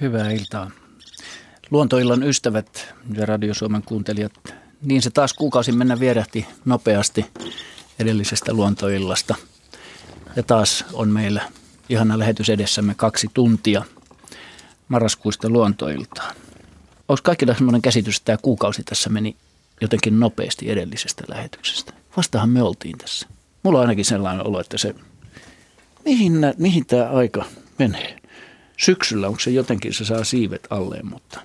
Hyvää iltaa. Luontoillan ystävät ja Radio Suomen kuuntelijat, niin se taas kuukausi mennä vierähti nopeasti edellisestä luontoillasta. Ja taas on meillä ihana lähetys edessämme kaksi tuntia marraskuista luontoiltaan. Onko kaikilla sellainen käsitys, että tämä kuukausi tässä meni jotenkin nopeasti edellisestä lähetyksestä? Vastahan me oltiin tässä. Mulla on ainakin sellainen olo, että se, mihin, mihin tämä aika menee? Syksyllä onko se jotenkin, se saa siivet alleen, mutta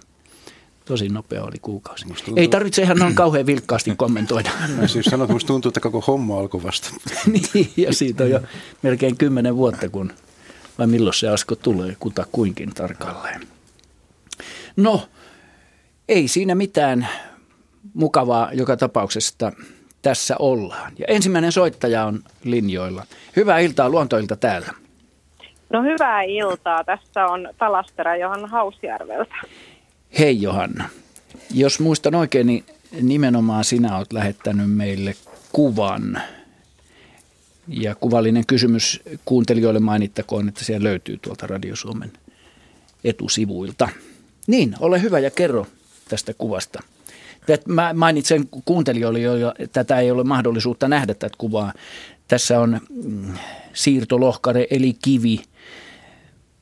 tosi nopea oli kuukausi. Tuntuu... Ei tarvitse ihan noin kauhean vilkkaasti kommentoida. Mä siis sanoin, että tuntuu, että koko homma alkoi vasta. niin, ja siitä on jo melkein kymmenen vuotta, kun vai milloin se asko tulee, kuta kuinkin tarkalleen. No, ei siinä mitään mukavaa joka tapauksessa tässä ollaan. Ja ensimmäinen soittaja on linjoilla. Hyvää iltaa luontoilta täällä. No hyvää iltaa. Tässä on Talastera Johanna Hausjärveltä. Hei Johanna. Jos muistan oikein, niin nimenomaan sinä olet lähettänyt meille kuvan. Ja kuvallinen kysymys kuuntelijoille mainittakoon, että siellä löytyy tuolta Radio Suomen etusivuilta. Niin, ole hyvä ja kerro tästä kuvasta. Mä mainitsen kuuntelijoille, joilla tätä ei ole mahdollisuutta nähdä tätä kuvaa. Tässä on mm, siirtolohkare eli kivi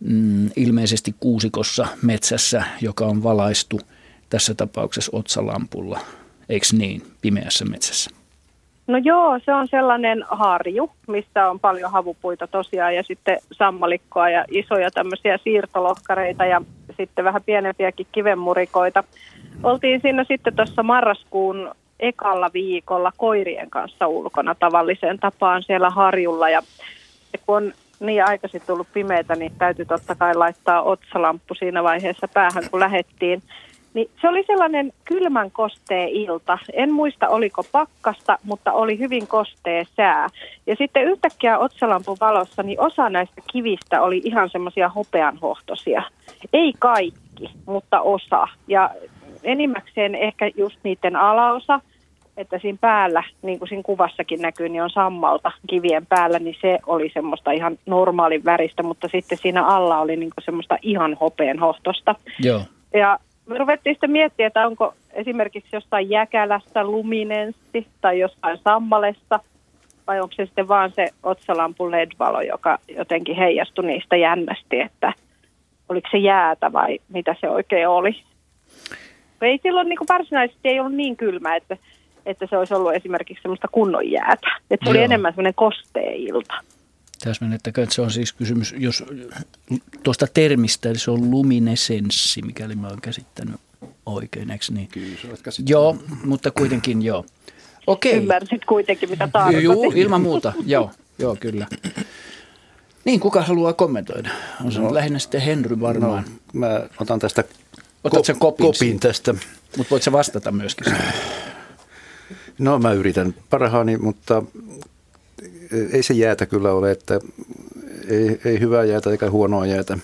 mm, ilmeisesti kuusikossa metsässä, joka on valaistu tässä tapauksessa otsalampulla. Eikö niin, pimeässä metsässä? No joo, se on sellainen harju, missä on paljon havupuita tosiaan ja sitten sammalikkoa ja isoja tämmöisiä siirtolohkareita ja sitten vähän pienempiäkin kivenmurikoita. Oltiin siinä sitten tuossa marraskuun ekalla viikolla koirien kanssa ulkona tavalliseen tapaan siellä harjulla ja kun on niin aikaisin tullut pimeitä, niin täytyy totta kai laittaa otsalamppu siinä vaiheessa päähän, kun lähettiin. Niin se oli sellainen kylmän kostee ilta. En muista oliko pakkasta, mutta oli hyvin kostee sää. Ja sitten yhtäkkiä otsalampun valossa, niin osa näistä kivistä oli ihan semmoisia hopeanhohtoisia. Ei kaikki, mutta osa. Ja enimmäkseen ehkä just niiden alaosa – että siinä päällä, niin kuin siinä kuvassakin näkyy, niin on sammalta kivien päällä, niin se oli semmoista ihan normaalin väristä, mutta sitten siinä alla oli niin kuin semmoista ihan hopeen hohtosta. Joo. Ja me ruvettiin sitten miettiä, että onko esimerkiksi jostain jäkälästä luminenssi tai jostain sammalesta, vai onko se sitten vaan se otsalampun LED-valo, joka jotenkin heijastui niistä jännästi, että oliko se jäätä vai mitä se oikein oli. Ei silloin niin kuin varsinaisesti ei ollut niin kylmä, että että se olisi ollut esimerkiksi semmoista kunnon jäätä. Että se oli enemmän semmoinen kosteilta. Täsmennettäkö, että se on siis kysymys, jos tuosta termistä, eli se on luminesenssi, mikäli mä oon käsittänyt oikein, eikö niin? Kyllä, Joo, mutta kuitenkin joo. Okei. Ymmärsit kuitenkin, mitä tarkoitin. Joo, ilman muuta, joo, joo, kyllä. Niin, kuka haluaa kommentoida? On se no, lähinnä sitten Henry varmaan. No, mä otan tästä Otat sen kopin, kopin tästä. Mutta voit sä vastata myöskin No mä yritän parhaani, mutta ei se jäätä kyllä ole, että ei, ei hyvää jäätä eikä huonoa jäätä,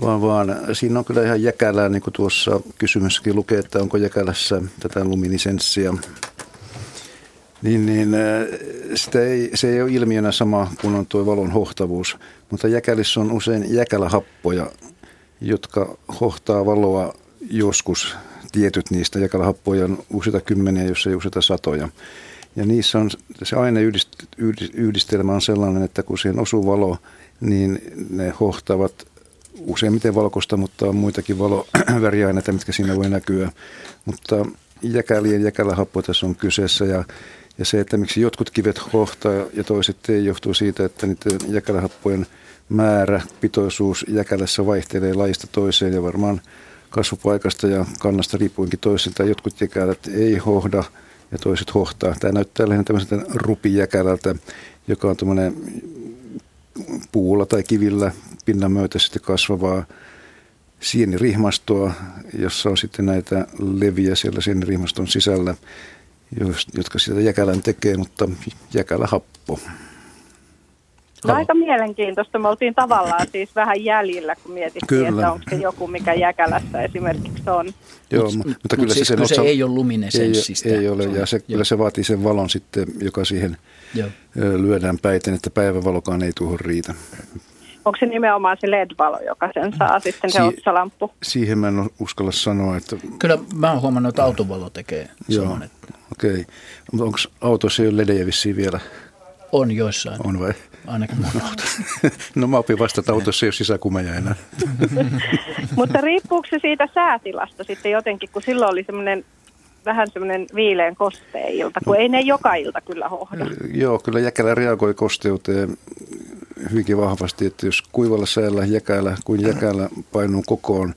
vaan, vaan siinä on kyllä ihan jäkälää, niin kuin tuossa kysymyskin lukee, että onko jäkälässä tätä luminisenssia. Niin, niin sitä ei, se ei ole ilmiönä sama kuin on tuo valon hohtavuus, mutta jäkälissä on usein jäkälähappoja, jotka hohtaa valoa joskus tietyt niistä jakalahappoja on useita kymmeniä, jos ei useita satoja. Ja niissä on, se aineyhdistelmä on sellainen, että kun siihen osuu valo, niin ne hohtavat useimmiten valkoista, mutta on muitakin valoväriaineita, mitkä siinä voi näkyä. Mutta jäkälien jäkälähappo tässä on kyseessä ja, ja se, että miksi jotkut kivet hohtaa ja toiset ei, johtuu siitä, että niiden jäkälähappojen määrä, pitoisuus jäkälässä vaihtelee lajista toiseen ja varmaan – kasvupaikasta ja kannasta riippuinkin toisilta. Jotkut jäkälät ei hohda ja toiset hohtaa. Tämä näyttää lähinnä tämmöiseltä rupijäkälältä, joka on tämmöinen puulla tai kivillä pinnan myötäisesti kasvavaa sienirihmastoa, jossa on sitten näitä leviä siellä sienirihmaston sisällä, jotka sitä jäkälän tekee, mutta jäkälä happo. No, aika mielenkiintoista. Me oltiin tavallaan siis vähän jäljillä, kun mietittiin, kyllä. että onko se joku, mikä jäkälässä esimerkiksi on. Joo, Mut, mutta, mutta kyllä se, se, se ei ole luminesenssistä. Ei, ei ole, ja se, kyllä se vaatii sen valon sitten, joka siihen Joo. lyödään päiten, että päivävalokaan ei tuohon riitä. Onko se nimenomaan se LED-valo, joka sen saa sitten se Si- otsalamppu? Siihen mä en uskalla sanoa, että Kyllä mä oon huomannut, että autovalo tekee Joo. saman. Että okei. Okay. Mutta onko autossa jo ledejä vissiin vielä? On joissain, On vai? ainakin mun auto. No mä opin vasta, että autossa ei ole sisäkumeja enää. Mutta riippuuko se siitä säätilasta sitten jotenkin, kun silloin oli semmoinen vähän semmoinen viileän kosteen ilta, kun ei ne joka ilta kyllä hohda. Joo, kyllä jäkälä reagoi kosteuteen hyvinkin vahvasti, että jos kuivalla säällä jäkälä, kuin jäkälä painuu kokoon,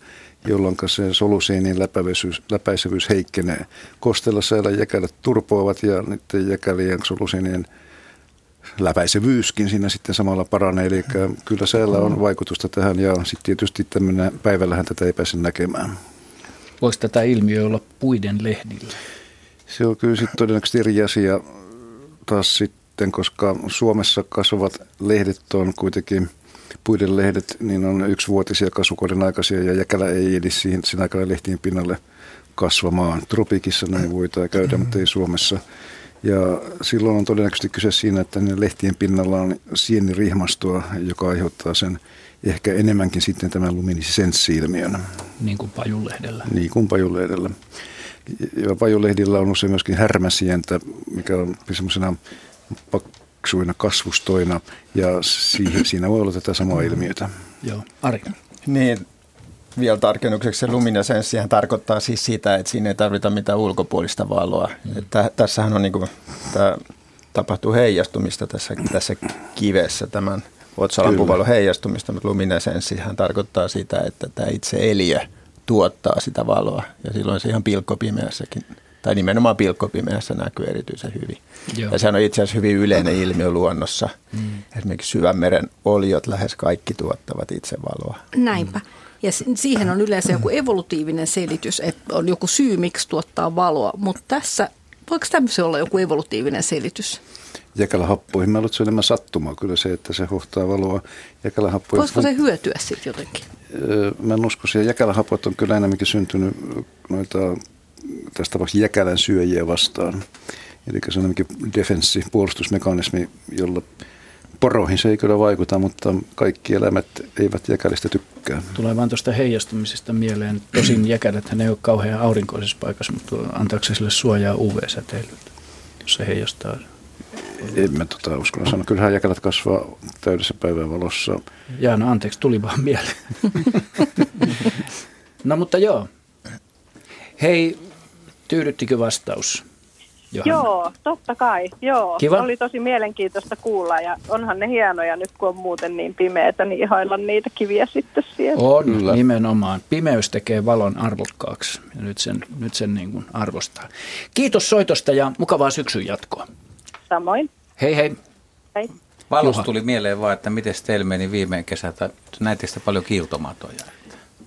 jolloin se solusiinin läpäisyvyys, läpäisevyys heikkenee. Kosteella säällä jäkälät turpoavat ja niiden jäkälien solusiinien läpäisevyyskin siinä sitten samalla paranee. Eli kyllä säällä on vaikutusta tähän ja sitten tietysti tämmöinen päivällähän tätä ei pääse näkemään. Voiko tätä ilmiö olla puiden lehdillä? Se on kyllä sitten todennäköisesti eri asia taas sitten, koska Suomessa kasvavat lehdet on kuitenkin, puiden lehdet, niin on yksivuotisia kasvukauden aikaisia ja jäkälä ei edi siihen, sen aikana lehtien pinnalle kasvamaan. Tropikissa näin voitaan käydä, mutta ei Suomessa. Ja silloin on todennäköisesti kyse siinä, että ne lehtien pinnalla on sienirihmastoa, joka aiheuttaa sen ehkä enemmänkin sitten tämän luminisenssi-ilmiön, Niin kuin pajulehdellä. niin kuin pajulehdellä. Ja pajulehdillä on usein myöskin härmäsientä, mikä on semmoisena paksuina kasvustoina, ja siihen, siinä voi olla tätä samaa ilmiötä. Joo, Ari. Niin, vielä tarkennukseksi se luminesenssihän tarkoittaa siis sitä, että siinä ei tarvita mitään ulkopuolista valoa. Mm. Että tässähän on niin kuin, tämä tapahtuu heijastumista tässä, tässä kivessä tämän otsalampuvalon heijastumista, mutta luminesenssihän tarkoittaa sitä, että tämä itse eliö tuottaa sitä valoa ja silloin se ihan pilkkopimeässäkin tai nimenomaan pilkkopimeässä näkyy erityisen hyvin. Joo. Ja sehän on itse asiassa hyvin yleinen ilmiö luonnossa. Mm. Esimerkiksi syvämeren oliot lähes kaikki tuottavat itse valoa. Näinpä. Ja si- siihen on yleensä joku evolutiivinen selitys, että on joku syy, miksi tuottaa valoa. Mutta tässä, voiko tämmöisen olla joku evolutiivinen selitys? Jäkälähappoihin, mä luulen, että se on enemmän sattumaa kyllä se, että se hohtaa valoa. Jäkälähappoja, Voisiko se hyötyä sitten jotenkin? Öö, Mä en usko siihen. Jäkälähapot on kyllä enemmänkin syntynyt noita, tässä tapauksessa jäkälän syöjiä vastaan. Eli se on enemmänkin defenssi, puolustusmekanismi, jolla poroihin se ei kyllä vaikuta, mutta kaikki eläimet eivät jäkälistä tykkää. Tulee vaan tuosta heijastumisesta mieleen. Tosin jäkäläthän ei ole kauhean aurinkoisessa paikassa, mutta antaako se sille suojaa UV-säteilyltä, jos se heijastaa? En mä tota uskalla sanoa. Kyllähän jäkälät kasvaa täydessä päivänvalossa. Jaana, anteeksi, tuli vaan mieleen. no mutta joo. Hei, tyydyttikö vastaus? Johanna? Joo, totta kai. Joo, Kiva. oli tosi mielenkiintoista kuulla ja onhan ne hienoja nyt kun on muuten niin pimeätä, niin ihailla niitä kiviä sitten siellä. On, Kyllä. nimenomaan. Pimeys tekee valon arvokkaaksi ja nyt sen, nyt sen niin kuin arvostaa. Kiitos soitosta ja mukavaa syksyn jatkoa. Samoin. Hei hei. Hei. Valosta tuli mieleen vaan, että miten teillä meni viime kesältä. Näitte sitä paljon kiiltomatoja.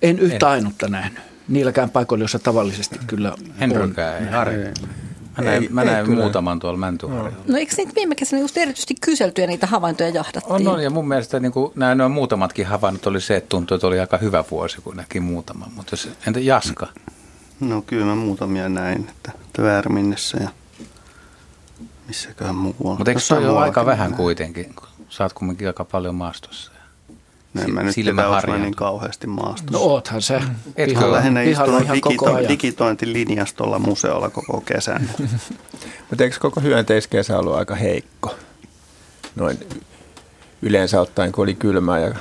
En yhtä ainutta nähnyt. Niilläkään paikoilla, joissa tavallisesti kyllä Henrykään ei, Harri. Mä näin, Ei- mä ei näin kyllä. muutaman tuolla Mäntyharjalla. No eikö niitä viime kesänä just erityisesti kyselty ja niitä havaintoja jahdattiin? On, on, ja mun mielestä niin kuin, nämä noin muutamatkin havainnot oli se, että tuntui, että oli aika hyvä vuosi, kun näki muutaman. Mutta jos, entä Jaska? No kyllä mä muutamia näin, että Tvärminnessä ja missäköhän muualla. Mutta eikö toi ole aika vähän näin. kuitenkin? kun Sä oot kumminkin aika paljon maastossa. No en mä nyt silmä epäusko harjaantuu. niin kauheasti maastossa. No oothan se. Etkö Pihalla, Lähinnä pihalla istunut ihan koko digito- ajan. digitointilinjastolla museolla koko kesän. Mutta eikö koko hyönteiskesä ollut aika heikko? Noin yleensä ottaen, kun oli kylmää ja,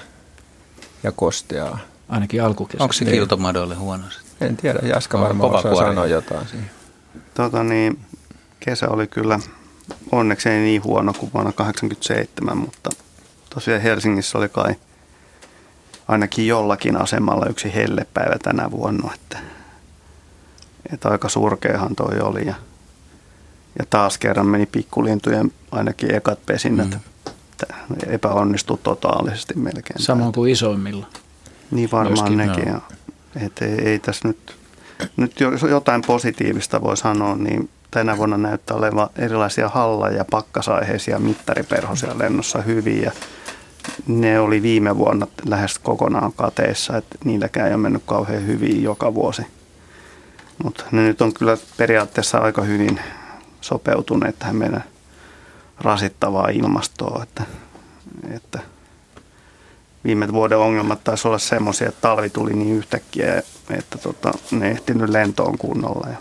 ja kosteaa. Ainakin alkukesä. Onko se kiiltomadoille huono? sitten? En tiedä, Jaska varmaan osaa kuori. sanoa jotain siihen. tota niin, kesä oli kyllä onneksi ei niin huono kuin vuonna 1987, mutta tosiaan Helsingissä oli kai ainakin jollakin asemalla yksi hellepäivä tänä vuonna, että, että aika surkeahan toi oli ja, ja taas kerran meni pikkulintujen ainakin ekat pesinnät mm. epäonnistui totaalisesti melkein. Samoin kuin isoimmilla. Niin varmaan Myöskin, nekin. Ja, et ei, ei tässä nyt, nyt jos jotain positiivista voi sanoa, niin tänä vuonna näyttää olevan erilaisia halla- ja pakkasaiheisia mittariperhosia lennossa hyvin. Ne oli viime vuonna lähes kokonaan kateissa, että niilläkään ei ole mennyt kauhean hyvin joka vuosi. Mutta ne nyt on kyllä periaatteessa aika hyvin sopeutuneet tähän meidän rasittavaan ilmastoon, että, että viime vuoden ongelmat taisi olla semmoisia, että talvi tuli niin yhtäkkiä, että tota, ne ehtinyt lentoon kunnolla. Ja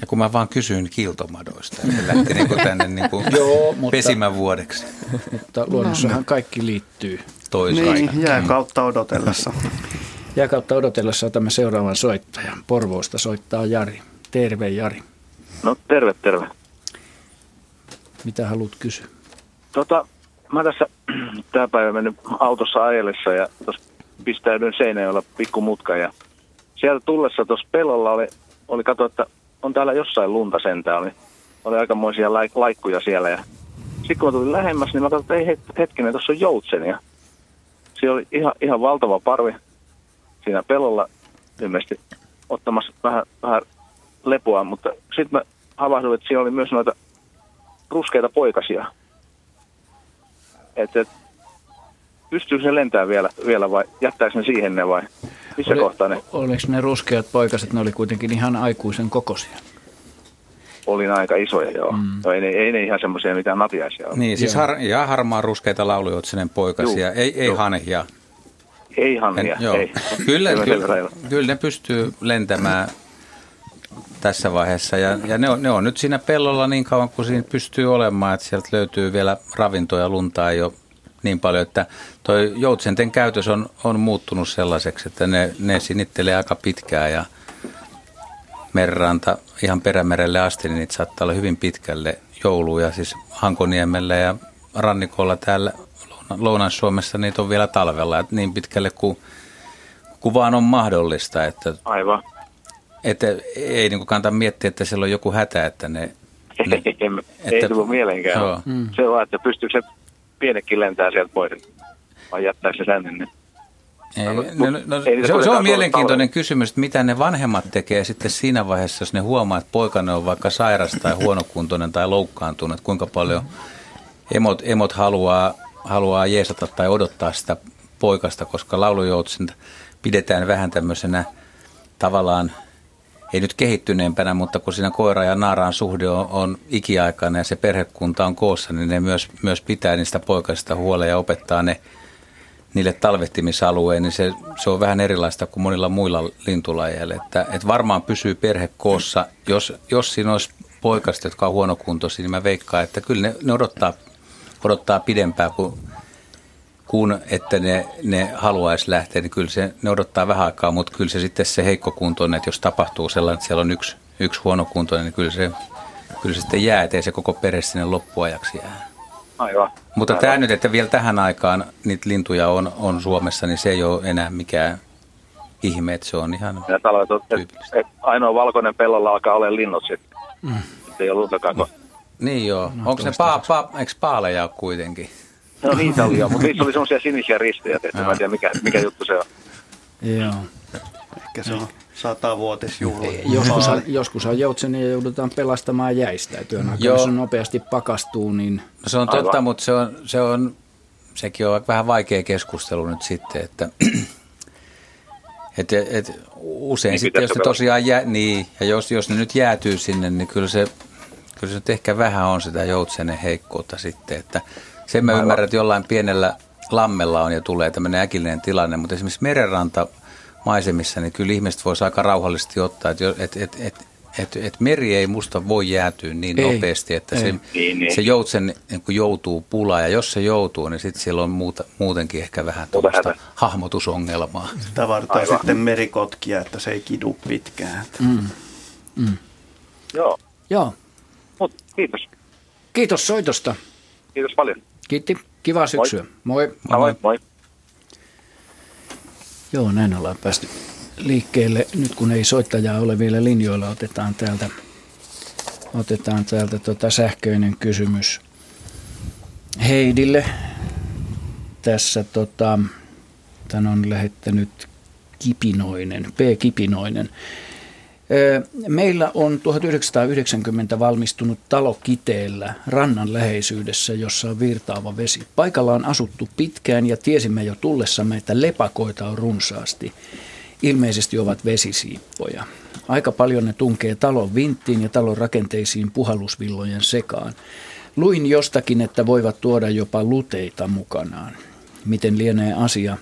Ja kun mä vaan kysyin kiltomadoista, että lähti niin kuin tänne niin kuin Joo, mutta- pesimävuodeksi Mutta luonnossahan kaikki liittyy. toisaalta. niin, jää kautta odotellessa. Jääkautta odotellessa otamme seuraavan soittajan. Porvoosta soittaa Jari. Terve Jari. No terve, terve. Mitä haluat kysyä? Tota, mä tässä tämä päivä mennyt autossa ajellessa ja tuossa pistäydyin Seinäjoella pikku mutka ja sieltä tullessa tuossa pellolla oli, oli kato, että on täällä jossain lunta sentään, oli, oli aikamoisia laik- laikkuja siellä. Ja sitten kun mä tulin lähemmäs, niin mä katsoin, että ei het- hetkinen, tuossa on joutsen. Ja siellä oli ihan, ihan valtava parvi siinä pellolla ilmeisesti ottamassa vähän, vähän lepoa, mutta sitten mä havahduin, että siellä oli myös noita ruskeita poikasia. Että et, pystyykö se lentää vielä, vielä vai jättääkö ne siihen ne vai missä Oli- kohtaa ne Oliko ne ruskeat poikaset, ne oli kuitenkin ihan aikuisen kokoisia. oli aika isoja joo. Mm. No, ei, ne, ei ne ihan semmoisia mitään natiaisia ole. Niin, siis har, ja harmaa ruskeita laulujotsinen poikasia, Juu, ei, ei joo. hanhia. Ei hanhia, En- joo. ei. Kyllä, Kyllä kyllä ne pystyy lentämään tässä vaiheessa. Ja, ja ne, on, ne on nyt siinä pellolla niin kauan kuin siinä pystyy olemaan, että sieltä löytyy vielä ravintoja, lunta ei ole niin paljon, että toi joutsenten käytös on, on muuttunut sellaiseksi, että ne, ne sinittelee aika pitkään ja merranta ihan perämerelle asti, niin niitä saattaa olla hyvin pitkälle jouluja, siis Hankoniemellä ja rannikolla täällä Louna- Lounais-Suomessa niitä on vielä talvella, että niin pitkälle kuin, kuin vaan on mahdollista, että, Aivan. että ei niin kannata miettiä, että siellä on joku hätä, että ne, ne ei, ei että- tullut mieleenkään. Joo. Mm. Se on vaan, että pystyykö se pienekin lentää sieltä pois vai jättääkö se tänne. Niin. Ei, No, no, no, ei se, on- se on mielenkiintoinen kysymys, että mitä ne vanhemmat tekee sitten siinä vaiheessa, jos ne huomaa, että poikane on vaikka sairas tai huonokuntoinen tai loukkaantunut, että kuinka paljon emot, emot haluaa, haluaa jeesata tai odottaa sitä poikasta, koska laulujoutsen pidetään vähän tämmöisenä tavallaan, ei nyt kehittyneempänä, mutta kun siinä koira ja naaraan suhde on, on ikiaikainen ja se perhekunta on koossa, niin ne myös, myös pitää niistä poikasista huolen ja opettaa ne niille talvehtimisalueen, niin se, se on vähän erilaista kuin monilla muilla lintulajeilla. Että, että varmaan pysyy perhe koossa. Jos, jos siinä olisi poikasta, jotka on huonokuntoisia, niin mä veikkaan, että kyllä ne, ne odottaa, odottaa pidempään kuin, kuin että ne, ne haluaisi lähteä. Niin kyllä se, ne odottaa vähän aikaa, mutta kyllä se sitten se heikkokuntoinen, että jos tapahtuu sellainen, että siellä on yksi, yksi huonokuntoinen, niin kyllä se, kyllä se sitten jää, ettei se koko perhe sinne loppuajaksi jää. Aivan. Mutta Aivan. tämä nyt, että vielä tähän aikaan niitä lintuja on, on Suomessa, niin se ei ole enää mikään ihme, että se on ihan... Ja talvet, on- et, Tyypillistä. et ainoa valkoinen pellolla alkaa olla linnut sitten. Mm. Ei ole luntakaan. No. Niin joo. No, Onko ne pa, pa, eikö paaleja kuitenkin? No niitä oli jo, mutta niissä oli semmoisia sinisiä ristejä tehty. Mä en tiedä mikä, mikä juttu se on. Joo. Ehkä se on satavuotisjuhla. Joskus, joskus joutsenia joudutaan pelastamaan jäistä. Et yön aikana, Joo. jos se nopeasti pakastuu, niin No se on Aivan. totta, mutta se on, se on, sekin on vähän vaikea keskustelu nyt sitten, että et, et, usein Niin sitten, jos ne tosiaan jää, niin, ja jos, jos ne nyt jäätyy sinne, niin kyllä se, kyllä se nyt ehkä vähän on sitä joutsenen heikkoutta sitten, että sen mä ymmärrän, että jollain pienellä lammella on ja tulee tämmöinen äkillinen tilanne, mutta esimerkiksi merenranta maisemissa, niin kyllä ihmiset voisi aika rauhallisesti ottaa, että, et, et, et, et, et meri ei musta voi jäätyä niin Ei. nopeasti, että Ei. se, Niin, niin. se joutsen niin kuin joutuu pulaan ja jos se joutuu, niin sitten siellä on muuta, muutenkin ehkä vähän tuosta hahmotusongelmaa. Sitä varten Aivan. sitten merikotkia, että se ei kidu pitkään. Joo, joo. mutta kiitos. Kiitos soitosta. Kiitos paljon. Kiitti. Kivaa syksyä. Moi. Moi. Moi. moi. Joo, näin ollaan päästy liikkeelle. Nyt kun ei soittajaa ole vielä linjoilla, otetaan täältä, otetaan täältä tota sähköinen kysymys Heidille. Tässä tota, tän on lähettänyt Kipinoinen, P. Kipinoinen. Meillä on 1990 valmistunut talo Kiteellä rannan läheisyydessä, jossa on virtaava vesi. Paikalla on asuttu pitkään ja tiesimme jo tullessamme, että lepakoita on runsaasti. Ilmeisesti ovat vesisiippoja. Aika paljon ne tunkee talon vinttiin ja talon rakenteisiin puhallusvillojen sekaan. Luin jostakin, että voivat tuoda jopa luteita mukanaan. Miten lienee asia?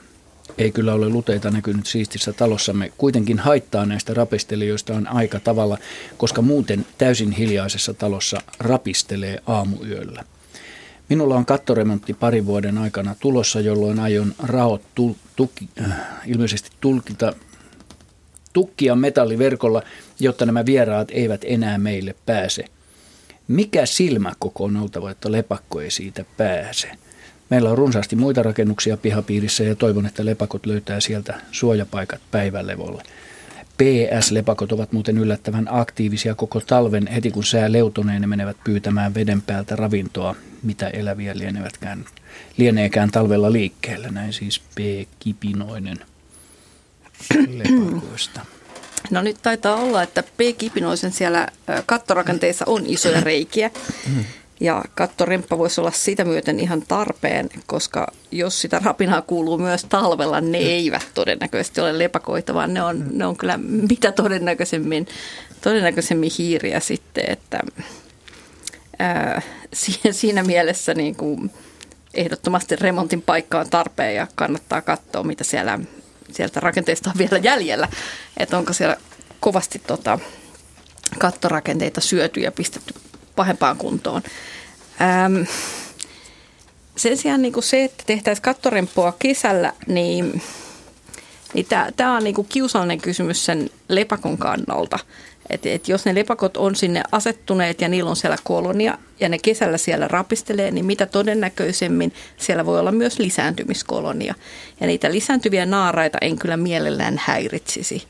Ei kyllä ole luteita näkynyt siistissä talossamme. Kuitenkin haittaa näistä rapistelijoista on aika tavalla, koska muuten täysin hiljaisessa talossa rapistelee aamuyöllä. Minulla on kattoremontti pari vuoden aikana tulossa, jolloin aion raot tul, tuki, äh, ilmeisesti tulkita tukkia metalliverkolla, jotta nämä vieraat eivät enää meille pääse. Mikä silmäkoko on oltava, että lepakko ei siitä pääse? Meillä on runsaasti muita rakennuksia pihapiirissä ja toivon, että lepakot löytää sieltä suojapaikat päivälevolle. PS-lepakot ovat muuten yllättävän aktiivisia koko talven. Heti kun sää leutoneen, ne menevät pyytämään veden päältä ravintoa, mitä eläviä lienevätkään, lieneekään talvella liikkeellä. Näin siis P-kipinoinen lepakoista. No nyt taitaa olla, että P-kipinoisen siellä kattorakenteissa on isoja reikiä. Ja kattoremppa voisi olla sitä myöten ihan tarpeen, koska jos sitä rapinaa kuuluu myös talvella, ne eivät todennäköisesti ole lepakoita, vaan ne on, ne on kyllä mitä todennäköisemmin, todennäköisemmin hiiriä sitten, että ää, siinä mielessä niin kuin ehdottomasti remontin paikka on tarpeen ja kannattaa katsoa, mitä siellä, sieltä rakenteesta on vielä jäljellä, että onko siellä kovasti tota, kattorakenteita syöty ja pistetty pahempaan kuntoon. Ähm, sen sijaan niin kuin se, että tehtäisiin kattorempoa kesällä, niin, niin tämä on niin kuin kiusallinen kysymys sen lepakon kannalta. Et, et jos ne lepakot on sinne asettuneet ja niillä on siellä kolonia ja ne kesällä siellä rapistelee, niin mitä todennäköisemmin siellä voi olla myös lisääntymiskolonia. Ja niitä lisääntyviä naaraita en kyllä mielellään häiritsisi.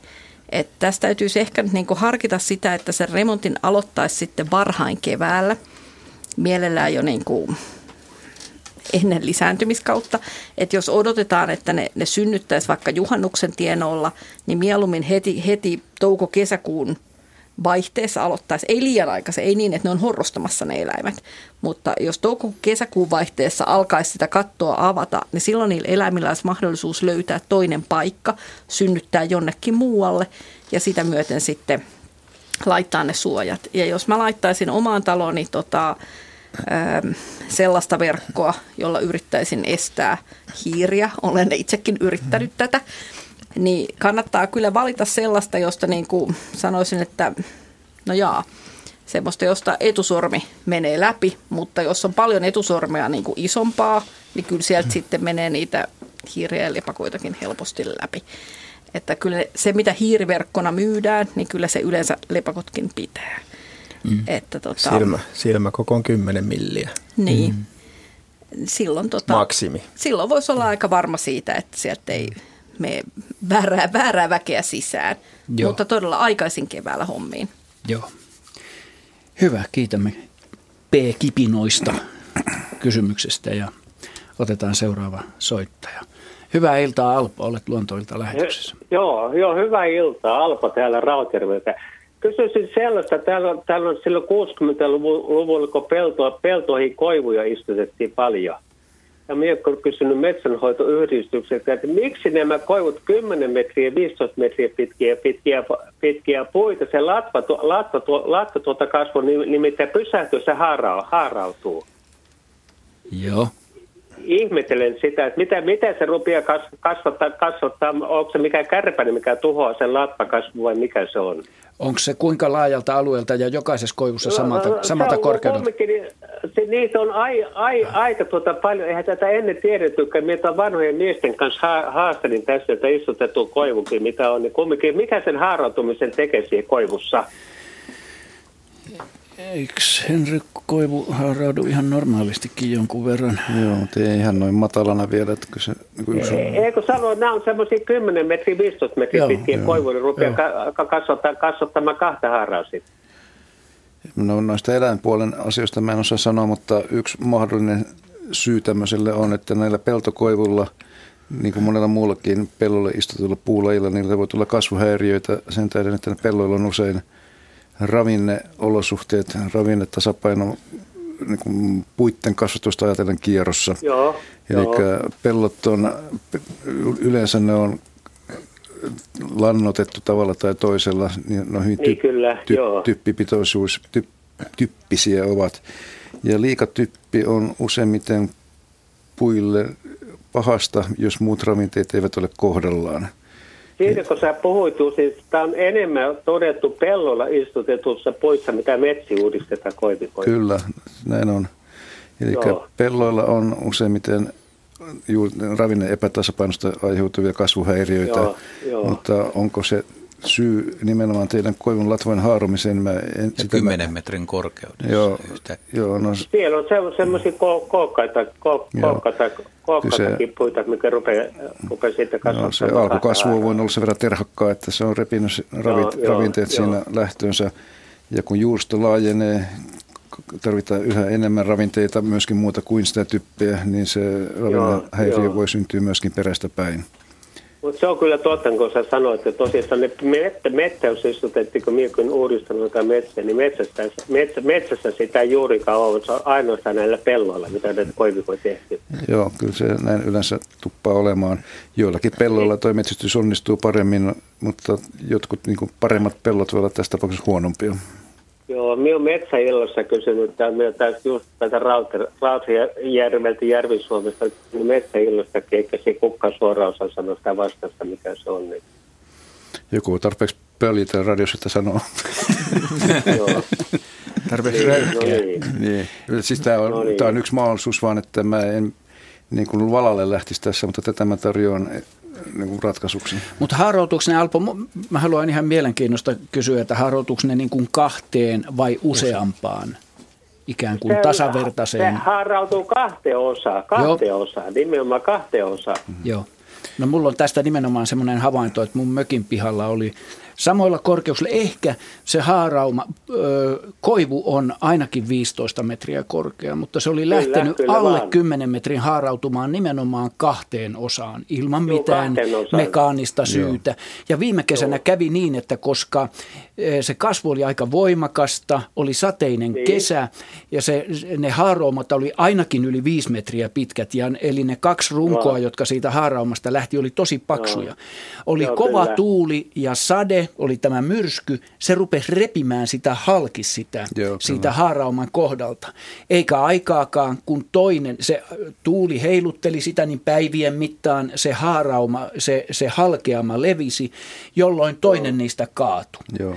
Et tästä täytyisi ehkä niin kuin harkita sitä, että sen remontin aloittaisi sitten varhain keväällä. Mielellään jo niin kuin ennen lisääntymiskautta. Että jos odotetaan, että ne, ne synnyttäisi vaikka juhannuksen tienoilla, niin mieluummin heti, heti touko-kesäkuun vaihteessa aloittaisi, ei liian aikaisin, ei niin, että ne on horrostamassa ne eläimet, mutta jos touko-kesäkuun vaihteessa alkaisi sitä kattoa avata, niin silloin niillä eläimillä olisi mahdollisuus löytää toinen paikka, synnyttää jonnekin muualle ja sitä myöten sitten laittaa ne suojat. Ja jos mä laittaisin omaan talooni tota, ähm, sellaista verkkoa, jolla yrittäisin estää hiiriä, olen itsekin yrittänyt tätä, niin kannattaa kyllä valita sellaista, josta niin kuin sanoisin, että no jaa, semmoista, josta etusormi menee läpi, mutta jos on paljon etusormea niin kuin isompaa, niin kyllä sieltä mm. sitten menee niitä hiiriä ja lepakoitakin helposti läpi. Että kyllä se, mitä hiiriverkkona myydään, niin kyllä se yleensä lepakotkin pitää. Mm. Että tota, silmä, silmä koko on 10 milliä. Niin. Mm. Silloin, tota, Maksimi. Silloin voisi olla aika varma siitä, että sieltä ei me väärää, väärää väkeä sisään. Joo. Mutta todella aikaisin keväällä hommiin. Joo. Hyvä, kiitämme P-kipinoista kysymyksestä ja otetaan seuraava soittaja. Hyvää iltaa Alpo, olet luontoilta lähetyksessä. He, joo, joo, hyvää iltaa Alpo täällä Rautjärveltä. Kysyisin sellaista, täällä täällä on silloin 60-luvulla, kun peltoa, peltoihin koivuja istutettiin paljon – ja minä olen kysynyt metsänhoitoyhdistykseltä, että miksi nämä koivut 10 metriä, 15 metriä pitkiä, pitkiä, pitkiä puita, se latva, latva, latva tuota kasvu nimittäin pysähtyy, se haara, haarautuu. Joo. Ihmettelen sitä, että mitä, mitä se rupeaa kasvattaa, kasvattaa, onko se mikä kärpäni, mikä tuhoaa sen latvakasvu vai mikä se on? Onko se kuinka laajalta alueelta ja jokaisessa koivussa samalta, no, samalta korkeudelta? Se, niitä on ai, ai, aika tuota paljon. Eihän tätä ennen tiedettykään. Mitä vanhojen miesten kanssa haastelin tässä, että istutettu koivukin, mitä on. Niin kumminkin, mikä sen haarautumisen tekee siihen koivussa? Eikö Henri Koivu haaraudu ihan normaalistikin jonkun verran? Joo, mutta ei ihan noin matalana vielä. Että se, niin se... Eikö sano, että nämä on semmoisia 10 metriä, 15 metriä joo, pitkiä koivuja, niin rupeaa ka- kasvattaa, kasvattamaan kahta haaraa sitten. No noista eläinpuolen asioista mä en osaa sanoa, mutta yksi mahdollinen syy tämmöiselle on, että näillä peltokoivulla, niin kuin monella muullakin pellolle istutulla puulajilla, niillä voi tulla kasvuhäiriöitä sen tähden, että ne pelloilla on usein – ravinneolosuhteet, ravinnetasapaino niin kuin puitten kasvatusta ajatellen kierrossa. Joo, Eli joo. pellot on, yleensä ne on lannotettu tavalla tai toisella niin noihin niin, kyllä, ty, typpipitoisuus, ty, typpisiä ovat. Ja liikatyppi on useimmiten puille pahasta, jos muut ravinteet eivät ole kohdallaan. Siitä kun sä puhuit, siis tämä on enemmän todettu pellolla istutetussa poissa, mitä metsi uudistetaan koivikoita. Kyllä, näin on. Eli Joo. pelloilla on useimmiten juuri ravinne epätasapainosta aiheutuvia kasvuhäiriöitä, Joo, joo. mutta onko se syy nimenomaan teidän koivun latvojen haarumiseen? Mä en, Ja sitä 10 metrin korkeudessa. Joo, yhtäkkiä. joo no, Siellä on se, semmoisia ko- kookkaita, ko- Joo. kookkaita, kookkaita Kyllä se- kippuita, mikä rupeaa, rupeaa sitten kasvamaan. no, se alkukasvu on voinut olla sen verran terhakkaa, että se on repinyt ravit, Joo, joo, ravinteet joo. siinä lähtöönsä. Ja kun juusto laajenee, tarvitaan yhä enemmän ravinteita, myöskin muuta kuin sitä typpeä, niin se ravinnehäiriö joo. voi syntyä myöskin perästä päin. Mutta se on kyllä totta, kun sä sanoit, että tosissaan ne mettä, mettäys istutettiin, kun minä kun uudistanut jotain metsää, niin metsästä, metsä, metsässä sitä ei juurikaan ole, se on ainoastaan näillä pelloilla, mitä näitä koivikoita tehty. Joo, kyllä se näin yleensä tuppaa olemaan. Joillakin pelloilla tuo metsästys onnistuu paremmin, mutta jotkut niin paremmat pellot voivat olla tässä tapauksessa huonompia. Joo, minä olen metsäillossa kysynyt, että minä taas just tätä Rautajärveltä Järvi-Suomesta, niin metsäillosta eikä se kukaan suoraan osaa sanoa sitä vastausta, mikä se on. Niin. Joku tarpeeksi pöljitä radiossa, että sanoo. Joo. Tarpeeksi Niin, no niin. niin. Siis tämä on, No niin. tämä on yksi mahdollisuus vaan, että mä en niin kuin valalle lähtisi tässä, mutta tätä mä tarjoan niin kuin ratkaisuksi. Mutta haaroutuuko ne, Alpo, mä haluan ihan mielenkiinnosta kysyä, että haaroutuuko ne niin kuin kahteen vai useampaan ikään kuin Se- tasavertaiseen? Se haarautuu kahteen osaan, kahteen osaan, nimenomaan kahteen osaan. Joo. No mulla on tästä nimenomaan semmoinen havainto, että mun mökin pihalla oli samoilla korkeuksilla. Ehkä se haarauma, ö, koivu on ainakin 15 metriä korkea, mutta se oli Kyllä, lähtenyt kyllä alle vaan. 10 metrin haarautumaan nimenomaan kahteen osaan ilman Joo, mitään osaan. mekaanista syytä. Ja viime kesänä kävi niin, että koska se kasvu oli aika voimakasta, oli sateinen Niin. kesä ja se, ne haaraumat oli ainakin yli viisi metriä pitkät. Ja, eli ne kaksi runkoa, Joo. jotka siitä haaraumasta lähti, oli tosi paksuja. Oli Joo, kova kyllä. tuuli ja sade, oli tämä myrsky. Se rupesi repimään sitä halki sitä, Joo, siitä haarauman kohdalta. Eikä aikaakaan, kun toinen, se tuuli heilutteli sitä, niin päivien mittaan se haarauma, se, se halkeama levisi, jolloin toinen niistä kaatui. Joo.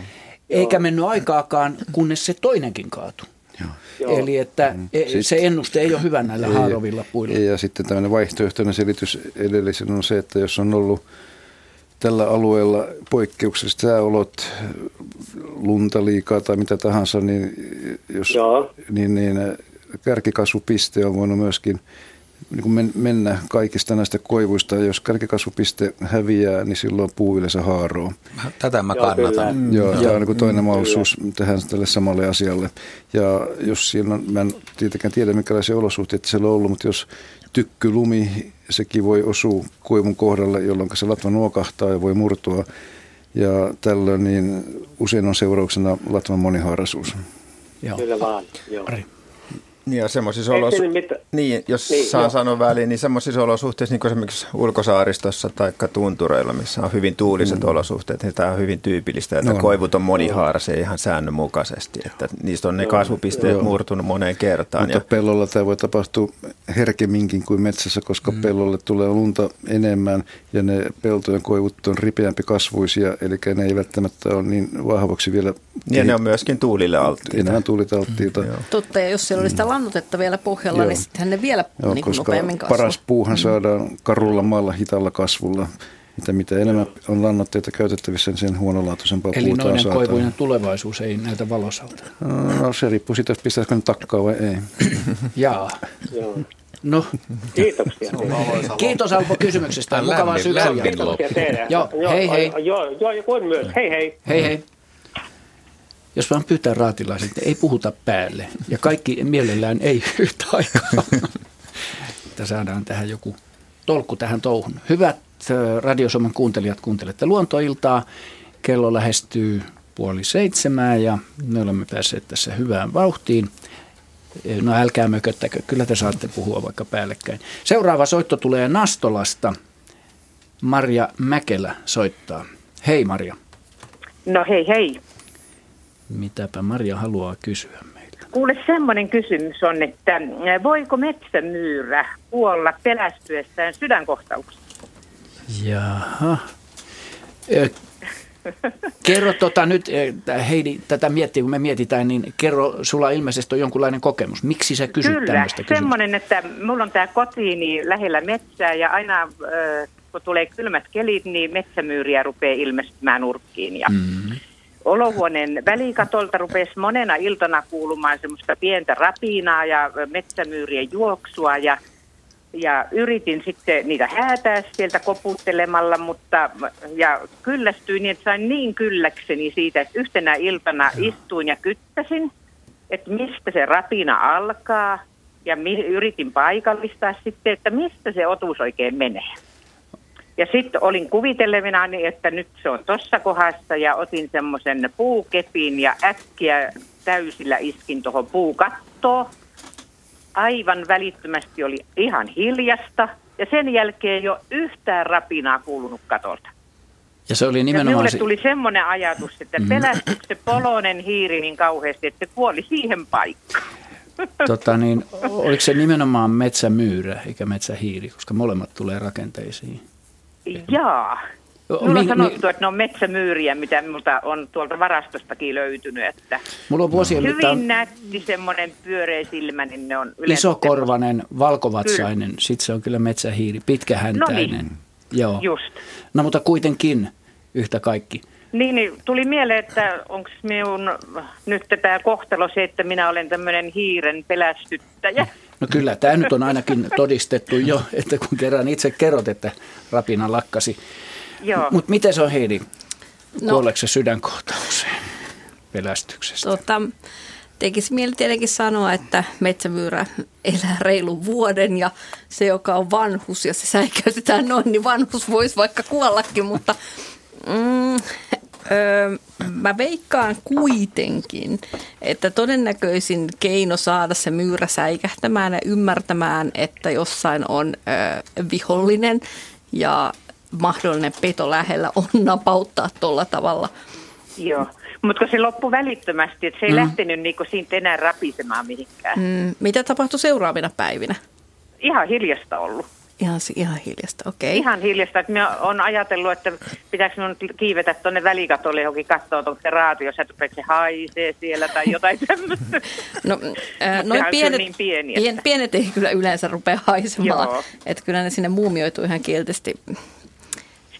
Eikä mennyt aikaakaan, kunnes se toinenkin kaatui. Joo. Eli että e- se ennuste ei ole hyvä näillä Ei- haarovilla puilla. ei, Ja sitten tämmöinen vaihtoehtoinen selitys edellisen on se, että jos on ollut tällä alueella poikkeukselliset sääolot, lunta liikaa tai mitä tahansa, niin, jos, Joo. niin, niin kärkikasvupiste on voinut myöskin niin kuin men- mennä kaikista näistä koivuista. Ja jos kärkikasvupiste häviää, niin silloin puu yleensä haaroo. Tätä mä Joo, kannatan. kyllä. Mm, Joo, tämä on niin kuin toinen mahdollisuus tähän tälle samalle asialle. Ja jos siinä on, mä en tietenkään tiedä minkälaisia olosuhteita siellä on ollut, mutta jos tykkylumi, sekin voi osua koivun kohdalle, jolloin se latva nuokahtaa ja voi murtua. Ja tällöin niin usein on seurauksena latvan monihaaraisuus. Joo. Kyllä vaan, joo. Ari. Niin ja semmoisissa olosuhteissa, niin, jos Niin, saan joo. sanoa väliin, niin semmoisissa olosuhteissa, niin kuin esimerkiksi ulkosaaristossa tai tuntureilla, missä on hyvin tuuliset mm. olosuhteet, niin tämä on hyvin tyypillistä, että No. no. koivut on monihaaraisia ihan säännönmukaisesti, että niistä on ne kasvupisteet Joo. murtunut moneen kertaan. Mutta Ja, pellolla tämä voi tapahtua herkemminkin kuin metsässä, koska mm. pellolle tulee lunta enemmän ja ne peltojen koivut on ripeämpi kasvuisia, eli ne ei välttämättä ole niin vahvaksi vielä. ja ne on myöskin tuulille alttiita. enää tuulitalttiita. Joo. Totta, ja jos siellä oli sitä lannutetta vielä pohjalla, Joo. niin sittenhän ne vielä Joo, niin kuin koska nopeammin kasvaa. paras puuhan saadaan karulla maalla hitaalla kasvulla. Mitä, mitä enemmän on lannoitteita käytettävissä, niin sen huonolaatuisempaa Eli puuta noiden saadaan. koivujen tulevaisuus ei näytä valosalta. No se riippuu siitä, jos pistäisikö ne takkaa vai ei. Jaa. joo. No, Kiitoksia. kiitos Alpo kysymyksestä. Mukavaa syksyä. jatkoa. Kiitoksia teille. Joo, hei, hei. Joo, joo, kuin myös. Hei hei. Hei hei. Jos vaan pyytää raatilaiset, ei puhuta päälle. Ja kaikki mielellään ei yhtä aikaa. Että saadaan tähän joku tolkku tähän touhun. Hyvät Radiosoman kuuntelijat, kuuntelette luontoiltaa. Kello lähestyy puoli seitsemää ja me olemme päässeet tässä hyvään vauhtiin. No älkää mököttäkö, kyllä te saatte puhua vaikka päällekkäin. Seuraava soitto tulee Nastolasta. Marja Mäkelä soittaa. Hei Marja. No hei hei. Mitäpä Maria haluaa kysyä meiltä? Kuule, semmoinen kysymys on, että voiko metsämyyrä kuolla pelästyessään sydänkohtauksessa? Jaha. Ö, Kerro tota nyt, Heidi, tätä miettii, kun me mietitään, niin kerro, sulla ilmeisesti on jonkunlainen kokemus. Miksi sä kysyt Kyllä, tämmöistä kysymystä? semmoinen, että mulla on tämä kotiini lähellä metsää ja aina äh, kun tulee kylmät kelit, niin metsämyyriä rupeaa ilmestymään nurkkiin. Ja mm-hmm. Olohuoneen välikatolta rupesi monena iltana kuulumaan semmoista pientä rapinaa ja metsämyyrien juoksua ja ja yritin sitten niitä häätää sieltä koputtelemalla, mutta ja kyllästyin niin, että sain niin kylläkseni siitä, että yhtenä iltana istuin ja kyttäsin, että mistä se rapina alkaa ja mi- yritin paikallistaa sitten, että mistä se otus oikein menee. Ja sitten olin kuvitelevina, että nyt se on tuossa kohdassa ja otin semmoisen puukepin ja äkkiä täysillä iskin tuohon puukattoon aivan välittömästi oli ihan hiljasta ja sen jälkeen jo yhtään rapinaa kuulunut katolta. Ja se oli nimenomaan... Ja se... tuli semmoinen ajatus, että mm. pelästykö se polonen hiiri niin kauheasti, että se kuoli siihen paikkaan. Tota niin, oliko se nimenomaan metsämyyrä eikä metsähiiri, koska molemmat tulee rakenteisiin? Jaa. Mulla on sanottu, että ne on metsämyyriä, mitä multa on tuolta varastostakin löytynyt. Että mulla on vuosien Hyvin mittaan... nätti semmoinen pyöreä silmä, niin ne on yleensä Isokorvainen, valkovatsainen, sitten se on kyllä metsähiiri, pitkähäntäinen. No niin, Joo. just. No mutta kuitenkin yhtä kaikki. Niin, niin tuli mieleen, että onko minun nyt tämä kohtalo se, että minä olen tämmöinen hiiren pelästyttäjä. No kyllä, tämä nyt on ainakin todistettu jo, että kun kerran itse kerrot, että rapina lakkasi. Mutta miten se on Heidi? No, Kuoleeko se sydänkohtaukseen pelästyksestä? Tota, tekisi mieli tietenkin sanoa, että metsämyyrä elää reilun vuoden ja se, joka on vanhus ja se säikäytetään noin, niin vanhus voisi vaikka kuollakin, mutta mm, öö, mä veikkaan kuitenkin, että todennäköisin keino saada se myyrä säikähtämään ja ymmärtämään, että jossain on öö, vihollinen ja mahdollinen peto lähellä on napauttaa tuolla tavalla. Joo, mutta se loppui välittömästi, että se ei mm. lähtenyt niinku siitä enää rapisemaan mihinkään. Mm. Mitä tapahtui seuraavina päivinä? Ihan hiljasta ollut. Ihan, ihan hiljasta, okei. Okay. Ihan hiljasta. Että minä olen ajatellut, että pitääkö minun kiivetä tuonne välikatolle johonkin katsoa, onko se raatio, että se haisee siellä tai jotain tämmöistä. No, äh, noin pienet, niin pieni, että... pienet ei kyllä yleensä rupea haisemaan. Että kyllä ne sinne muumioituu ihan kielteisesti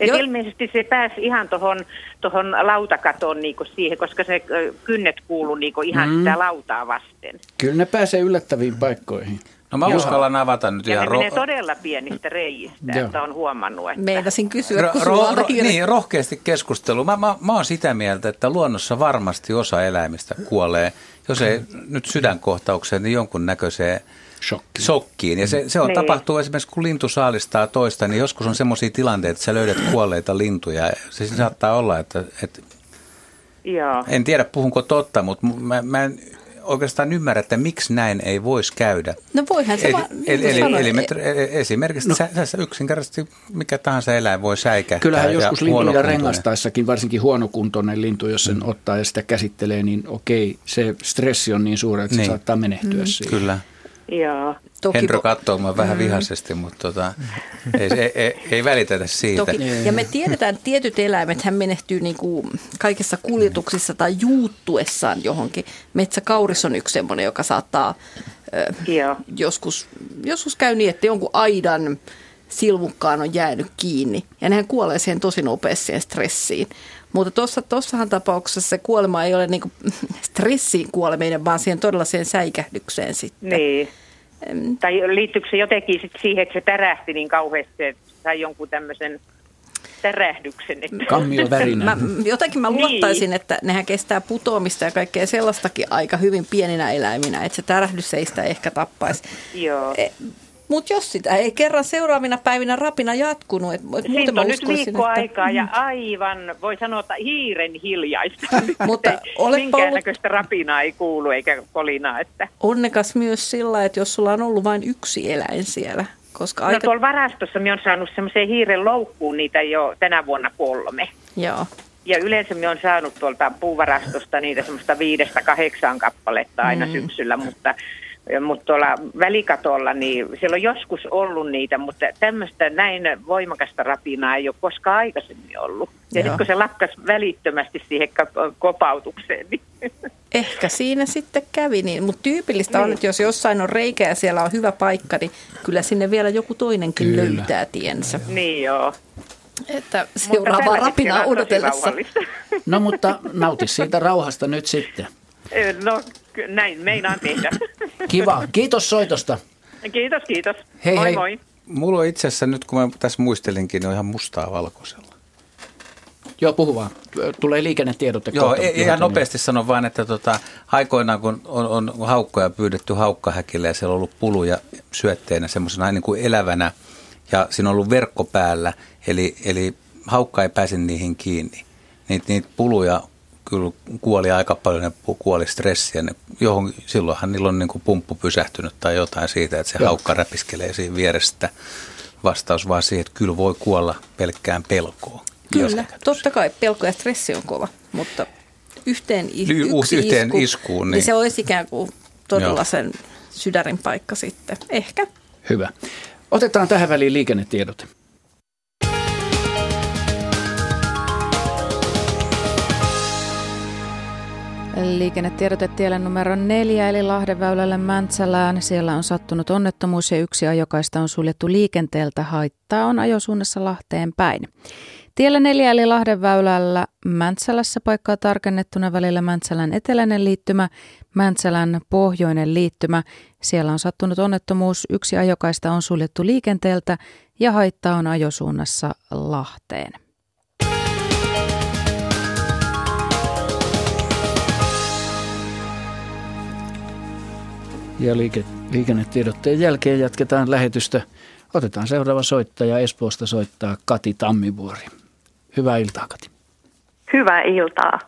et ilmeisesti se pääsi ihan tuohon tohon lautakatoon niinku siihen, koska se kynnet kuuluu niinku ihan mm. sitä lautaa vasten. Kyllä ne pääsee yllättäviin paikkoihin. No mä Joo. uskallan avata nyt ja ihan... Ja ro- todella pienistä reiistä, että on huomannut, että... Meinasin kysyä, kun ro- ro- Niin, rohkeasti keskustelu. Mä, mä, mä oon sitä mieltä, että luonnossa varmasti osa eläimistä kuolee, jos ei nyt sydänkohtaukseen, niin jonkun näköiseen Shokkiin. Shokkiin. Ja se, se on, niin. tapahtuu esimerkiksi, kun lintu saalistaa toista, niin joskus on semmoisia tilanteita, että sä löydät kuolleita lintuja. Se saattaa olla, että, että Joo. en tiedä puhunko totta, mutta mä, mä en oikeastaan ymmärrä, että miksi näin ei voisi käydä. No voihan se eli, vaan eli, eli, eli, eli esimerkiksi no. sä, sä yksinkertaisesti mikä tahansa eläin voi säikähtää. Kyllähän joskus lintuja rengastaessakin, varsinkin huonokuntoinen lintu, jos sen mm. ottaa ja sitä käsittelee, niin okei, se stressi on niin suuri, että niin. se saattaa menehtyä mm. siihen. Kyllä. Joo. Toki Henro katsoo mua vähän mm. vihaisesti, mutta tota, ei, ei, ei, ei välitetä siitä. Toki. Ja me tiedetään, että tietyt eläimet hän menehtyy niin kuin kaikissa kuljetuksissa tai juuttuessaan johonkin. Metsäkauris on yksi sellainen, joka saattaa Joo. joskus, joskus käy niin, että jonkun aidan silmukkaan on jäänyt kiinni. Ja nehän kuolee siihen tosi nopeasti stressiin. Mutta tuossa, tuossahan tapauksessa se kuolema ei ole niinku stressiin kuoleminen, vaan siihen todella siihen säikähdykseen sitten. Niin. Mm. Tai liittyykö se jotenkin sit siihen, että se tärähti niin kauheasti, että sai jonkun tämmöisen tärähdyksen. Kammio värinä. Mä, jotenkin mä luottaisin, niin. että nehän kestää putoamista ja kaikkea sellaistakin aika hyvin pieninä eläiminä, että se tärähdys ei sitä ehkä tappaisi. Joo. E, mutta jos sitä ei kerran seuraavina päivinä rapina jatkunut, et, Siitä on nyt viikko että... aikaa ja aivan, voi sanoa, että hiiren hiljaista. Mutta Minkäännäköistä ollut... rapinaa ei kuulu eikä kolinaa. Että... Onnekas myös sillä, että jos sulla on ollut vain yksi eläin siellä. Koska no aika... tuolla varastossa minä olen saanut semmoiseen hiiren loukkuun niitä jo tänä vuonna kolme. Joo. Ja yleensä me on saanut tuolta puuvarastosta niitä semmoista viidestä kahdeksaan kappaletta aina mm. syksyllä, mutta mutta tuolla välikatolla, niin siellä on joskus ollut niitä, mutta tämmöistä näin voimakasta rapinaa ei ole koskaan aikaisemmin ollut. Ja sitten kun se lakkas välittömästi siihen kopautukseen, niin Ehkä siinä sitten kävi niin, mutta tyypillistä niin. on, että jos jossain on reikä ja siellä on hyvä paikka, niin kyllä sinne vielä joku toinenkin kyllä. löytää tiensä. Niin joo. Että seuraavaa rapinaa odotellessa. No mutta nauti siitä rauhasta nyt sitten. No näin meinaan tehdä. Kiva. Kiitos soitosta. Kiitos, kiitos. Hei moi hei. moi. Mulla on itse asiassa nyt, kun mä tässä muistelinkin, niin on ihan mustaa valkoisella. Joo, puhu vaan. Tulee liikennetiedotte. Joo, kohta, ihan nopeasti sanon vain, että tota, aikoinaan kun on, on haukkoja pyydetty haukkahäkille ja siellä on ollut puluja syötteenä semmoisena niin kuin elävänä ja siinä on ollut verkko päällä, eli, eli haukka ei pääse niihin kiinni. Niitä, niitä puluja kyllä kuoli aika paljon, ne kuoli stressiä. Ne, johon, silloinhan niillä on niin kuin pumppu pysähtynyt tai jotain siitä, että se Joo. haukka räpiskelee siinä vierestä. Vastaus vaan siihen, että kyllä voi kuolla pelkkään pelkoon. Kyllä, totta kai pelko ja stressi on kova, mutta yhteen, yksi yhteen isku, iskuun, niin. niin se olisi ikään kuin todella Joo. sen sydärin paikka sitten. Ehkä. Hyvä. Otetaan tähän väliin liikennetiedot. Liikennetiedote tielle numero neljä eli Lahdenväylälle Mäntsälään. Siellä on sattunut onnettomuus ja yksi ajokaista on suljettu liikenteeltä. Haittaa on ajosuunnassa Lahteen päin. Tiellä neljä eli Lahdenväylällä Mäntsälässä paikkaa tarkennettuna välillä Mäntsälän eteläinen liittymä, Mäntsälän pohjoinen liittymä. Siellä on sattunut onnettomuus, yksi ajokaista on suljettu liikenteeltä ja haittaa on ajosuunnassa Lahteen. Ja liike, liikennetiedotteen jälkeen jatketaan lähetystä. Otetaan seuraava soittaja. Espoosta soittaa Kati Tammivuori. Hyvää iltaa, Kati. Hyvää iltaa.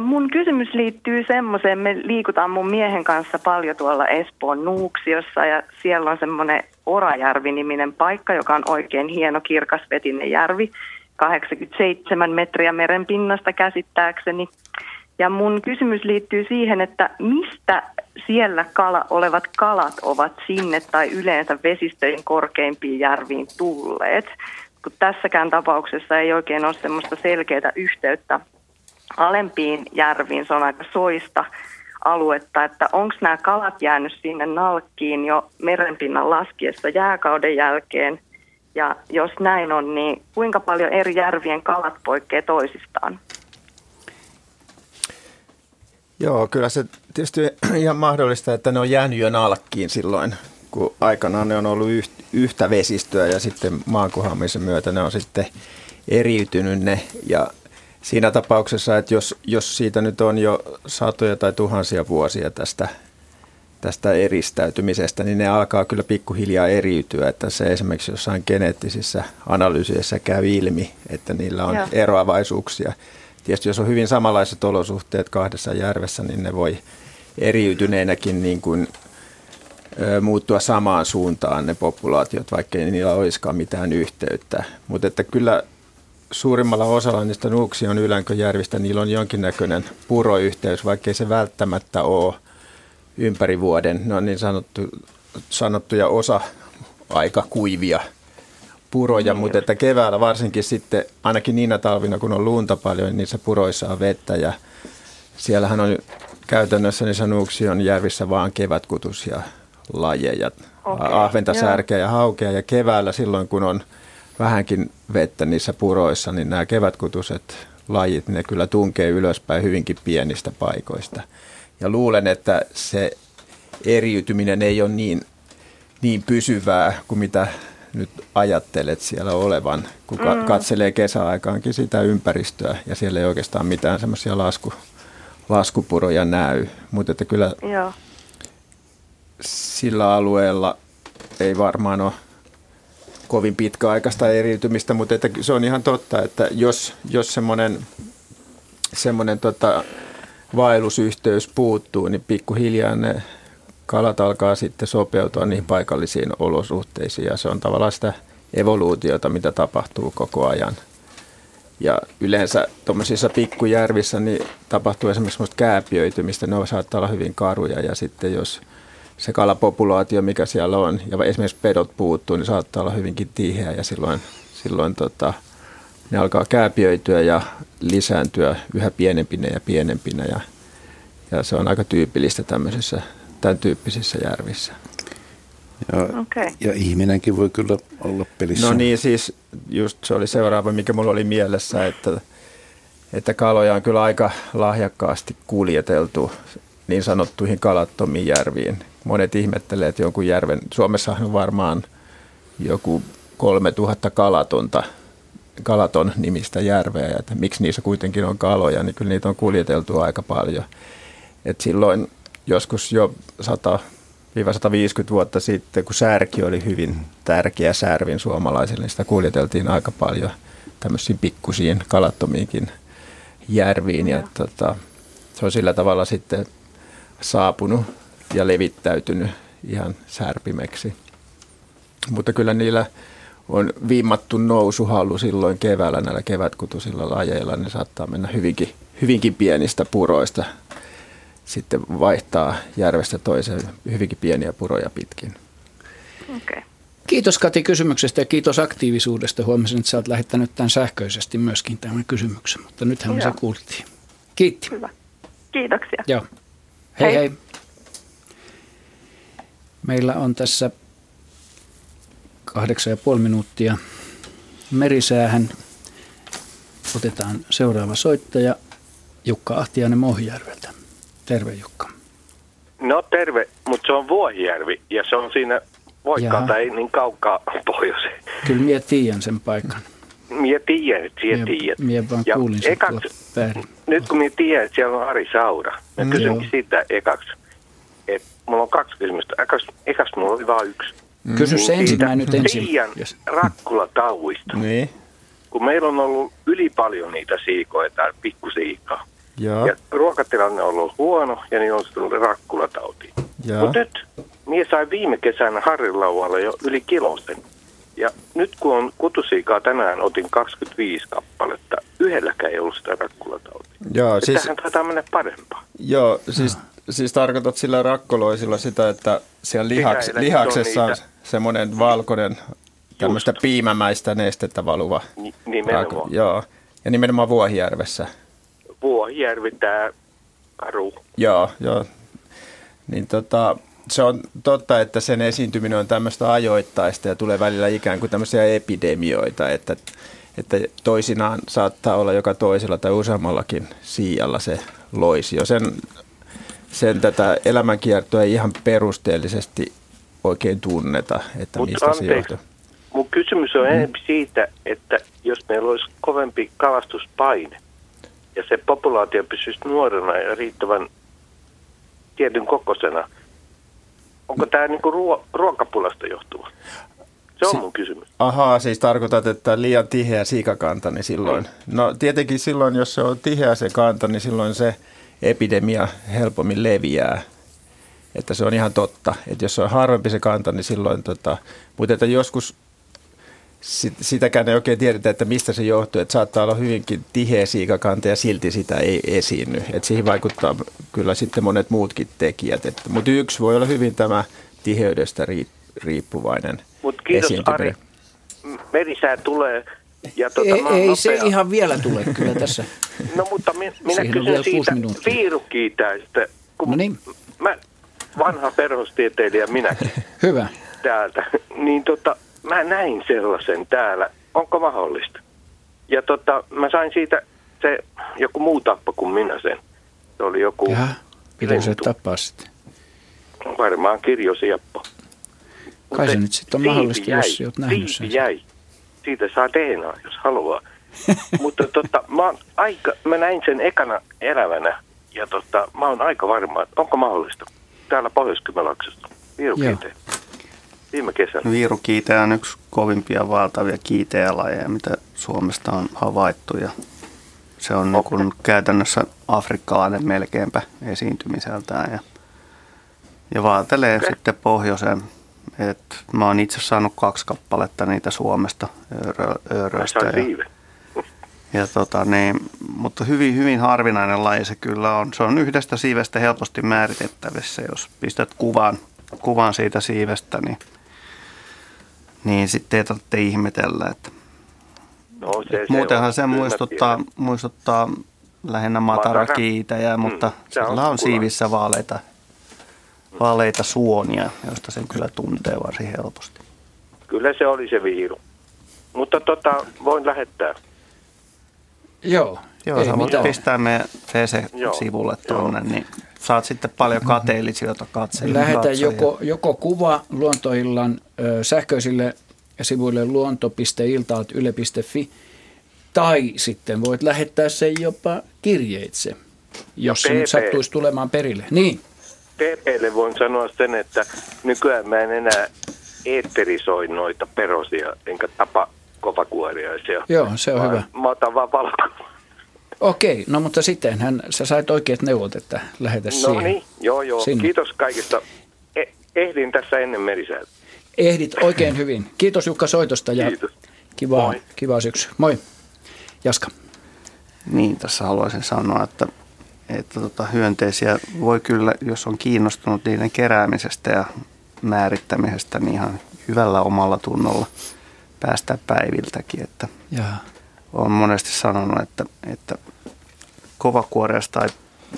Mun kysymys liittyy semmoiseen, me liikutaan mun miehen kanssa paljon tuolla Espoon Nuuksiossa ja siellä on semmoinen Orajärvi-niminen paikka, joka on oikein hieno kirkasvetinen järvi, 87 metriä merenpinnasta käsittääkseni. Ja mun kysymys liittyy siihen, että mistä siellä kala, olevat kalat ovat sinne tai yleensä vesistöjen korkeimpiin järviin tulleet? Kun tässäkään tapauksessa ei oikein ole semmoista selkeää yhteyttä alempiin järviin, se on aika soista aluetta, että onko nämä kalat jäänyt sinne nalkkiin jo merenpinnan laskiessa jääkauden jälkeen, ja jos näin on, niin kuinka paljon eri järvien kalat poikkeaa toisistaan? Joo, kyllä se tietysti ihan mahdollista, että ne on jäänyt jo nalkkiin silloin, kun aikanaan ne on ollut yhtä vesistöä ja sitten maankuhaamisen myötä ne on sitten eriytynyt ne ja siinä tapauksessa, että jos, jos siitä nyt on jo satoja tai tuhansia vuosia tästä, tästä eristäytymisestä, niin ne alkaa kyllä pikkuhiljaa eriytyä, että se esimerkiksi jossain geneettisissä analyysissä käy ilmi, että niillä on Joo. eroavaisuuksia. Tietysti jos on hyvin samanlaiset olosuhteet kahdessa järvessä, niin ne voi eriytyneenäkin niin kuin muuttua samaan suuntaan ne populaatiot, vaikka ei niillä olisikaan mitään yhteyttä. Mutta että kyllä suurimmalla osalla niistä Nuuksion ylänköjärvistä niillä on jonkinnäköinen puroyhteys, vaikkei se välttämättä ole ympäri vuoden. Ne on niin sanottu, sanottuja osa aika kuivia puroja, mm. mutta että keväällä varsinkin sitten, ainakin niinä talvina kun on luunta paljon, niin niissä puroissa on vettä ja siellähän on käytännössä niissä Nuuksion järvissä vaan kevätkutus ja lajeja, okay, ahventa, joo. särkeä ja haukea. Ja keväällä silloin, kun on vähänkin vettä niissä puroissa, niin nämä kevätkutuset lajit, ne kyllä tunkee ylöspäin hyvinkin pienistä paikoista. Ja luulen, että se eriytyminen ei ole niin, niin pysyvää kuin mitä nyt ajattelet siellä olevan, kun mm. katselee kesäaikaankin sitä ympäristöä ja siellä ei oikeastaan mitään semmoisia lasku, laskupuroja näy. Mutta että kyllä Joo sillä alueella ei varmaan ole kovin pitkäaikaista eriytymistä, mutta että se on ihan totta, että jos, jos semmoinen, semmoinen tota, vaellusyhteys puuttuu, niin pikkuhiljaa ne kalat alkaa sitten sopeutua niihin paikallisiin olosuhteisiin ja se on tavallaan sitä evoluutiota, mitä tapahtuu koko ajan. Ja yleensä tuommoisissa pikkujärvissä niin tapahtuu esimerkiksi kääpiöitymistä, ne saattaa olla hyvin karuja ja sitten jos se kalapopulaatio, mikä siellä on, ja esimerkiksi pedot puuttuu, niin saattaa olla hyvinkin tiheä ja silloin, silloin tota, ne alkaa kääpiöityä ja lisääntyä yhä pienempinä ja pienempinä ja, ja se on aika tyypillistä tämmöisissä, tämän tyyppisissä järvissä. Ja, okay. ja ihminenkin voi kyllä olla pelissä. No niin, siis just se oli seuraava, mikä mulla oli mielessä, että, että kaloja on kyllä aika lahjakkaasti kuljeteltu niin sanottuihin kalattomiin järviin. Monet ihmettelee, että jonkun järven, Suomessa on varmaan joku 3000 kalatonta, kalaton nimistä järveä, ja että miksi niissä kuitenkin on kaloja, niin kyllä niitä on kuljeteltu aika paljon. Et silloin joskus jo 100 150 vuotta sitten, kun särki oli hyvin tärkeä särvin suomalaisille, niin sitä kuljeteltiin aika paljon tämmöisiin pikkusiin kalattomiinkin järviin. Ja tota, se on sillä tavalla sitten saapunut ja levittäytynyt ihan särpimeksi. Mutta kyllä niillä on viimattu nousuhallu silloin keväällä näillä kevätkutusilla lajeilla. Ne saattaa mennä hyvinkin, hyvinkin pienistä puroista sitten vaihtaa järvestä toiseen hyvinkin pieniä puroja pitkin. Okay. Kiitos Kati kysymyksestä ja kiitos aktiivisuudesta. Huomasin, että sä oot lähettänyt tämän sähköisesti myöskin tämän kysymyksen, mutta nythän me se kuultiin. Kiitti. Hyvä. Kiitoksia. Joo. Hei hei. hei. Meillä on tässä kahdeksan ja puoli minuuttia merisäähän. Otetaan seuraava soittaja Jukka Ahtiainen Mohjärveltä. Terve Jukka. No terve, mutta se on Vuohijärvi ja se on siinä Voikkaalta ei niin kaukaa pohjoiseen. Kyllä mie tiedän sen paikan. Mie tiedän, että siellä tiedät. Mie vaan ja kuulin sen ekaks, Nyt kun mie tiedän, että siellä on Ari Saura, mä mm, kysynkin joo. sitä ekaksi. Että mulla on kaksi kysymystä. Ekas, ekas mulla oli vain yksi. Mm. Kysy se niin ensimmäinen nyt ensin. Tiian yes. rakkulatauista. Niin. Kun meillä on ollut yli paljon niitä siikoja täällä, pikkusiikaa. Ja. ja ruokatilanne on ollut huono ja niin on tullut rakkulatauti. Mutta nyt mies sai viime kesänä Harrilaualla jo yli kilosen. Ja nyt kun on kutusiikaa tänään, otin 25 kappaletta. Yhdelläkään ei ollut sitä rakkulatautia. Joo, siis, tähän taitaa mennä parempaa. Joo, siis, ah. siis tarkoitat sillä rakkoloisilla sitä, että siellä lihaks, lihaksessa on, on semmoinen valkoinen tämmöistä piimämäistä nestettä valuva. Ni, nimenomaan. joo, ja nimenomaan Vuohijärvessä. Vuohijärvi, tämä karu. Joo, joo. Niin tota, se on totta, että sen esiintyminen on tämmöistä ajoittaista ja tulee välillä ikään kuin tämmöisiä epidemioita, että, että toisinaan saattaa olla joka toisella tai useammallakin siijalla se loisio. Sen, sen tätä elämänkiertoa ei ihan perusteellisesti oikein tunneta, että Mut mistä anteeksi, se johtuu. Mun kysymys on mm. enemmän siitä, että jos meillä olisi kovempi kalastuspaine, ja se populaatio pysyisi nuorena ja riittävän tietyn kokoisena. Onko tämä niinku ruo- ruokapulasta johtuva? Se on si- mun kysymys. Ahaa, siis tarkoitat, että liian tiheä siikakanta, niin silloin, mm. no tietenkin silloin, jos se on tiheä se kanta, niin silloin se epidemia helpommin leviää. Että se on ihan totta, että jos se on harvempi se kanta, niin silloin, tota, mutta että joskus sitäkään ei oikein tiedetä, että mistä se johtuu. Että saattaa olla hyvinkin tiheä siikakanta ja silti sitä ei esiinny. Että siihen vaikuttaa kyllä sitten monet muutkin tekijät. mutta yksi voi olla hyvin tämä tiheydestä riippuvainen Mutta kiitos Ari. Merisää tulee. Ja tuota, ei, ei se ihan vielä tule kyllä tässä. No mutta minä, minä kysyn siitä viirukiitäistä. Kun no niin. Mä, vanha perhostieteilijä minäkin. Hyvä. Täältä. Niin tota, mä näin sellaisen täällä. Onko mahdollista? Ja tota, mä sain siitä se joku muu tappo kuin minä sen. Se oli joku... Jaha, pitäisi se tappaa sitten? Varmaan kirjosieppo. Kai se nyt sitten on mahdollista, jäi, jos olet nähnyt sen. jäi. Siitä saa DNA, jos haluaa. Mutta tota, mä, aika, mä näin sen ekana elävänä ja tota, mä oon aika varma, että onko mahdollista täällä Pohjois-Kymenlaaksossa. Virukiiteen viime kesänä. Viirukiite on yksi kovimpia valtavia kiiteälajeja, mitä Suomesta on havaittu. Ja se on okay. niin käytännössä afrikkalainen melkeinpä esiintymiseltään. Ja, ja vaatelee okay. sitten pohjoisen. Et mä oon itse saanut kaksi kappaletta niitä Suomesta ööröistä. Ja, Ja tota, niin, mutta hyvin, hyvin harvinainen laji se kyllä on. Se on yhdestä siivestä helposti määritettävissä. Jos pistät kuvan, kuvan siitä siivestä, niin, niin sitten ei tarvitse ihmetellä. Että. No, se, se Muutenhan se muistuttaa, muistuttaa lähinnä matarakiitäjää, mm, mutta mm, sillä on, on siivissä vaaleita, vaaleita suonia, joista sen kyllä tuntee varsin helposti. Kyllä se oli se viiru. Mutta tota, voin lähettää. Joo. Joo, sä voit pistää meidän PC-sivulle tuonne, niin saat sitten paljon kateellisia katsojia. Lähetä joko, joko kuva luontoillan sähköisille sivuille luonto.iltaat.yle.fi tai sitten voit lähettää sen jopa kirjeitse, jos se nyt sattuisi tulemaan perille. Niin. PPlle voin sanoa sen, että nykyään mä en enää eetterisoi noita perosia, enkä tapa kovakuoriaisia. Joo, se on hyvä. Mä otan vaan valkoa. Okei, no mutta sitten hän, sä sait oikeat neuvot, että lähetä no siihen. No niin, joo joo. Sinne. Kiitos kaikista. E- ehdin tässä ennen merisäätä. Ehdit oikein hyvin. Kiitos Jukka soitosta ja Kiitos. kivaa, Moi. kivaa syksy. Moi. Jaska. Niin, tässä haluaisin sanoa, että, että tota, hyönteisiä voi kyllä, jos on kiinnostunut niiden keräämisestä ja määrittämisestä, niin ihan hyvällä omalla tunnolla päästä päiviltäkin. Että Jaa. olen monesti sanonut, että, että kovakuoreas tai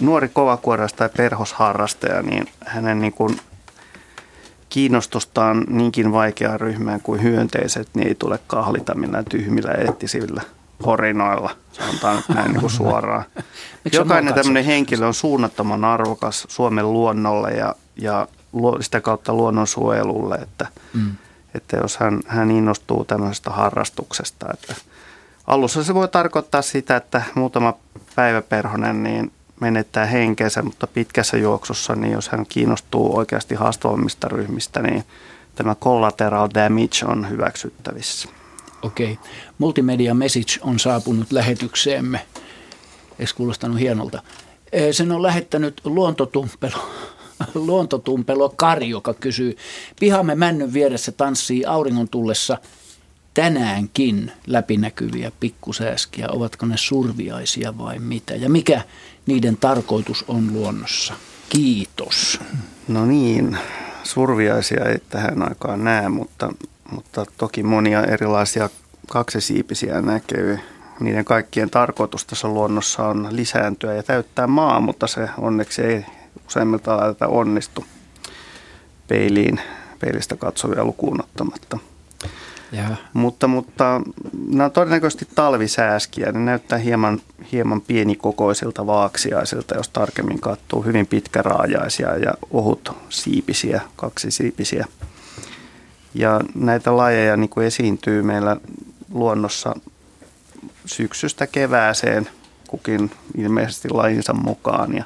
nuori kovakuoreas tai perhosharrastaja, niin hänen niin kuin kiinnostustaan niinkin vaikeaan ryhmään kuin hyönteiset, niin ei tule kahlita millään tyhmillä eettisillä horinoilla, sanotaan nyt näin niin kuin suoraan. Jokainen tämmöinen henkilö on suunnattoman arvokas Suomen luonnolle ja, ja sitä kautta luonnonsuojelulle, että, mm. että jos hän, hän innostuu tämmöisestä harrastuksesta, että alussa se voi tarkoittaa sitä, että muutama päiväperhonen niin menettää henkensä, mutta pitkässä juoksussa, niin jos hän kiinnostuu oikeasti haastavammista ryhmistä, niin tämä collateral damage on hyväksyttävissä. Okei. Okay. Multimedia Message on saapunut lähetykseemme. Eikö kuulostanut hienolta? Sen on lähettänyt luontotumpelo, luontotumpelo Kari, joka kysyy, pihamme männyn vieressä tanssii auringon tullessa tänäänkin läpinäkyviä pikkusääskiä. Ovatko ne surviaisia vai mitä? Ja mikä niiden tarkoitus on luonnossa? Kiitos. No niin, surviaisia ei tähän aikaan näe, mutta, mutta toki monia erilaisia kaksisiipisiä näkyy. Niiden kaikkien tarkoitus tässä luonnossa on lisääntyä ja täyttää maa, mutta se onneksi ei useimmilta laiteta onnistu peiliin, peilistä katsovia lukuun ottamatta. Ja. Mutta, mutta nämä on todennäköisesti talvisääskiä. Ne näyttää hieman, hieman pienikokoisilta vaaksiaisilta, jos tarkemmin katsoo. Hyvin pitkäraajaisia ja ohut siipisiä, kaksi siipisiä. Ja näitä lajeja niin kuin esiintyy meillä luonnossa syksystä kevääseen kukin ilmeisesti lajinsa mukaan. Ja,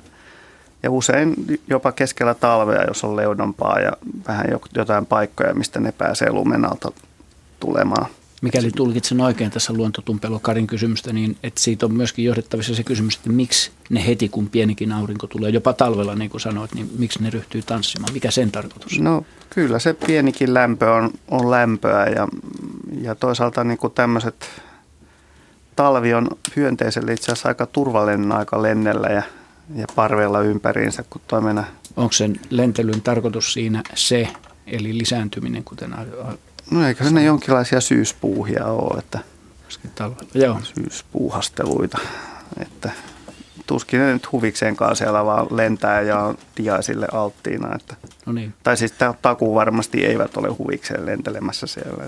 ja usein jopa keskellä talvea, jos on leudompaa ja vähän jotain paikkoja, mistä ne pääsee lumen alta tulemaan. Mikäli tulkitsen oikein tässä luontotumpelo Karin kysymystä, niin että siitä on myöskin johdettavissa se kysymys, että miksi ne heti kun pienikin aurinko tulee, jopa talvella niin kuin sanoit, niin miksi ne ryhtyy tanssimaan? Mikä sen tarkoitus on? No kyllä se pienikin lämpö on, on lämpöä ja, ja toisaalta niin kuin tämmöiset talvi on hyönteiselle itse asiassa aika turvallinen aika lennellä ja, ja parveilla ympäriinsä, kun toimena. Onko sen lentelyn tarkoitus siinä se, eli lisääntyminen, kuten No eikö ne jonkinlaisia syyspuuhia ole, että talvella. Joo. syyspuuhasteluita, että tuskin ne nyt huvikseenkaan siellä vaan lentää ja on tiaisille alttiina. Että, no niin. Tai siis takuu varmasti eivät ole huvikseen lentelemässä siellä.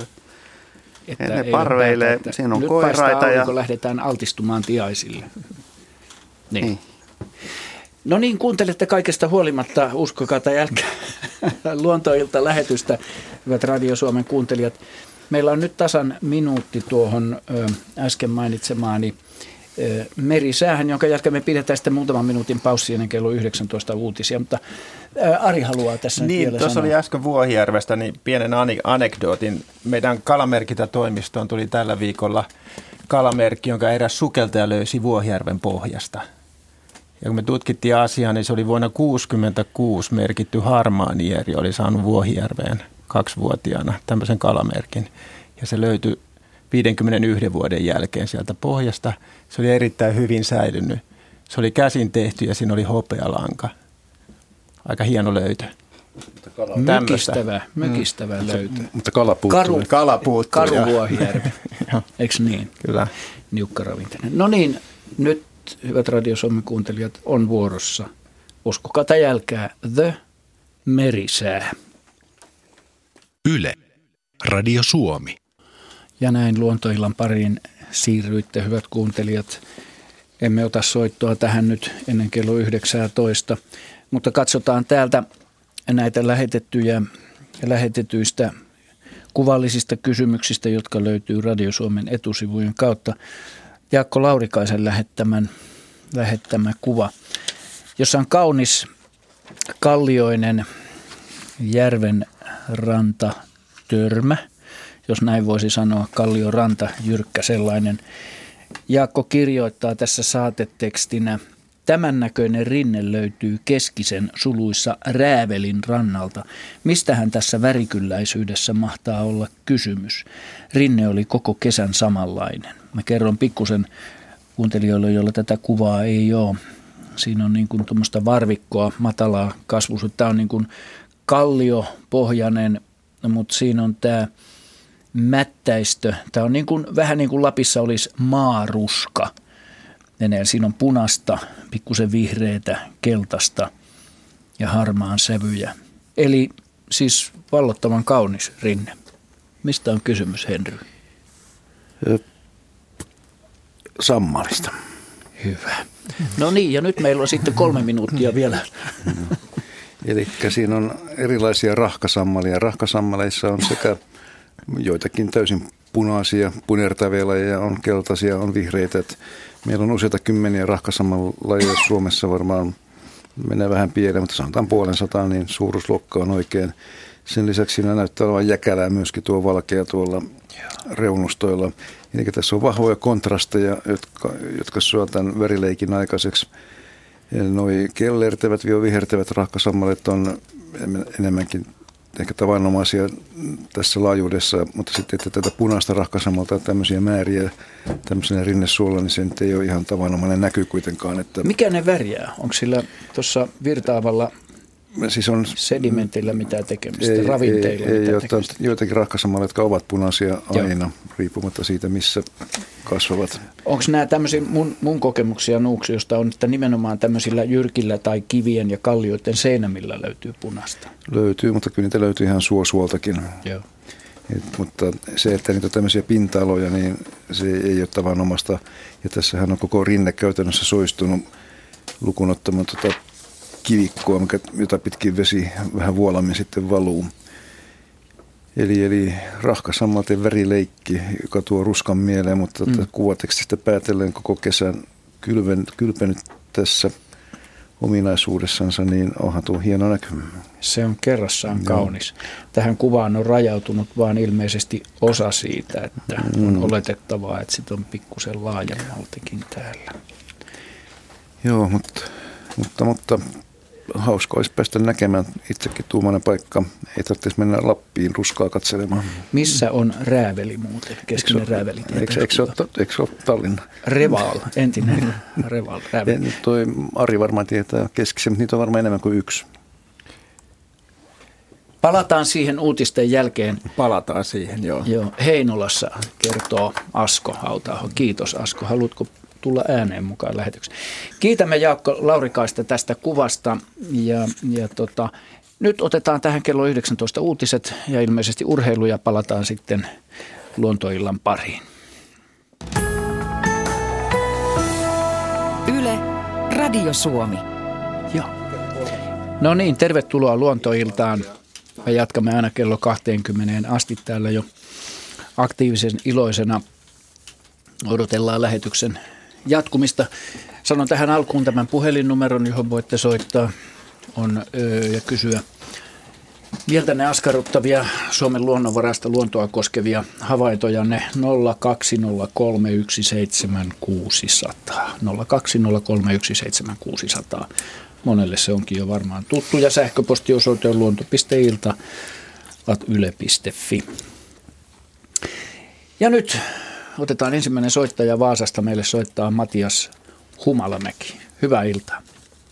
Että ne parveilee, että siinä on nyt koiraita. Ja... lähdetään altistumaan tiaisille. Niin. niin. No niin, kuuntelette kaikesta huolimatta, uskokaa tai älkää, luontoilta lähetystä, hyvät Radio Suomen kuuntelijat. Meillä on nyt tasan minuutti tuohon äsken mainitsemaani merisäähän, jonka jälkeen me pidetään sitten muutaman minuutin paussi ennen kello 19 uutisia. Mutta Ari haluaa tässä niin, vielä tuossa sanoa. oli äsken Vuohijärvestä niin pienen anekdootin. Meidän kalamerkintätoimistoon tuli tällä viikolla kalamerkki, jonka eräs sukeltaja löysi Vuohijärven pohjasta – ja kun me tutkittiin asiaa, niin se oli vuonna 1966 merkitty harmaanieri, oli saanut Vuohijärveen kaksivuotiaana tämmöisen kalamerkin. Ja se löytyi 51 vuoden jälkeen sieltä pohjasta. Se oli erittäin hyvin säilynyt. Se oli käsin tehty ja siinä oli hopealanka. Aika hieno löytö. Mykistävä, mykistävä mm. löytö. Mutta kala puuttuu. Karu, kala puuttuu. Karuvuohijärvi. Eikö niin? Kyllä. Niukkaravintinen. No niin, nyt hyvät Radio Suomen kuuntelijat on vuorossa. Uskokaa tai jälkää The Merisää. Yle. Radio Suomi. Ja näin luontoillan pariin siirryitte, hyvät kuuntelijat. Emme ota soittoa tähän nyt ennen kello 19, mutta katsotaan täältä näitä lähetettyjä lähetetyistä kuvallisista kysymyksistä, jotka löytyy Radio Suomen etusivujen kautta. Jaakko Laurikaisen lähettämän, lähettämä kuva, jossa on kaunis kallioinen järven ranta törmä, jos näin voisi sanoa, kallioranta, jyrkkä sellainen. Jaakko kirjoittaa tässä saatetekstinä, Tämän näköinen rinne löytyy keskisen suluissa Räävelin rannalta. Mistähän tässä värikylläisyydessä mahtaa olla kysymys? Rinne oli koko kesän samanlainen. Mä kerron pikkusen kuuntelijoille, joilla tätä kuvaa ei ole. Siinä on niin kuin tuommoista varvikkoa, matalaa kasvusuutta. Tämä on niin kuin kalliopohjainen, mutta siinä on tämä mättäistö. Tämä on niin kuin, vähän niin kuin Lapissa olisi maaruska. Siinä on punasta, pikkusen vihreitä, keltaista ja harmaan sävyjä. Eli siis vallottavan kaunis rinne. Mistä on kysymys, Henry? Sammalista. Hyvä. No niin, ja nyt meillä on sitten kolme minuuttia vielä. Eli siinä on erilaisia rahkasammalia. Rahkasammaleissa on sekä joitakin täysin punaisia, punertavia lajeja, on keltaisia, on vihreitä. Meillä on useita kymmeniä rahkasammalajeja Suomessa varmaan menee vähän pieleen, mutta sanotaan puolen sataan, niin suuruusluokka on oikein. Sen lisäksi siinä näyttää olevan jäkälää myöskin tuo valkea tuolla reunustoilla. Eli tässä on vahvoja kontrasteja, jotka, jotka syövät tämän verileikin aikaiseksi. Noi kellertävät, vihertävät rahkasammalet on enemmänkin ehkä tavanomaisia tässä laajuudessa, mutta sitten, että tätä punaista rahkasamalta tämmöisiä määriä tämmöisenä rinnesuolla, niin se ei ole ihan tavanomainen näky kuitenkaan. Että Mikä ne värjää? Onko sillä tuossa virtaavalla siis on, sedimentillä mitään tekemistä, ei, ravinteilla ei, ei, jotta, joitakin rahkasamalla, jotka ovat punaisia aina, Joo. riippumatta siitä, missä kasvavat. Onko nämä tämmöisiä mun, mun kokemuksia nuuksiosta on, että nimenomaan tämmöisillä jyrkillä tai kivien ja kallioiden seinämillä löytyy punasta? Löytyy, mutta kyllä niitä löytyy ihan suosuoltakin. Joo. Et, mutta se, että niitä on tämmöisiä pinta-aloja, niin se ei ole tavanomasta. Ja tässähän on koko rinne käytännössä soistunut lukunottamaan tuota kivikkoa, mikä, jota pitkin vesi vähän vuolammin sitten valuu. Eli, eli rahkasammalten värileikki, joka tuo ruskan mieleen, mutta mm. kuvatekstistä päätellen koko kesän kylven, kylpenyt tässä ominaisuudessansa, niin onhan tuo hieno näkymä. Se on kerrassaan Joo. kaunis. Tähän kuvaan on rajautunut vain ilmeisesti osa siitä, että mm. on oletettavaa, että sitten on pikkusen laajemmaltikin täällä. Joo, mutta, mutta, mutta hauska olisi päästä näkemään itsekin tuumainen paikka. Ei tarvitsisi mennä Lappiin ruskaa katselemaan. Missä on Rääveli muuten? Keskinen eikö, Rääveli. Eikö, eikö, ole, eikö ole Tallinna? Reval, entinen Reval, Rääveli. toi Ari varmaan tietää keskisen, mutta niitä on varmaan enemmän kuin yksi. Palataan siihen uutisten jälkeen. Palataan siihen, joo. joo. Heinolassa kertoo Asko Hautaho. Kiitos Asko. Haluatko tulla ääneen mukaan lähetykseen. Kiitämme Jaakko Laurikaista tästä kuvasta ja, ja tota, nyt otetaan tähän kello 19 uutiset ja ilmeisesti urheilu ja palataan sitten luontoillan pariin. Yle, Radio Suomi. Joo. No niin, tervetuloa luontoiltaan. Me jatkamme aina kello 20 asti täällä jo aktiivisen iloisena. Odotellaan lähetyksen jatkumista. Sanon tähän alkuun tämän puhelinnumeron, johon voitte soittaa on, öö, ja kysyä mieltänne askarruttavia Suomen luonnonvarasta luontoa koskevia havaintoja ne 020317600. 020317600. Monelle se onkin jo varmaan tuttu ja sähköpostiosoite on luonto.ilta yle.fi. Ja nyt otetaan ensimmäinen soittaja Vaasasta. Meille soittaa Matias Humalamäki. Hyvää iltaa.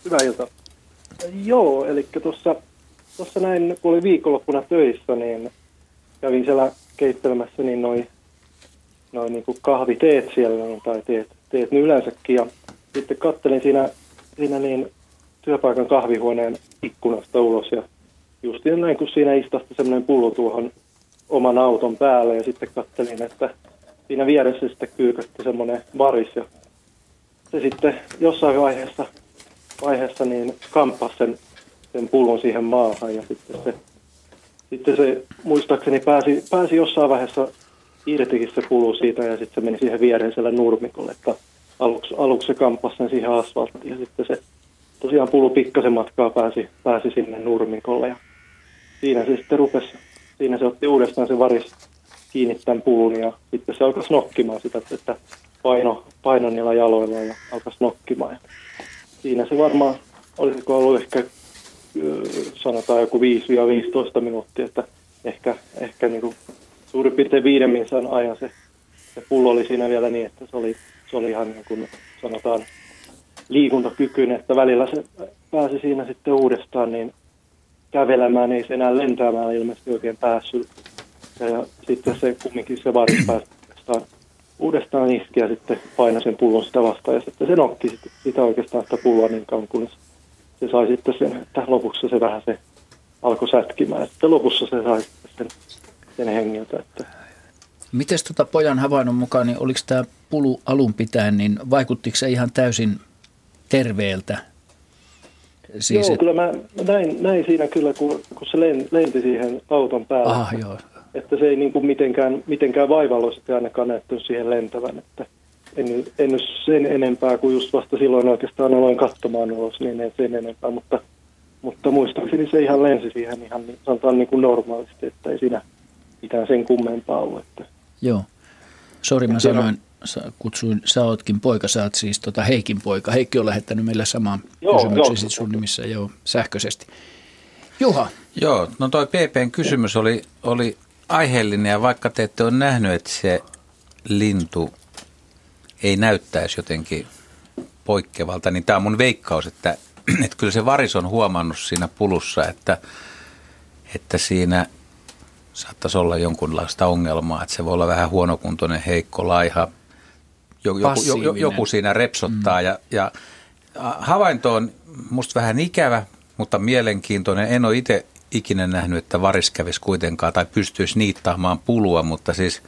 Hyvää iltaa. Joo, eli tuossa tuossa näin, kun oli viikonloppuna töissä, niin kävin siellä keittelemässä niin noin noi niin kahviteet siellä, tai teet, teet niin yleensäkin. Ja sitten kattelin siinä, siinä niin työpaikan kahvihuoneen ikkunasta ulos ja just näin, kun siinä istahti semmoinen pullo tuohon oman auton päälle ja sitten kattelin, että siinä vieressä sitten kyykätti semmoinen varis ja se sitten jossain vaiheessa, vaiheessa niin kamppasi sen, sen pullon siihen maahan ja sitten se, sitten se muistaakseni pääsi, pääsi jossain vaiheessa irtikin se pulu siitä ja sitten se meni siihen viereiselle nurmikolle, että aluksi, aluksi se kamppasi sen siihen asfalttiin ja sitten se tosiaan pulu pikkasen matkaa pääsi, pääsi sinne nurmikolle ja siinä se sitten rupesi, siinä se otti uudestaan se varis kiinni tämän pulun ja sitten se alkoi nokkimaan sitä, että paino, paino niillä jaloilla ja alkoi nokkimaan. Siinä se varmaan, olisiko ollut ehkä sanotaan joku 5-15 minuuttia, että ehkä, ehkä niin kuin suurin piirtein viiden ajan se, se pullo oli siinä vielä niin, että se oli, se oli ihan niin kuin sanotaan liikuntakykyinen, että välillä se pääsi siinä sitten uudestaan niin kävelemään, ei se enää lentämään ilmeisesti oikein päässyt. Ja, ja sitten se kumminkin se varis pääsi uudestaan, iski ja sitten painoi sen pullon sitä vastaan ja sitten se nokki sitä, sitä oikeastaan sitä pulloa niin kauan, kunnes se sai sitten sen, että lopussa se vähän se alkoi sätkimään ja sitten lopussa se sai sitten sen, sen hengiltä. Että. Miten tota pojan havainnon mukaan, niin oliko tämä pulu alun pitäen, niin vaikuttiko se ihan täysin terveeltä? Siis joo, et... kyllä mä, näin, näin siinä kyllä, kun, kun se lenti siihen auton päälle. Ah, joo. Että se ei niin kuin mitenkään, mitenkään vaivallisesti ainakaan näyttänyt siihen lentävän. Että en, en nyt sen enempää kuin just vasta silloin oikeastaan aloin katsomaan ulos, niin en sen enempää. Mutta, mutta muistaakseni se ihan lensi siihen ihan niin, sanotaan niin kuin normaalisti, että ei siinä mitään sen kummempaa ollut. Että. Joo. Sori, mä sanoin, sä kutsuin, sä ootkin poika, sä oot siis tota Heikin poika. Heikki on lähettänyt meille samaan joo, kysymyksen joo. sun nimissä joo, sähköisesti. Juha. Joo, no toi PPn kysymys oli, oli aiheellinen ja vaikka te ette ole nähnyt, että se lintu ei näyttäisi jotenkin poikkeavalta, niin tämä on mun veikkaus, että, että kyllä se varis on huomannut siinä pulussa, että, että siinä saattaisi olla jonkunlaista ongelmaa, että se voi olla vähän huonokuntoinen, heikko, laiha, joku, joku, joku siinä repsottaa mm. ja, ja havainto on musta vähän ikävä, mutta mielenkiintoinen. En ole itse ikinä nähnyt, että varis kävisi kuitenkaan tai pystyisi niittaamaan pulua, mutta siis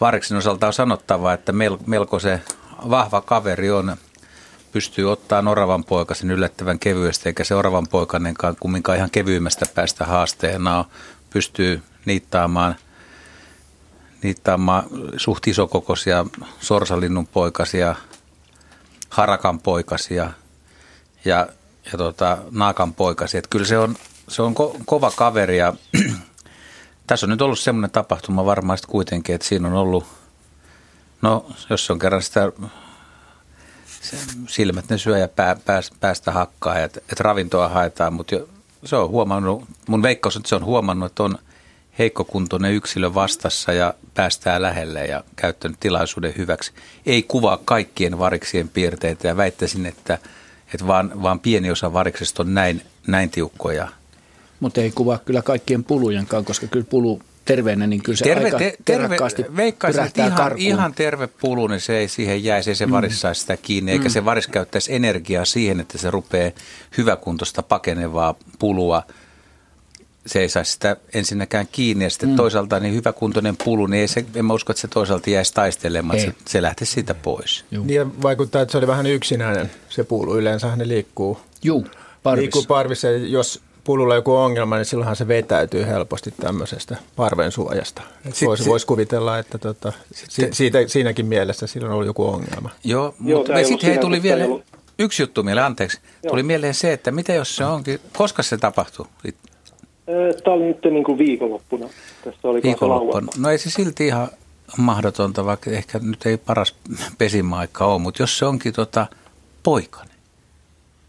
variksen osalta on sanottava, että melko se vahva kaveri on, pystyy ottaa oravan poikasen yllättävän kevyesti, eikä se oravan poikanenkaan kumminkaan ihan kevyimmästä päästä haasteena on, pystyy niittaamaan, niittaamaan suht isokokoisia sorsalinnun poikasia, harakan poikasia ja, ja tota, naakan poikasia. Että kyllä se on, se on ko, kova kaveri ja tässä on nyt ollut semmoinen tapahtuma varmaan kuitenkin, että siinä on ollut, no jos on kerran sitä silmät ne syö ja pää, pää, päästä hakkaa, että, että ravintoa haetaan, mutta jo, se on huomannut, mun veikkaus on, että se on huomannut, että on heikkokuntoinen yksilö vastassa ja päästää lähelle ja käyttänyt tilaisuuden hyväksi. Ei kuvaa kaikkien variksien piirteitä ja väittäisin, että, että vaan, vaan pieni osa variksesta on näin, näin tiukkoja. Mutta ei kuvaa kyllä kaikkien pulujenkaan, koska kyllä pulu terveenä, niin kyllä se terve, aika te, terve, veikkaisin, että ihan, ihan terve pulu, niin se ei siihen jäisi, ei se mm. varis saisi sitä kiinni, eikä mm. se varis käyttäisi energiaa siihen, että se rupeaa hyväkuntoista pakenevaa pulua – se ei saisi sitä ensinnäkään kiinni ja sitten mm. toisaalta niin hyväkuntoinen pulu, niin ei se, en mä usko, että se toisaalta jäisi taistelemaan, se, se lähtee siitä pois. Juu. Niin ja vaikuttaa, että se oli vähän yksinäinen se pulu, yleensä ne liikkuu. Juu, parvissa. Liikkuu parvissa, jos pululla joku ongelma, niin silloinhan se vetäytyy helposti tämmöisestä parven suojasta. Voisi vois kuvitella, että tota, si, siitä, siinäkin mielessä sillä on ollut joku ongelma. Joo, mutta sitten hei, tuli vielä yksi juttu mieleen, anteeksi. Joo. Tuli mieleen se, että mitä jos se onkin, koska se tapahtuu? Tämä oli nyt niin kuin viikonloppuna. Tässä oli viikonloppuna. No ei se silti ihan mahdotonta, vaikka ehkä nyt ei paras pesimaikka ole, mutta jos se onkin tota poikainen,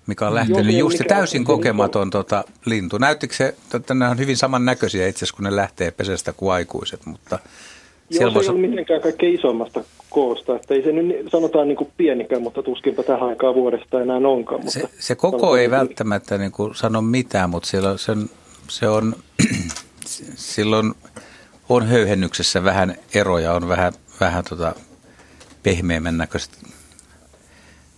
mikä on lähtenyt Joo, just täysin kokematon tota, lintu. Näyttikö se, että ne on hyvin samannäköisiä itse asiassa, kun ne lähtee pesästä kuin aikuiset, mutta Joo, se ei ole mitenkään kaikkein isommasta koosta. Että ei se nyt sanotaan niin kuin pienikään, mutta tuskinpa tähän aikaan vuodesta enää onkaan. Mutta se, se koko ei välttämättä niin kuin sano mitään, mutta siellä se on, se on silloin on höyhennyksessä vähän eroja, on vähän, vähän tota pehmeämmän näköiset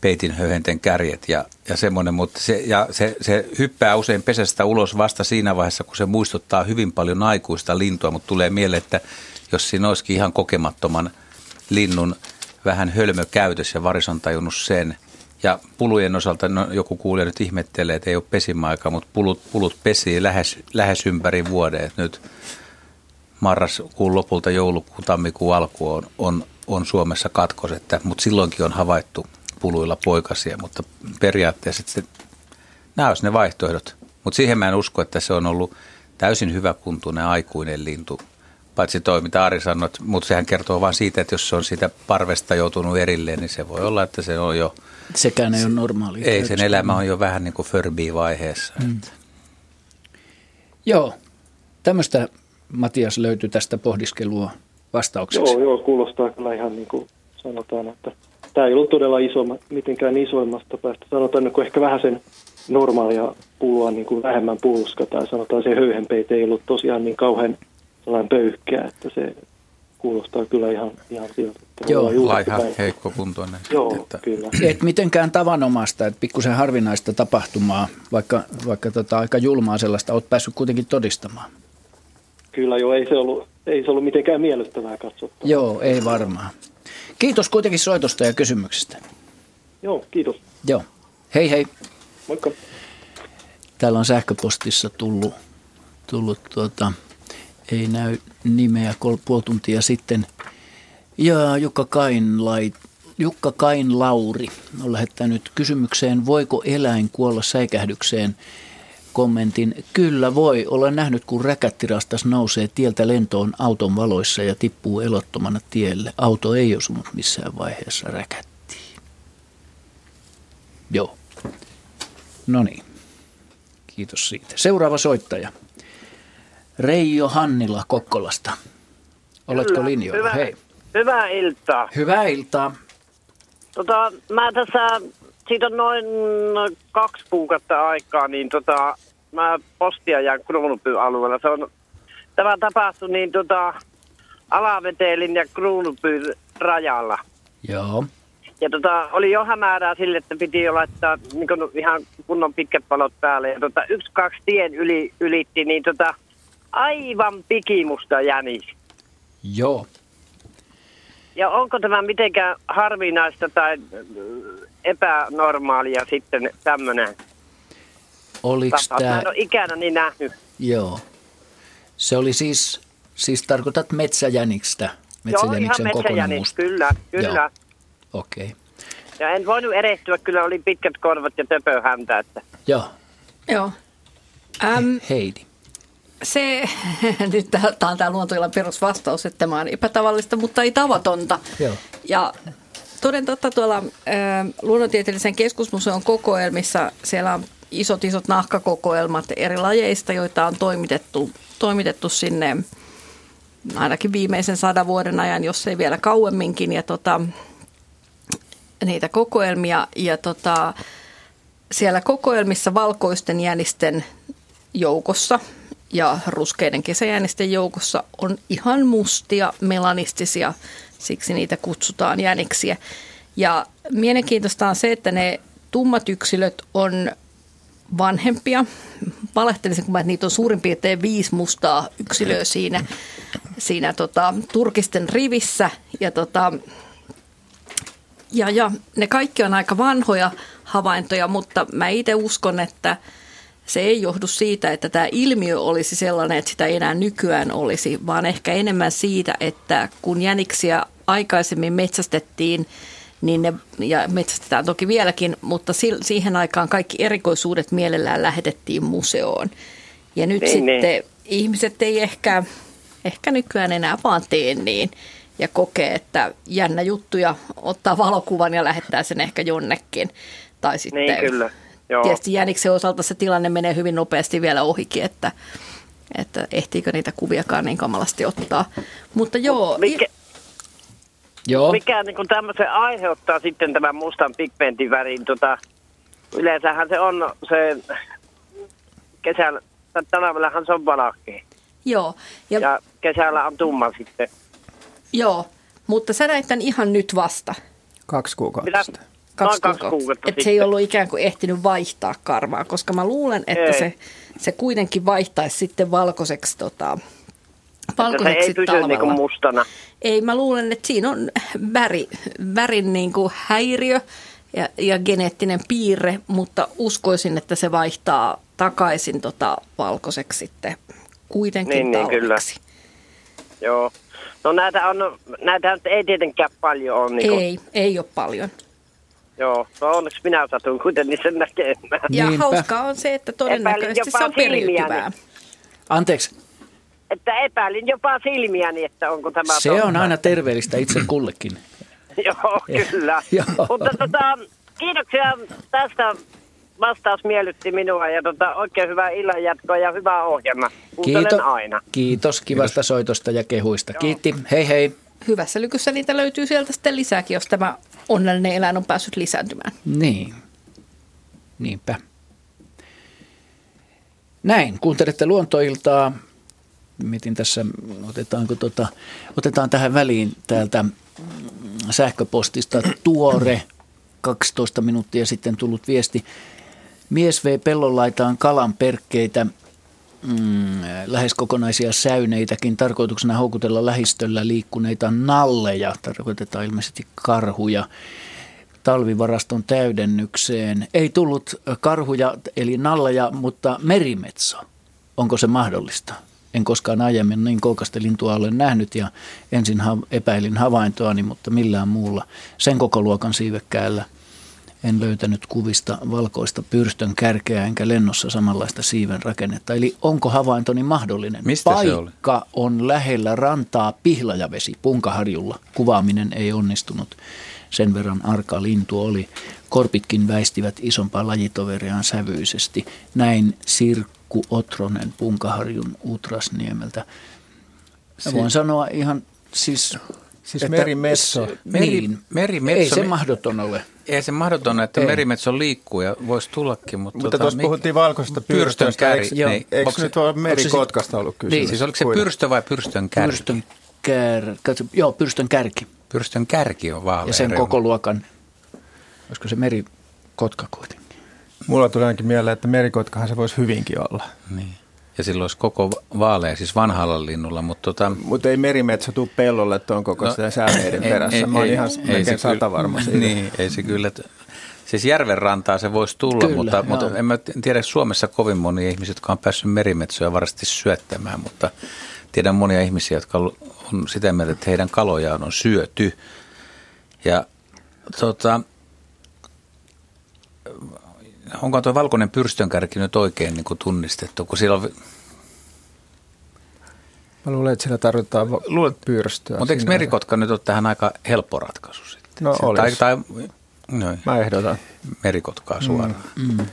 peitin höyhenten kärjet ja, ja semmoinen, mutta se, ja se, se hyppää usein pesästä ulos vasta siinä vaiheessa, kun se muistuttaa hyvin paljon aikuista lintua, mutta tulee mieleen, että jos siinä olisikin ihan kokemattoman linnun vähän hölmökäytös ja varis on tajunnut sen. Ja pulujen osalta, no, joku kuulija nyt ihmettelee, että ei ole pesimäaika, mutta pulut, pulut pesii lähes, lähes ympäri vuoden. Et nyt marraskuun lopulta joulukuun, tammikuun alku on, on, on Suomessa katkos, että, mutta silloinkin on havaittu puluilla poikasia, mutta periaatteessa se, nämä olisivat ne vaihtoehdot. Mutta siihen mä en usko, että se on ollut täysin hyväkuntuinen aikuinen lintu paitsi toi, mitä Ari sanoi, mutta sehän kertoo vain siitä, että jos se on siitä parvesta joutunut erilleen, niin se voi olla, että se on jo... Sekään ei ole normaali. Ei, sen elämä on jo vähän niin kuin Furby-vaiheessa. Mm. Joo, tämmöistä Matias löytyi tästä pohdiskelua vastaukseksi. Joo, joo, kuulostaa kyllä ihan niin kuin sanotaan, että tämä ei ollut todella iso, mitenkään isoimmasta päästä. Sanotaan, että ehkä vähän sen normaalia pulua niin kuin vähemmän pulska tai sanotaan se höyhenpeite ei ollut tosiaan niin kauhean sellainen pöyhkeä, että se kuulostaa kyllä ihan, ihan siltä. Joo, laiha, heikko kuntoinen. Joo, että. kyllä. Et mitenkään tavanomaista, että pikkusen harvinaista tapahtumaa, vaikka, vaikka tota, aika julmaa sellaista, olet päässyt kuitenkin todistamaan. Kyllä joo, ei se ollut, ei se ollut mitenkään miellyttävää katsottavaa. Joo, ei varmaan. Kiitos kuitenkin soitosta ja kysymyksestä. Joo, kiitos. Joo. Hei hei. Moikka. Täällä on sähköpostissa tullut, tullut tuota, ei näy nimeä puoli tuntia sitten. Ja Jukka Kainlait, Jukka Kain Lauri on lähettänyt kysymykseen, voiko eläin kuolla säikähdykseen? Kommentin, kyllä voi. Olen nähnyt, kun räkättirastas nousee tieltä lentoon auton valoissa ja tippuu elottomana tielle. Auto ei osunut missään vaiheessa räkättiin. Joo. No niin. Kiitos siitä. Seuraava soittaja. Reijo Hannila Kokkolasta. Oletko Kyllä, linjoilla? Hyvä, Hei. Hyvää iltaa. Hyvää iltaa. Tota, mä tässä, siitä on noin kaksi kuukautta aikaa, niin tota, mä postia jään Kruunupyyn alueella. Se on, tämä tapahtui niin tota, Alavetelin ja Kruunupyyn rajalla. Joo. Ja tota, oli jo hämärää sille, että piti jo laittaa niin ihan kunnon pitkät palot päälle. Ja tota, yksi, kaksi tien yli, ylitti, niin tota, aivan pikimusta jänis. Joo. Ja onko tämä mitenkään harvinaista tai epänormaalia sitten tämmöinen Oliko tämä... Mä en ole ikänäni nähnyt. Joo. Se oli siis, siis tarkoitat metsäjänikstä? Metsäjäniksen Joo, ihan metsäjänis, kyllä, kyllä. Okei. Okay. Ja en voinut erehtyä, kyllä oli pitkät korvat ja töpöhäntä. Että. Joo. Joo. Ähm, Heidi se, nyt tämä on tämä luontoillan perusvastaus, että tämä on epätavallista, mutta ei tavatonta. Joo. Ja toden totta tuolla ä, luonnontieteellisen keskusmuseon kokoelmissa siellä on isot isot nahkakokoelmat eri lajeista, joita on toimitettu, toimitettu sinne ainakin viimeisen sadan vuoden ajan, jos ei vielä kauemminkin. Ja tota, niitä kokoelmia ja tota, siellä kokoelmissa valkoisten jänisten joukossa ja ruskeiden kesäjänisten joukossa on ihan mustia melanistisia, siksi niitä kutsutaan jäniksiä. Ja mielenkiintoista on se, että ne tummat yksilöt on vanhempia. Valehtelisin, kun mä, että niitä on suurin piirtein viisi mustaa yksilöä siinä, siinä tota, turkisten rivissä. Ja, tota, ja, ja ne kaikki on aika vanhoja havaintoja, mutta mä itse uskon, että – se ei johdu siitä, että tämä ilmiö olisi sellainen, että sitä ei enää nykyään olisi, vaan ehkä enemmän siitä, että kun jäniksiä aikaisemmin metsästettiin, niin ne, ja metsästetään toki vieläkin, mutta siihen aikaan kaikki erikoisuudet mielellään lähetettiin museoon. Ja nyt niin, sitten niin. ihmiset ei ehkä, ehkä nykyään enää vaan tee niin ja kokee, että jännä juttuja ottaa valokuvan ja lähettää sen ehkä jonnekin. Tai sitten, niin, kyllä Joo. Tietysti Jäniksen osalta se tilanne menee hyvin nopeasti vielä ohikin, että, että ehtiikö niitä kuviakaan niin kamalasti ottaa. Mutta joo. Mikä, joo. mikä niin kuin tämmöisen aiheuttaa sitten tämän mustan pigmentin värin? Tota, yleensähän se on se kesällä, talvellahan se on valakea. Joo. Ja, ja kesällä on tumma sitten. Joo, mutta sä näit tämän ihan nyt vasta. Kaksi kuukautta. Mitä? sitten. Kaksi, kaksi kuukautta. kuukautta Että se ei ollut ikään kuin ehtinyt vaihtaa karvaa, koska mä luulen, että Ei. se, se kuitenkin vaihtaisi sitten valkoiseksi, tota, Että se valkoiseksi ei pysy talvella. niin kuin mustana. Ei, mä luulen, että siinä on väri, värin niin kuin häiriö ja, ja geneettinen piirre, mutta uskoisin, että se vaihtaa takaisin tota valkoiseksi sitten kuitenkin Niin, niin, kyllä. Joo. No näitä, on, näitä ei tietenkään paljon ole. Niin kuin, Ei, ei ole paljon. Joo, no onneksi minä satun kuitenkin sen näkemään. Ja Niinpä. hauskaa on se, että todennäköisesti se on periytyvää. silmiäni. Anteeksi, Että epäilin jopa silmiäni, että onko tämä se totta. on aina terveellistä itse kullekin. Joo, kyllä. Joo. Mutta tota, kiitoksia tästä. Vastaus miellytti minua ja tota, oikein hyvää illanjatkoa ja hyvää ohjelma. Kuuntelen Kiitos, aina. kiitos kivasta soitosta ja kehuista. Kiitti, hei hei. Hyvässä lykyssä niitä löytyy sieltä sitten lisääkin, jos tämä onnellinen eläin on päässyt lisääntymään. Niin, niinpä. Näin, kuuntelette luontoiltaa. Mietin tässä, otetaanko tota, otetaan tähän väliin täältä sähköpostista tuore 12 minuuttia sitten tullut viesti. Mies vei pellonlaitaan kalan perkkeitä, mm, lähes kokonaisia säyneitäkin, tarkoituksena houkutella lähistöllä liikkuneita nalleja, tarkoitetaan ilmeisesti karhuja talvivaraston täydennykseen. Ei tullut karhuja eli nalleja, mutta merimetso. Onko se mahdollista? En koskaan aiemmin niin koukasta lintua ole nähnyt ja ensin epäilin havaintoani, mutta millään muulla. Sen koko luokan siivekkäällä en löytänyt kuvista valkoista pyrstön kärkeä enkä lennossa samanlaista siiven rakennetta. Eli onko havaintoni mahdollinen? Mistä se Paikka on lähellä rantaa Pihlajavesi Punkaharjulla. Kuvaaminen ei onnistunut. Sen verran arka lintu oli. Korpitkin väistivät isompaa lajitoveriaan sävyisesti. Näin Sirkku Otronen Punkaharjun Utrasniemeltä. Mä voin sanoa ihan siis... Siis merimetso. s- Meri- Niin, merimetso- ei se mahdoton ole. Ei se mahdoton, että Ei. merimetso liikkuu ja voisi tullakin. Mutta, Mutta tuossa mi- puhuttiin valkoisesta pyrstön kärki. Eikö, Joo. niin, eikö onko se- nyt ole se merikotkasta ollut kysymys? Niin, Siis oliko se pyrstö vai pyrstön kärki? Pyrstön, kär, katso, joo, pyrstön kärki. Pyrstön kärki on vaalea Ja sen reuna. koko luokan, olisiko se merikotka kuitenkin? Mulla tulee ainakin mieleen, että merikotkahan se voisi hyvinkin olla. Niin. Ja silloin olisi koko vaalea, siis vanhalla linnulla, mutta tota, Mutta ei merimetso tuu pellolle tuon koko no, sitä säälmeiden perässä. Mä oon ihan melkein se sata kyllä- varma siitä. Niin, ei se kyllä. Siis järven rantaa se voisi tulla, Kyllä, mutta, joo. mutta en mä tiedä Suomessa kovin monia ihmisiä, jotka on päässyt merimetsoja varasti syöttämään, mutta tiedän monia ihmisiä, jotka on sitä mieltä, että heidän kalojaan on syöty. Ja tota, onko tuo valkoinen pyrstönkärki nyt oikein niin kuin tunnistettu, kun siellä on Mä luulen, että sillä tarvitaan Luulet, pyrstöä. mutta eikö merikotka nyt ole tähän aika helppo ratkaisu sitten? No Se-. Tai, tai noin, Mä ehdotan. merikotkaa suoraan. Mm.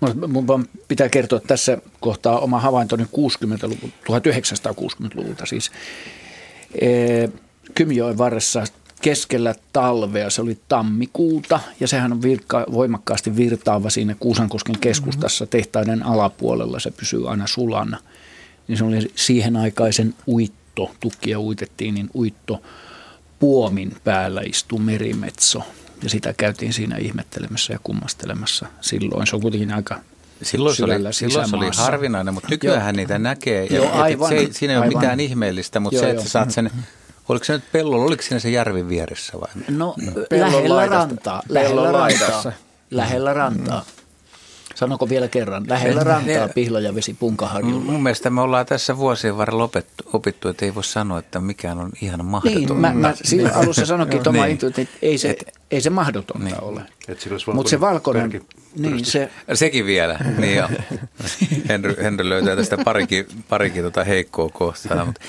Mun, mun pitää kertoa tässä kohtaa oma havaintoni 60-luvun, 1960-luvulta siis. Ee, Kymjoen varressa keskellä talvea, se oli tammikuuta ja sehän on virka, voimakkaasti virtaava siinä Kuusankosken keskustassa tehtaiden alapuolella, se pysyy aina sulana. Niin se oli siihen aikaisen uitto, tukkia uitettiin, niin uitto puomin päällä istui merimetso. Ja sitä käytiin siinä ihmettelemässä ja kummastelemassa silloin. Se on kuitenkin aika Silloin se, oli, silloin se oli harvinainen, mutta nykyään niitä näkee. Ja Joo, et- et aivan, se, ei- siinä ei ole aivan. mitään ihmeellistä, mutta Joo, se, että joo. saat sen, oliko se nyt pellolla, oliko siinä se järvi vieressä vai? No, Pellon lähellä laidasta. rantaa. Lähellä rantaa. Lähellä rantaa. Sanoko vielä kerran? Lähellä rantaa Pihlajavesi Punkaharjulla. Mun mielestä me ollaan tässä vuosien varrella opettu, opittu, että ei voi sanoa, että mikään on ihan mahdotonta. Niin, mä, mä silloin alussa sanoinkin Joo. Toma Niin. Että ei se, ei se mahdotonta niin. ole. Et sillä Mutta se valkoinen, niin se, Sekin vielä, niin joo. Henry, Henry löytää tästä parikin, parikin tota heikkoa kohtaa, mutta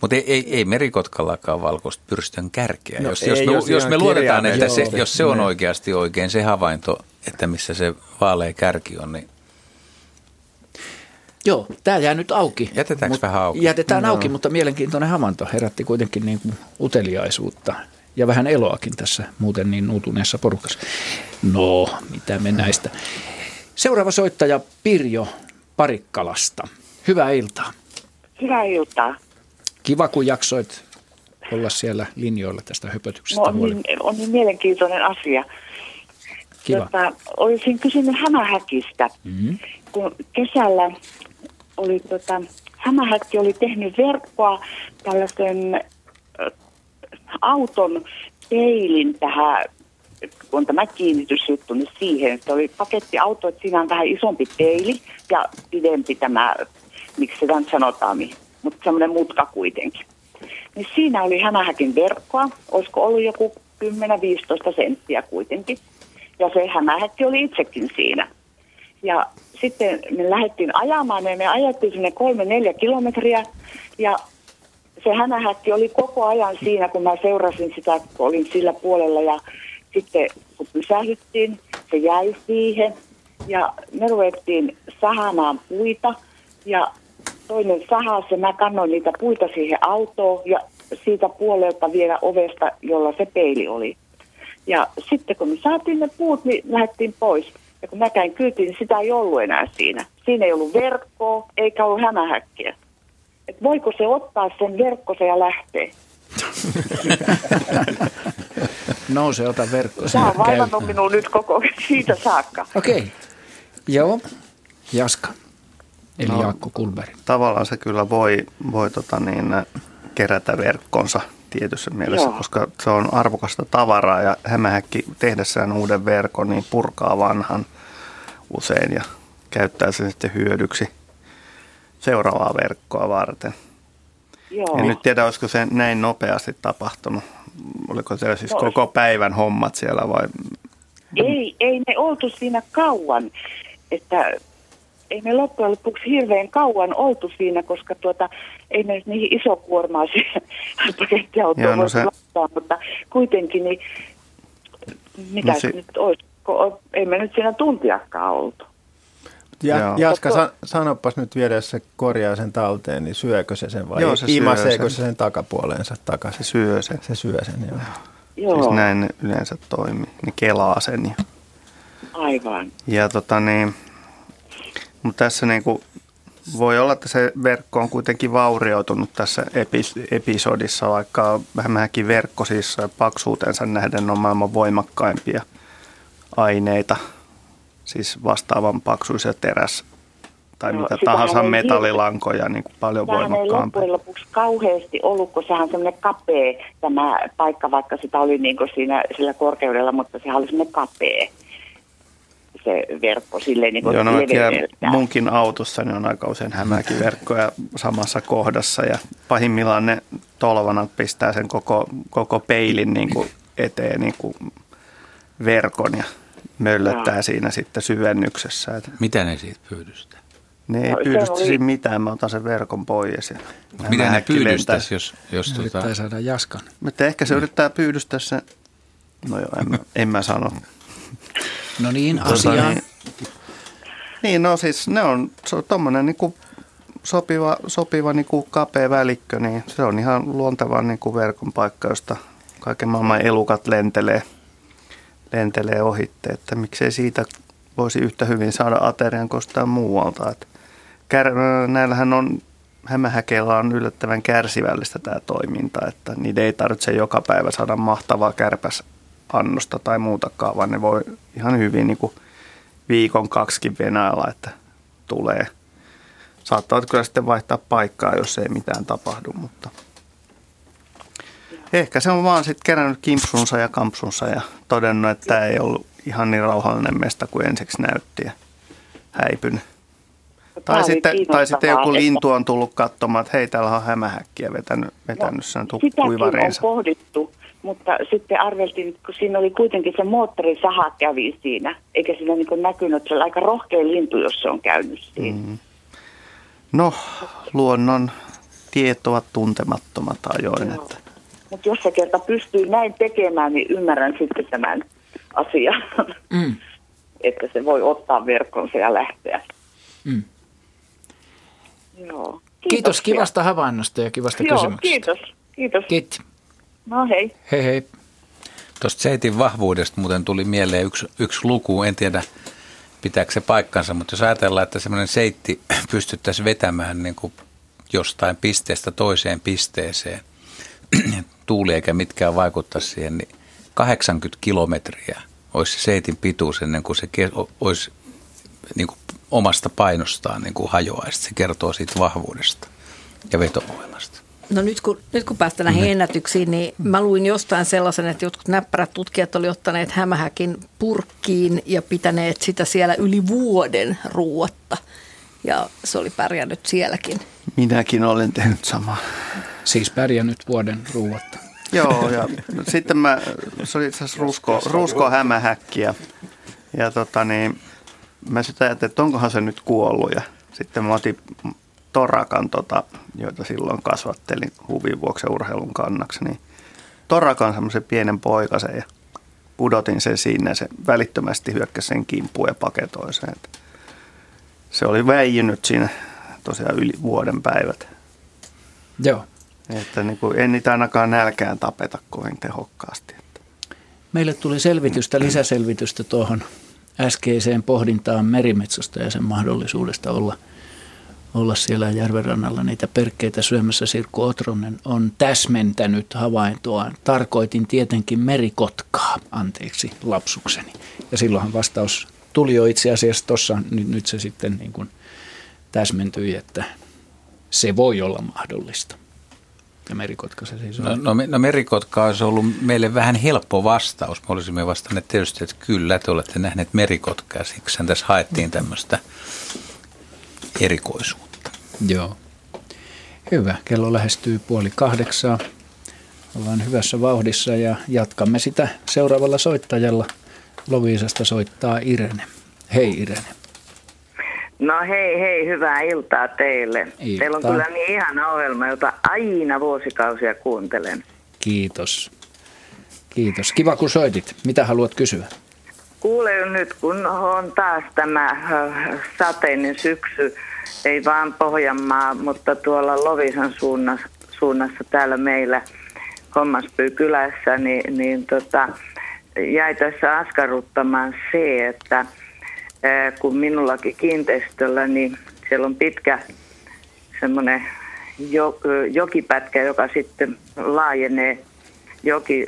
mutta ei, ei, ei merikotkallakaan valkoista pyrstön kärkeä. No jos, ei, jos, me, jos jos me luotetaan, että se, kirjaimellisesti. jos se on Niin. oikeasti oikein se havainto, että missä se vaalea kärki on, niin Joo, tämä jää nyt auki. Jätetäänkö Mut, vähän auki? Jätetään No. auki, mutta mielenkiintoinen havainto herätti kuitenkin niin kuin uteliaisuutta ja vähän eloakin tässä muuten niin nuutuneessa porukassa. No, mitä me näistä. Seuraava soittaja Pirjo Parikkalasta. Hyvää iltaa. Hyvää iltaa. Kiva, kun jaksoit olla siellä linjoilla tästä höpötyksestä No, on, niin, on niin mielenkiintoinen asia. Kiva. Tota, olisin kysynyt hämähäkistä. Mm-hmm. Kun kesällä oli, tota, hämähäkki oli tehnyt verkkoa tällaisen auton peilin tähän, kun on tämä kiinnitysjuttu, niin siihen. Se oli pakettiauto, että siinä on vähän isompi peili ja pidempi tämä, miksi nyt sanotaan, niin, mutta semmoinen mutka kuitenkin. Niin siinä oli hämähäkin verkkoa, olisiko ollut joku 10-15 senttiä kuitenkin. Ja se hämähäkki oli itsekin siinä. Ja sitten me lähdettiin ajamaan ja me ajettiin sinne kolme neljä kilometriä ja se hämähäkki oli koko ajan siinä, kun mä seurasin sitä, kun olin sillä puolella ja sitten kun pysähdyttiin, se jäi siihen ja me ruvettiin sahamaan puita ja toinen sahasi ja mä kannoin niitä puita siihen autoon ja siitä puolelta vielä ovesta, jolla se peili oli. Ja sitten kun me saatiin ne puut, niin lähdettiin pois. Ja kun mä käin kyytiin, niin sitä ei ollut enää siinä. Siinä ei ollut verkkoa, eikä ollut hämähäkkiä. Et voiko se ottaa sen verkkonsa ja lähteä? Nouse, ota verkko. Tämä on vaivannut minua nyt koko siitä saakka. Okei, okay. joo. Jaska, eli No. Jaakko Kulberg. Tavallaan se kyllä voi, voi tota niin, kerätä verkkonsa tietyssä mielessä, Joo. koska se on arvokasta tavaraa ja hämähäkki tehdessään uuden verkon, niin purkaa vanhan usein ja käyttää sen sitten hyödyksi seuraavaa verkkoa varten. Joo. En nyt tiedä, olisiko se näin nopeasti tapahtunut. Oliko se siis No, koko päivän hommat siellä vai? Ei, ei me oltu siinä kauan, että ei me loppujen lopuksi hirveän kauan oltu siinä, koska tuota, ei me nyt niin iso kuormaa Joo, no se- laittaa, mutta kuitenkin niin mitä No se- nyt olisi, kun ei me nyt siinä tuntiakaan oltu. Ja, Joo. Jaska, sa, sanopas nyt vielä, jos se korjaa sen talteen, niin syökö se sen vai Joo, se imaseeko sen. se sen takapuoleensa takaisin? Se syö sen. Se syö sen, joo. Joo, Siis näin ne yleensä toimii. Ne kelaa sen ja aivan. Ja tota niin, mutta tässä niinku voi olla, että se verkko on kuitenkin vaurioitunut tässä epis- episodissa, vaikka vähemmänkin verkko siis paksuutensa nähden on maailman voimakkaimpia aineita, siis vastaavan paksuisia teräs tai No, mitä tahansa metallilankoja niin kuin paljon Tämähän ei lopuksi kauheasti ollut, kun sehän on semmoinen kapea tämä paikka, vaikka sitä oli niin kuin siinä sillä korkeudella, mutta sehän oli semmoinen kapea se verkko silleen niin kuin Joo, no munkin autossa ne on aika usein hämäkiverkkoja samassa kohdassa ja pahimmillaan ne tolvanat pistää sen koko, koko peilin niin kuin eteen niin kuin verkon ja möllöttää siinä sitten syvennyksessä. Et Mitä ne siitä pyydystää? ne ei No, pyydystä oli- siinä mitään, mä otan sen verkon pois. Ja Miten ne pyydystäisi, jos, jos Yrittää tota, saada Jaskan. Mutta ehkä se yrittää pyydystää sen, no joo, en mä, en mä sano. No niin, Tota asiaan. Niin, niin, no siis ne on, se on tommonen niinku sopiva, sopiva niinku kapea välikkö, niin se on ihan luonteva niinku verkon paikka, josta kaiken maailman elukat lentelee, lentelee ohitte, että miksei siitä voisi yhtä hyvin saada aterian kuin jostain muualta. Et kär, näillähän on, hämähäkeillä on yllättävän kärsivällistä tämä toiminta, että niiden ei tarvitse joka päivä saada mahtavaa kärpäsannosta tai muutakaan, vaan ne voi ihan hyvin niin kuin viikon kaksikin venailla, että tulee. Saattavat kyllä sitten vaihtaa paikkaa, jos ei mitään tapahdu, mutta ehkä se on vaan sitten kerännyt kimpsunsa ja kampsunsa ja todennut, että tämä ei ollut ihan niin rauhallinen mesta kuin ensiksi näytti ja häipynyt. Tai sitten, tai sitten joku lintu on tullut katsomaan, että hei, täällä on hämähäkkiä vetänyt, vetänyt sen tu- Sitäkin on kuivariinsa. pohdittu, mutta sitten arveltiin, kun siinä oli kuitenkin se moottorisaha kävi siinä, eikä siinä niin näkynyt, että se oli aika rohkea lintu, jos se on käynyt siinä. Mm. No, luonnon tiet ovat tuntemattomat ajoin. Että. Mutta jos se kerta pystyy näin tekemään, niin ymmärrän sitten tämän asian, Mm. että se voi ottaa verkkonsa ja lähteä. Mm. Joo. Kiitos, Kiitos kivasta havainnosta ja kivasta Joo, kysymyksestä. kiitos. Kiitos. Kiitti. No hei. Hei hei. Tuosta seitin vahvuudesta muuten tuli mieleen yksi, yksi luku, en tiedä pitääkö se paikkansa, mutta jos ajatellaan, että semmoinen seitti pystyttäisiin vetämään niin kuin jostain pisteestä toiseen pisteeseen, tuuli eikä mitkään vaikuttaa siihen, niin 80 kilometriä olisi se seitin pituus ennen kuin se olisi niin kuin omasta painostaan niin kuin hajoaisi. Se kertoo siitä vahvuudesta ja vetovoimasta. No nyt kun, nyt kun päästään näihin mm. ennätyksiin, niin mä luin jostain sellaisen, että jotkut näppärät tutkijat oli ottaneet hämähäkin purkkiin ja pitäneet sitä siellä yli vuoden ruuatta. Ja se oli pärjännyt sielläkin. Minäkin olen tehnyt samaa. Siis pärjännyt vuoden ruuatta. Joo, ja sitten mä, se oli itse asiassa rusko, rusko hämähäkkiä. Ja tota niin, mä sitä ajattelin, että onkohan se nyt kuollut. Ja sitten mä otin torakan, tota, joita silloin kasvattelin huvin vuoksi urheilun kannaksi, niin torakan semmoisen pienen poikasen ja pudotin sen sinne. Se välittömästi hyökkäsi sen kimppuun ja paketoi sen. Se oli väijynyt siinä tosiaan yli vuoden päivät. Joo. Että niin kuin, en niitä ainakaan nälkään tapeta kovin tehokkaasti. Meille tuli selvitystä, lisäselvitystä tuohon äskeiseen pohdintaan merimetsosta ja sen mahdollisuudesta olla, olla siellä järvenrannalla niitä perkkeitä syömässä. Sirkku Otronen on täsmentänyt havaintoaan. Tarkoitin tietenkin merikotkaa, anteeksi lapsukseni. Ja silloinhan vastaus tuli jo itse asiassa tuossa, nyt, nyt se sitten niin kuin täsmentyi, että se voi olla mahdollista. Ja merikotka se siis on. No, no, no merikotka olisi ollut meille vähän helppo vastaus. Me olisimme vastanneet tietysti, että kyllä te olette nähneet merikotkaa. Siksi tässä haettiin tämmöistä erikoisuutta. Joo. Hyvä. Kello lähestyy puoli kahdeksaa. Ollaan hyvässä vauhdissa ja jatkamme sitä seuraavalla soittajalla. Loviisasta soittaa Irene. Hei Irene. No hei hei, hyvää iltaa teille. Iltaa. Teillä on kyllä niin ihana ohjelma, jota aina vuosikausia kuuntelen. Kiitos. Kiitos. Kiva kun soitit. Mitä haluat kysyä? Kuule nyt, kun on taas tämä äh, sateinen syksy, ei vaan Pohjanmaa, mutta tuolla Lovisan suunnassa, suunnassa täällä meillä Hommaspyy kylässä, niin, niin tota, jäi tässä askarruttamaan se, että – kun minullakin kiinteistöllä, niin siellä on pitkä semmoinen jokipätkä, joka sitten laajenee joki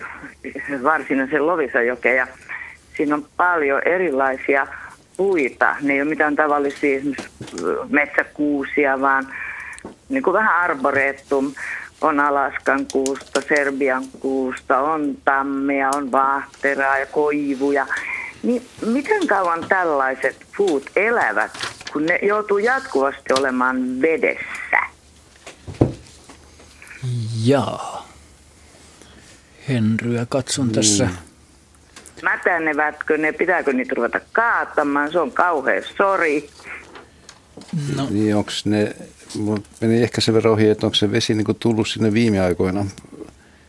varsinaisen Lovisajokeen ja siinä on paljon erilaisia puita. Ne ei ole mitään tavallisia metsäkuusia, vaan niin kuin vähän arboreettum. On Alaskan kuusta, Serbian kuusta, on tammea, on vaahteraa ja koivuja. Niin miten kauan tällaiset puut elävät, kun ne joutuu jatkuvasti olemaan vedessä? Jaa. Henryä katson mm. tässä. Mätänevätkö ne, pitääkö niitä ruveta kaatamaan? Se on kauhean sori. No. Niin onko ne, meni ehkä sen verran ohi, että onko se vesi niin tullut sinne viime aikoina?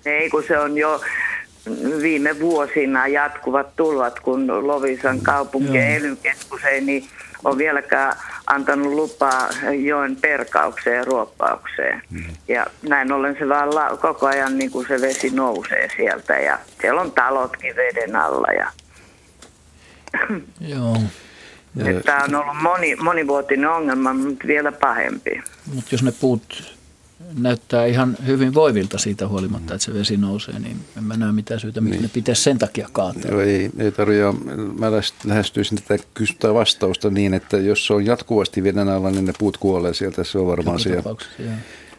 Ei, kun se on jo viime vuosina jatkuvat tulvat, kun Lovisan kaupunki ja ely ei niin on vieläkään antanut lupaa joen perkaukseen ja ruoppaukseen. Mm. Ja näin ollen se vaan la- koko ajan niin kuin se vesi nousee sieltä ja siellä on talotkin veden alla. Ja Joo. Tämä on ollut moni, monivuotinen ongelma, mutta vielä pahempi. Mutta jos ne puut näyttää ihan hyvin voivilta siitä huolimatta, että se vesi nousee, niin en mä näe mitään syytä, miksi niin. ne pitäisi sen takia kaataa. Joo, ei, ei tarvitse. Mä lähestyisin tätä kysyntää vastausta niin, että jos se on jatkuvasti veden alla, niin ne puut kuolee sieltä, se on varmaan siellä.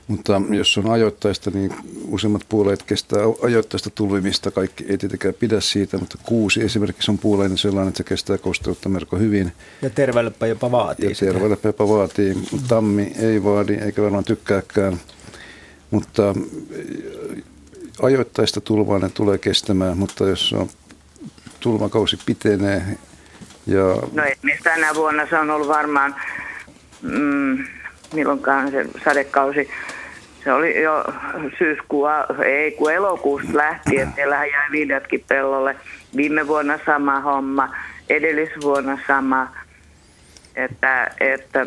Mutta jos on ajoittaista, niin useimmat puoleet kestää ajoittaista tulvimista. Kaikki ei tietenkään pidä siitä, mutta kuusi esimerkiksi on puoleinen sellainen, että se kestää kosteutta melko hyvin. Ja terveellepä jopa vaatii. Ja terveellepä jopa vaatii. Tammi ei vaadi, eikä varmaan tykkääkään. Mutta ajoittaista tulvaa ne tulee kestämään, mutta jos on tulvakausi pitenee ja... No esimerkiksi tänä vuonna se on ollut varmaan, mm, milloinkaan se sadekausi, se oli jo syyskuun, ei kun elokuusta lähtien, siellähän jäi viljatkin pellolle. Viime vuonna sama homma, edellisvuonna sama, että, että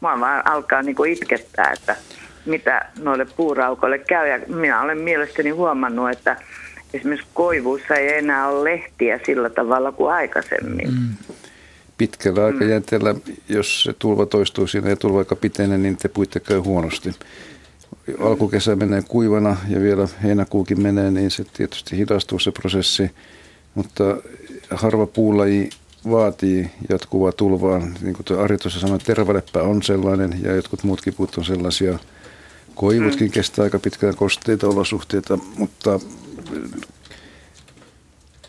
mua vaan alkaa niin kuin itkettää, että mitä noille puuraukoille käy. Ja minä olen mielestäni huomannut, että esimerkiksi koivuussa ei enää ole lehtiä sillä tavalla kuin aikaisemmin. Mm. Pitkällä aikajänteellä, jos se tulva toistuu siinä ja tulva aika pitenee, niin te puitte käy huonosti. Alkukesä menee kuivana ja vielä heinäkuukin menee, niin se tietysti hidastuu se prosessi. Mutta harva puulaji vaatii jatkuvaa tulvaa. Niin kuin Ari tuossa sanoi, tervaleppä on sellainen ja jotkut muutkin puut on sellaisia. Koivutkin mm. kestää aika pitkään kosteita olosuhteita, mutta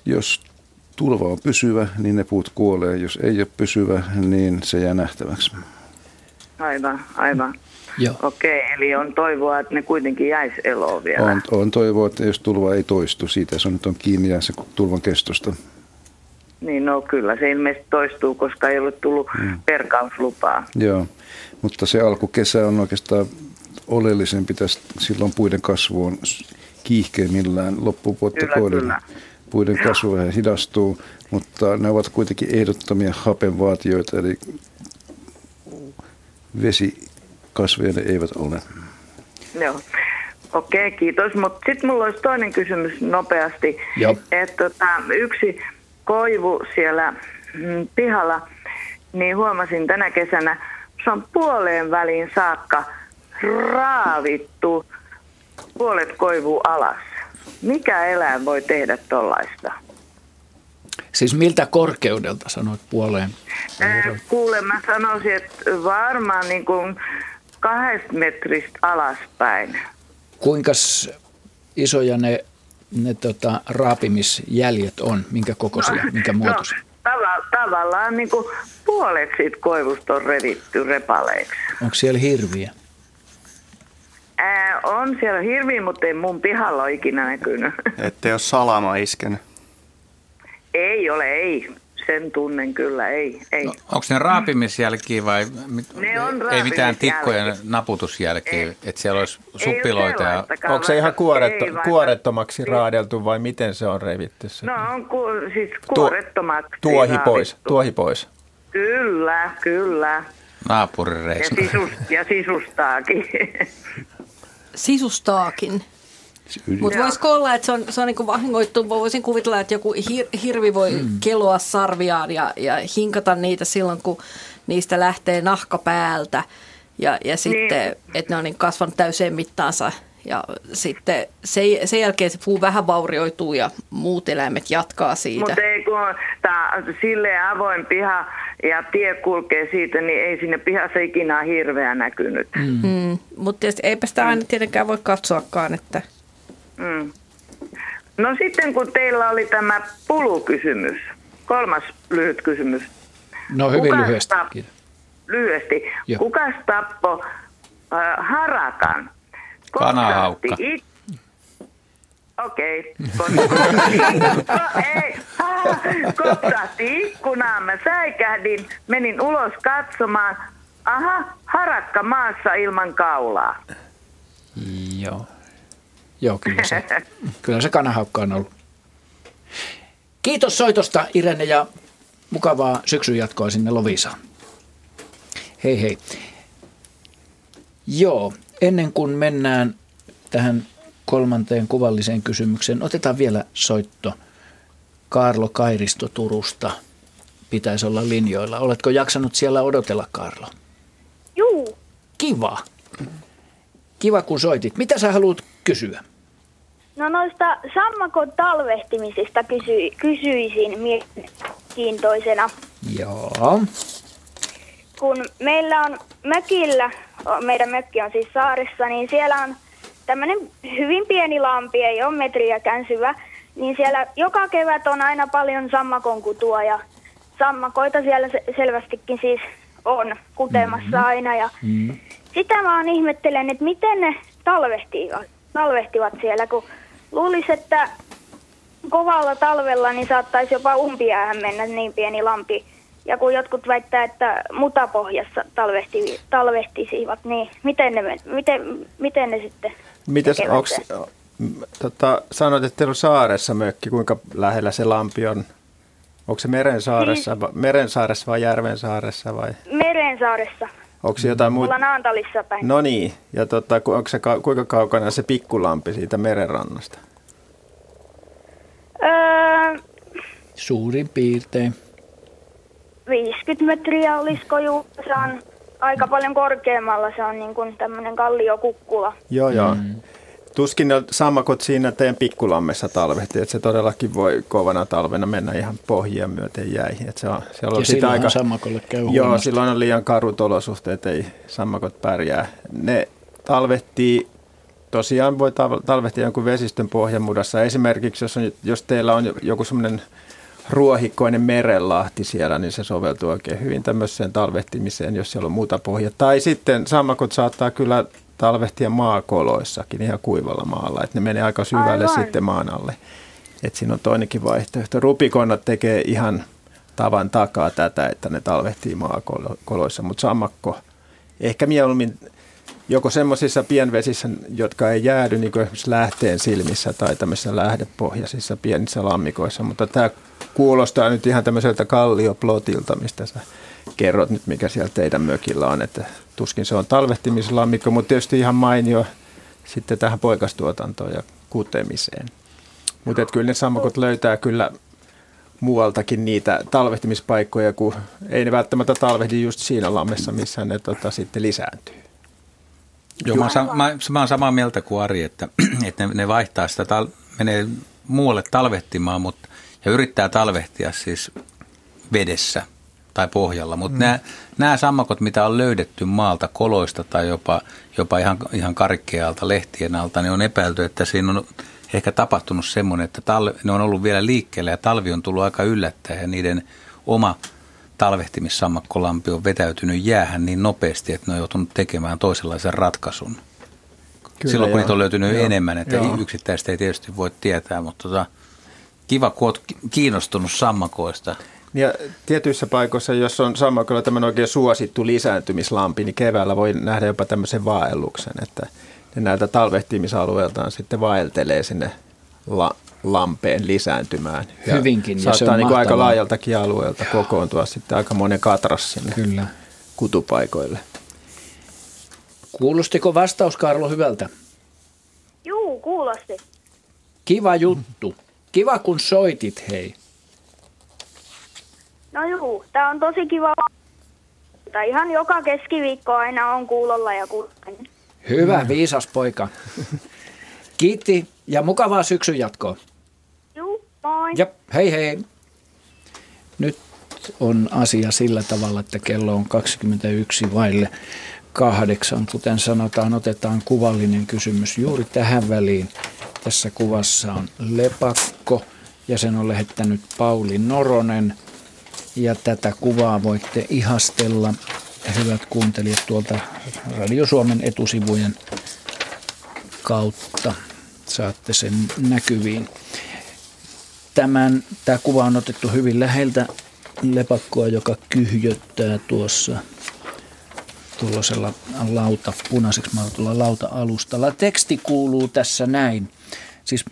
jos tulva on pysyvä, niin ne puut kuolee. Jos ei ole pysyvä, niin se jää nähtäväksi. Aivan, aivan. Joo. Okei, eli on toivoa, että ne kuitenkin jäisi eloon vielä. On, on toivoa, että jos tulva ei toistu, siitä se on nyt on kiinni ja se tulvan kestosta. Niin, no kyllä se ilmeisesti toistuu, koska ei ole tullut mm. perkauslupaa. Joo, mutta se alkukesä on oikeastaan oleellisempi tästä, silloin puiden kasvu on kiihkeimmillään loppuvuotta kohden. Puiden kasvu vähän hidastuu, mutta ne ovat kuitenkin ehdottomia hapenvaatioita, eli vesikasveja ne eivät ole. Joo. Okei, kiitos. Mutta sitten mulla olisi toinen kysymys nopeasti. Että tota, yksi koivu siellä mm, pihalla, niin huomasin tänä kesänä, se on puoleen väliin saakka raavittu puolet koivu alas. Mikä eläin voi tehdä tollaista? Siis miltä korkeudelta sanoit puoleen? Kuule, mä sanoisin, että varmaan niin kuin kahdesta metristä alaspäin. Kuinka isoja ne ne tota, raapimisjäljet on? Minkä kokoisia, no, minkä muotoisia? No, tava, tavallaan niin kuin puolet siitä koivusta on revitty repaleiksi. Onko siellä hirviä? Ää, on siellä hirviä, mutta ei mun pihalla ole ikinä näkynyt. Ette ole salama iskenyt? Ei ole, ei sen tunnen kyllä, ei. ei. No, onko ne raapimisjälkiä vai ne on ei mitään tikkojen naputusjälkiä, että siellä olisi suppiloita? Ja... Onko se ihan kuoretto, kuorettomaksi ei. raadeltu vai miten se on revitty? Se? No on ku, siis kuorettomaksi Tuohi raavittu. pois, tuohi pois. Kyllä, kyllä. Naapurireissu. Ja, sisus, ja sisustaakin. Sisustaakin. Mutta voisiko olla, että se on, se on niin vahingoittu, voisin kuvitella, että joku hir, hirvi voi mm. keloa sarviaan ja, ja hinkata niitä silloin, kun niistä lähtee nahka päältä. Ja, ja sitten, niin. että ne on niin kasvanut täyseen mittaansa. Ja sitten sen, sen jälkeen se puu vähän vaurioituu ja muut eläimet jatkaa siitä. Mutta ei kun tämä silleen avoin piha ja tie kulkee siitä, niin ei sinne pihassa ikinä hirveä näkynyt. Mm. Mm. Mutta eipä sitä aina tietenkään voi katsoakaan, että... Mm. No sitten kun teillä oli tämä pulukysymys, kolmas lyhyt kysymys. No hyvin Kuka lyhyesti. Tap, lyhyesti. Joo. Kuka tappo äh, harakan? Kanahaukka. It... Okei. Okay. Kopsahti ikkunaan, mä säikähdin, menin ulos katsomaan. Aha, harakka maassa ilman kaulaa. Joo. Joo, kyllä se, kyllä se kanahaukka on ollut. Kiitos soitosta Irene ja mukavaa syksyn jatkoa sinne Lovisaan. Hei hei. Joo, ennen kuin mennään tähän kolmanteen kuvalliseen kysymykseen, otetaan vielä soitto. Karlo Kairisto Turusta pitäisi olla linjoilla. Oletko jaksanut siellä odotella, Karlo? Juu. Kiva. Kiva, kun soitit. Mitä sä haluat kysyä? No noista sammakon talvehtimisista kysy, kysyisin mielenkiintoisena. Joo. Kun meillä on mökillä, meidän mökki on siis saaressa, niin siellä on tämmöinen hyvin pieni lampi, ei ole metriäkään syvä, niin siellä joka kevät on aina paljon sammakon kutua ja sammakoita siellä selvästikin siis on kutemassa mm-hmm. aina. Ja mm-hmm. Sitä vaan ihmettelen, että miten ne talvehtivat, talvehtivat siellä, kun luulisi, että kovalla talvella niin saattaisi jopa umpiäähän mennä niin pieni lampi. Ja kun jotkut väittää, että mutapohjassa talvehti, talvehtisivat, niin miten ne, miten, miten ne sitten Mites, onks, tota, sanoit, että teillä on saaressa mökki. Kuinka lähellä se lampi on? Onko se meren saaressa, niin. meren saaressa vai järven saaressa? Vai? Meren saaressa. Onko se jotain muuta? Tuolla Naantalissa päin. No niin, ja tota, onko se, kuinka kaukana se pikkulampi siitä merenrannasta? Öö, Suurin piirtein. 50 metriä olisiko juu. Se on aika paljon korkeammalla. Se on niin kuin tämmöinen kalliokukkula. Joo, joo. Mm. Tuskin ne sammakot siinä teidän pikkulammessa talvehtii, että se todellakin voi kovana talvena mennä ihan pohjia myöten jäihin. Että se on, siellä on ja sitä aika, sammakolle käy Joo, huonosti. silloin on liian karut olosuhteet, ei sammakot pärjää. Ne talvehtii, tosiaan voi talvehtia jonkun vesistön pohjamudassa. Esimerkiksi jos, on, jos teillä on joku semmoinen ruohikkoinen merenlahti siellä, niin se soveltuu oikein hyvin tämmöiseen talvehtimiseen, jos siellä on muuta pohjaa. Tai sitten sammakot saattaa kyllä talvehtia maakoloissakin ihan kuivalla maalla, että ne menee aika syvälle Aivan. sitten maan alle. Et siinä on toinenkin vaihtoehto. Rupikonnat tekee ihan tavan takaa tätä, että ne talvehtii maakoloissa, mutta sammakko ehkä mieluummin joko semmoisissa pienvesissä, jotka ei jäädy, niin esimerkiksi lähteen silmissä tai tämmöisissä lähdepohjaisissa pienissä lammikoissa, mutta tämä kuulostaa nyt ihan tämmöiseltä kallioplotilta, mistä sä kerrot nyt, mikä siellä teidän mökillä on, että tuskin se on talvehtimislammikko, mutta tietysti ihan mainio sitten tähän poikastuotantoon ja kutemiseen. Mutta kyllä ne sammakot löytää kyllä muualtakin niitä talvehtimispaikkoja, kun ei ne välttämättä talvehdi just siinä lammessa, missä ne tota, sitten lisääntyy. Joo, mä, oon, mä, mä oon samaa mieltä kuin Ari, että, että ne, ne vaihtaa sitä, tal, menee muualle talvehtimaan mutta, ja yrittää talvehtia siis vedessä tai pohjalla. Mutta mm. nämä, nämä sammakot, mitä on löydetty maalta, koloista tai jopa, jopa ihan, ihan karikkealta, lehtien alta, niin on epäilty, että siinä on ehkä tapahtunut semmoinen, että talve, ne on ollut vielä liikkeellä ja talvi on tullut aika yllättäen ja niiden oma talvehtimissammakkolampi on vetäytynyt jäähän niin nopeasti, että ne on joutunut tekemään toisenlaisen ratkaisun. Kyllä, Silloin kun joo. niitä on löytynyt joo. enemmän, että joo. yksittäistä ei tietysti voi tietää, mutta tota, kiva kun olet kiinnostunut sammakoista. Ja tietyissä paikoissa, jos on sammakolla tämmöinen oikein suosittu lisääntymislampi, niin keväällä voi nähdä jopa tämmöisen vaelluksen, että ne näiltä talvehtimisalueeltaan sitten vaeltelee sinne la- lampeen lisääntymään. Ja Hyvinkin. Saattaa ja se on niin aika laajaltakin alueelta kokoontua sitten aika monen katras sinne Kyllä. kutupaikoille. Kuulostiko vastaus, Karlo, hyvältä? Juu, kuulosti. Kiva juttu. Kiva, kun soitit, hei. No juu, tää on tosi kiva. Tai ihan joka keskiviikko aina on kuulolla ja kuulolla. Hyvä, viisas poika. Kiitti ja mukavaa syksyn jatkoa. Moi. Ja hei hei. Nyt on asia sillä tavalla, että kello on 21 vaille kahdeksan. Kuten sanotaan, otetaan kuvallinen kysymys juuri tähän väliin. Tässä kuvassa on lepakko ja sen on lähettänyt Pauli Noronen. Ja tätä kuvaa voitte ihastella, hyvät kuuntelijat, tuolta Radio Suomen etusivujen kautta. Saatte sen näkyviin. Tämän, tämä kuva on otettu hyvin läheltä lepakkoa, joka kyhjöttää tuossa tuollaisella lauta, punaiseksi maalatulla lauta-alustalla. Teksti kuuluu tässä näin. Siis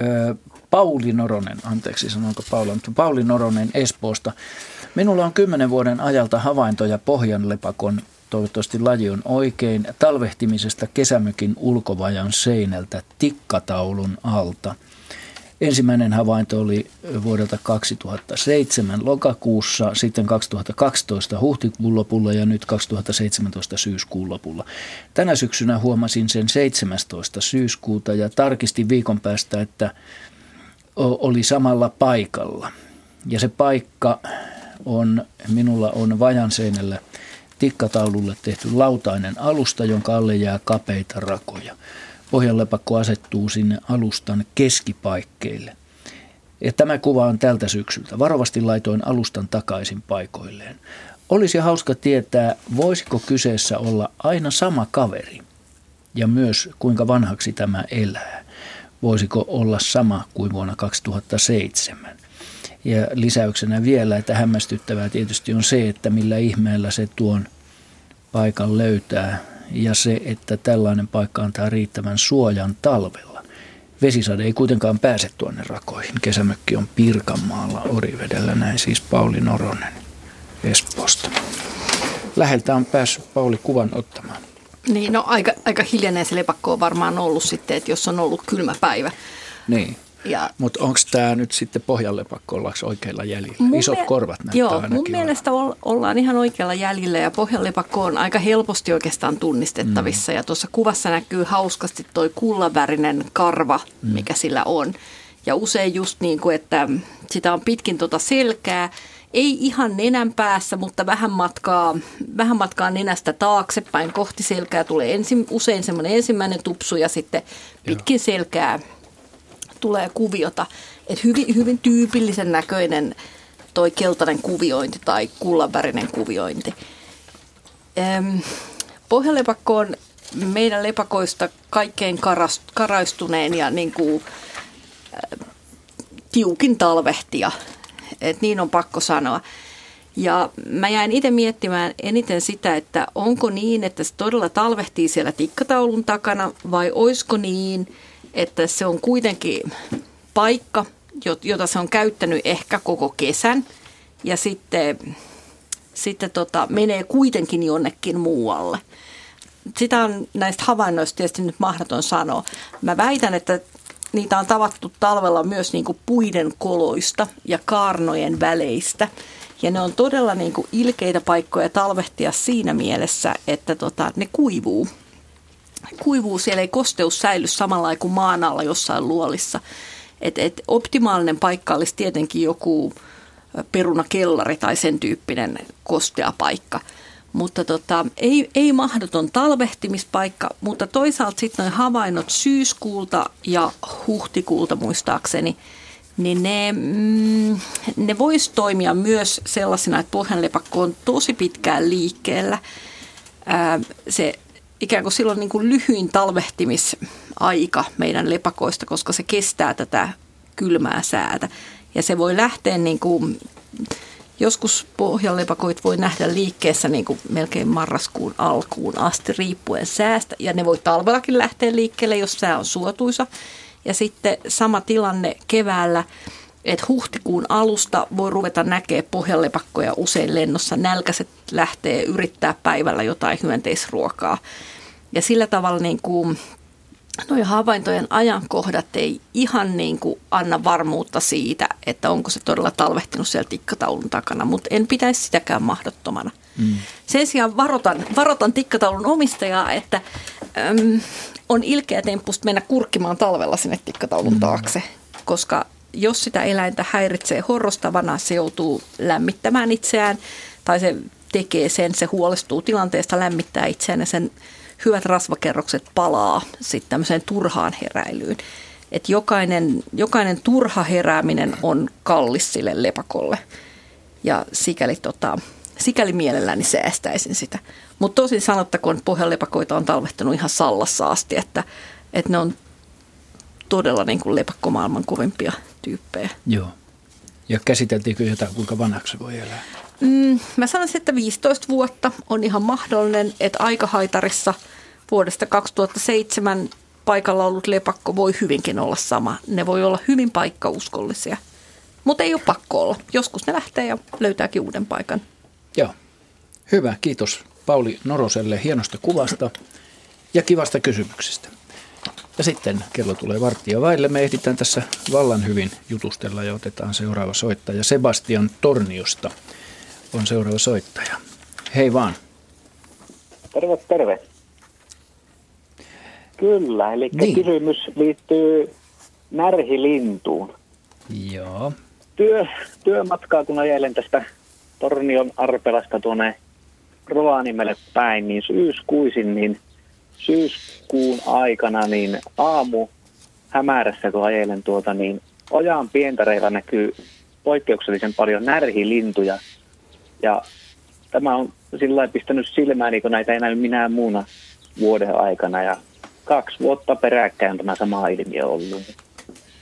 ö, Pauli Noronen, anteeksi sanonko Paula, mutta Pauli Noronen Espoosta. Minulla on kymmenen vuoden ajalta havaintoja pohjanlepakon, toivottavasti laji on oikein, talvehtimisesta kesämökin ulkovajan seinältä tikkataulun alta – Ensimmäinen havainto oli vuodelta 2007 lokakuussa, sitten 2012 huhtikuun lopulla ja nyt 2017 syyskuun lopulla. Tänä syksynä huomasin sen 17. syyskuuta ja tarkistin viikon päästä, että oli samalla paikalla. Ja se paikka on, minulla on vajan seinällä tikkataululle tehty lautainen alusta, jonka alle jää kapeita rakoja. Pohjanlepakko asettuu sinne alustan keskipaikkeille. Ja tämä kuva on tältä syksyltä. Varovasti laitoin alustan takaisin paikoilleen. Olisi hauska tietää, voisiko kyseessä olla aina sama kaveri ja myös kuinka vanhaksi tämä elää. Voisiko olla sama kuin vuonna 2007. Ja lisäyksenä vielä, että hämmästyttävää tietysti on se, että millä ihmeellä se tuon paikan löytää ja se, että tällainen paikka antaa riittävän suojan talvella. Vesisade ei kuitenkaan pääse tuonne rakoihin. Kesämökki on Pirkanmaalla Orivedellä, näin siis Pauli Noronen Espoosta. läheltä on päässyt Pauli kuvan ottamaan. Niin, no aika, aika hiljainen se lepakko on varmaan ollut sitten, että jos on ollut kylmä päivä. Niin. Ja, Mutta onko tämä nyt sitten pohjallepakko, ollaanko oikealla jäljellä? Isot mie- korvat näyttää Joo, mun mielestä ollaan ihan oikealla jäljellä ja pohjallepakko on aika helposti oikeastaan tunnistettavissa. Mm. Ja tuossa kuvassa näkyy hauskasti toi kullavärinen karva, mm. mikä sillä on. Ja usein just niin kuin, että sitä on pitkin tuota selkää, ei ihan nenän päässä, mutta vähän matkaa, vähän matkaa nenästä taaksepäin kohti selkää tulee ensin, usein semmoinen ensimmäinen tupsu ja sitten pitkin Joo. selkää tulee kuviota. Et hyvin, hyvin tyypillisen näköinen toi keltainen kuviointi tai kullanvärinen kuviointi. Ähm, pohjalepakko on meidän lepakoista kaikkein karast, karaistuneen ja niin kuin, äh, tiukin talvehtia. Et niin on pakko sanoa. Ja mä jäin itse miettimään eniten sitä, että onko niin, että se todella talvehtii siellä tikkataulun takana vai oisko niin, että se on kuitenkin paikka, jota se on käyttänyt ehkä koko kesän ja sitten, sitten tota, menee kuitenkin jonnekin muualle. Sitä on näistä havainnoista tietysti nyt mahdoton sanoa. Mä väitän, että niitä on tavattu talvella myös niin kuin puiden koloista ja kaarnojen väleistä. Ja ne on todella niin kuin ilkeitä paikkoja talvehtia siinä mielessä, että tota, ne kuivuu kuivuu, siellä ei kosteus säily samalla kuin maan alla jossain luolissa. Et, et optimaalinen paikka olisi tietenkin joku perunakellari tai sen tyyppinen kostea paikka. Mutta tota, ei, ei mahdoton talvehtimispaikka, mutta toisaalta sitten noin havainnot syyskuulta ja huhtikuulta muistaakseni, niin ne, mm, ne voisi toimia myös sellaisena, että pohjanlepakko on tosi pitkään liikkeellä. Ää, se ikään kuin silloin niin kuin lyhyin talvehtimisaika meidän lepakoista, koska se kestää tätä kylmää säätä. Ja se voi lähteä niin kuin, joskus pohjanlepakoit voi nähdä liikkeessä niin kuin melkein marraskuun alkuun asti riippuen säästä. Ja ne voi talvellakin lähteä liikkeelle, jos sää on suotuisa. Ja sitten sama tilanne keväällä että huhtikuun alusta voi ruveta näkee pohjanlepakkoja usein lennossa. Nälkäiset lähtee yrittää päivällä jotain hyönteisruokaa. Ja sillä tavalla niin kuin Noin havaintojen ajankohdat ei ihan niin kuin anna varmuutta siitä, että onko se todella talvehtinut siellä tikkataulun takana, mutta en pitäisi sitäkään mahdottomana. Mm. Sen sijaan varotan, varotan tikkataulun omistajaa, että äm, on ilkeä temppusta mennä kurkkimaan talvella sinne tikkataulun mm. taakse, koska jos sitä eläintä häiritsee horrostavana, se joutuu lämmittämään itseään tai se tekee sen, se huolestuu tilanteesta, lämmittää itseään ja sen hyvät rasvakerrokset palaa sitten tämmöiseen turhaan heräilyyn. Että jokainen, jokainen turha herääminen on kallis sille lepakolle ja sikäli, tota, sikäli mielelläni säästäisin sitä. Mutta tosin sanottakoon, että pohjalepakoita on talvehtanut ihan sallassa asti, että, että ne on todella niin kuin lepakkomaailman kovimpia tyyppejä. Joo. Ja käsiteltiinkö jotain, kuinka vanhaksi voi elää? Mm, mä sanoisin, että 15 vuotta on ihan mahdollinen, että aikahaitarissa vuodesta 2007 paikalla ollut lepakko voi hyvinkin olla sama. Ne voi olla hyvin paikkauskollisia, mutta ei ole pakko olla. Joskus ne lähtee ja löytääkin uuden paikan. Joo. Hyvä, kiitos Pauli Noroselle hienosta kuvasta ja kivasta kysymyksestä. Ja sitten kello tulee varttia vaille. Me ehditään tässä vallan hyvin jutustella ja otetaan seuraava soittaja. Sebastian Torniosta on seuraava soittaja. Hei vaan. Terve, terve. Kyllä, eli niin. kysymys liittyy närhilintuun. Joo. Työ, työmatkaa, kun ajelen tästä Tornion Arpelasta tuonne Rovaniemelle päin, niin syyskuisin, niin syyskuun aikana niin aamu hämärässä, kun ajelen tuota, niin ojan pientareilla näkyy poikkeuksellisen paljon närhilintuja. Ja tämä on sillä pistänyt silmääni, kun näitä ei näy minä muuna vuoden aikana. Ja kaksi vuotta peräkkäin tämä sama ilmiö ollut.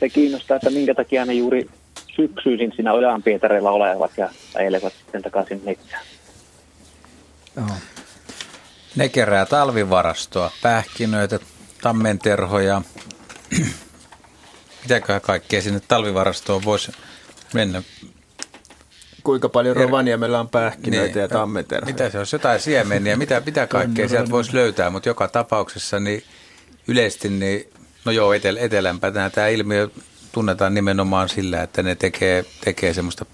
Se kiinnostaa, että minkä takia ne juuri syksyisin siinä ojan pientareilla olevat ja ajelevat sitten takaisin metsään. Joo. Ne kerää talvivarastoa, pähkinöitä, tammenterhoja. Mitäköhän kaikkea sinne talvivarastoon voisi mennä? Kuinka paljon Rovaniemellä on pähkinöitä niin. ja tammeterhoja. Mitä se on, jotain siemeniä, mitä, mitä kaikkea sieltä voisi löytää, mutta joka tapauksessa niin yleisesti, niin, no joo, etel, etelämpänä tämä ilmiö tunnetaan nimenomaan sillä, että ne tekee, tekee semmoista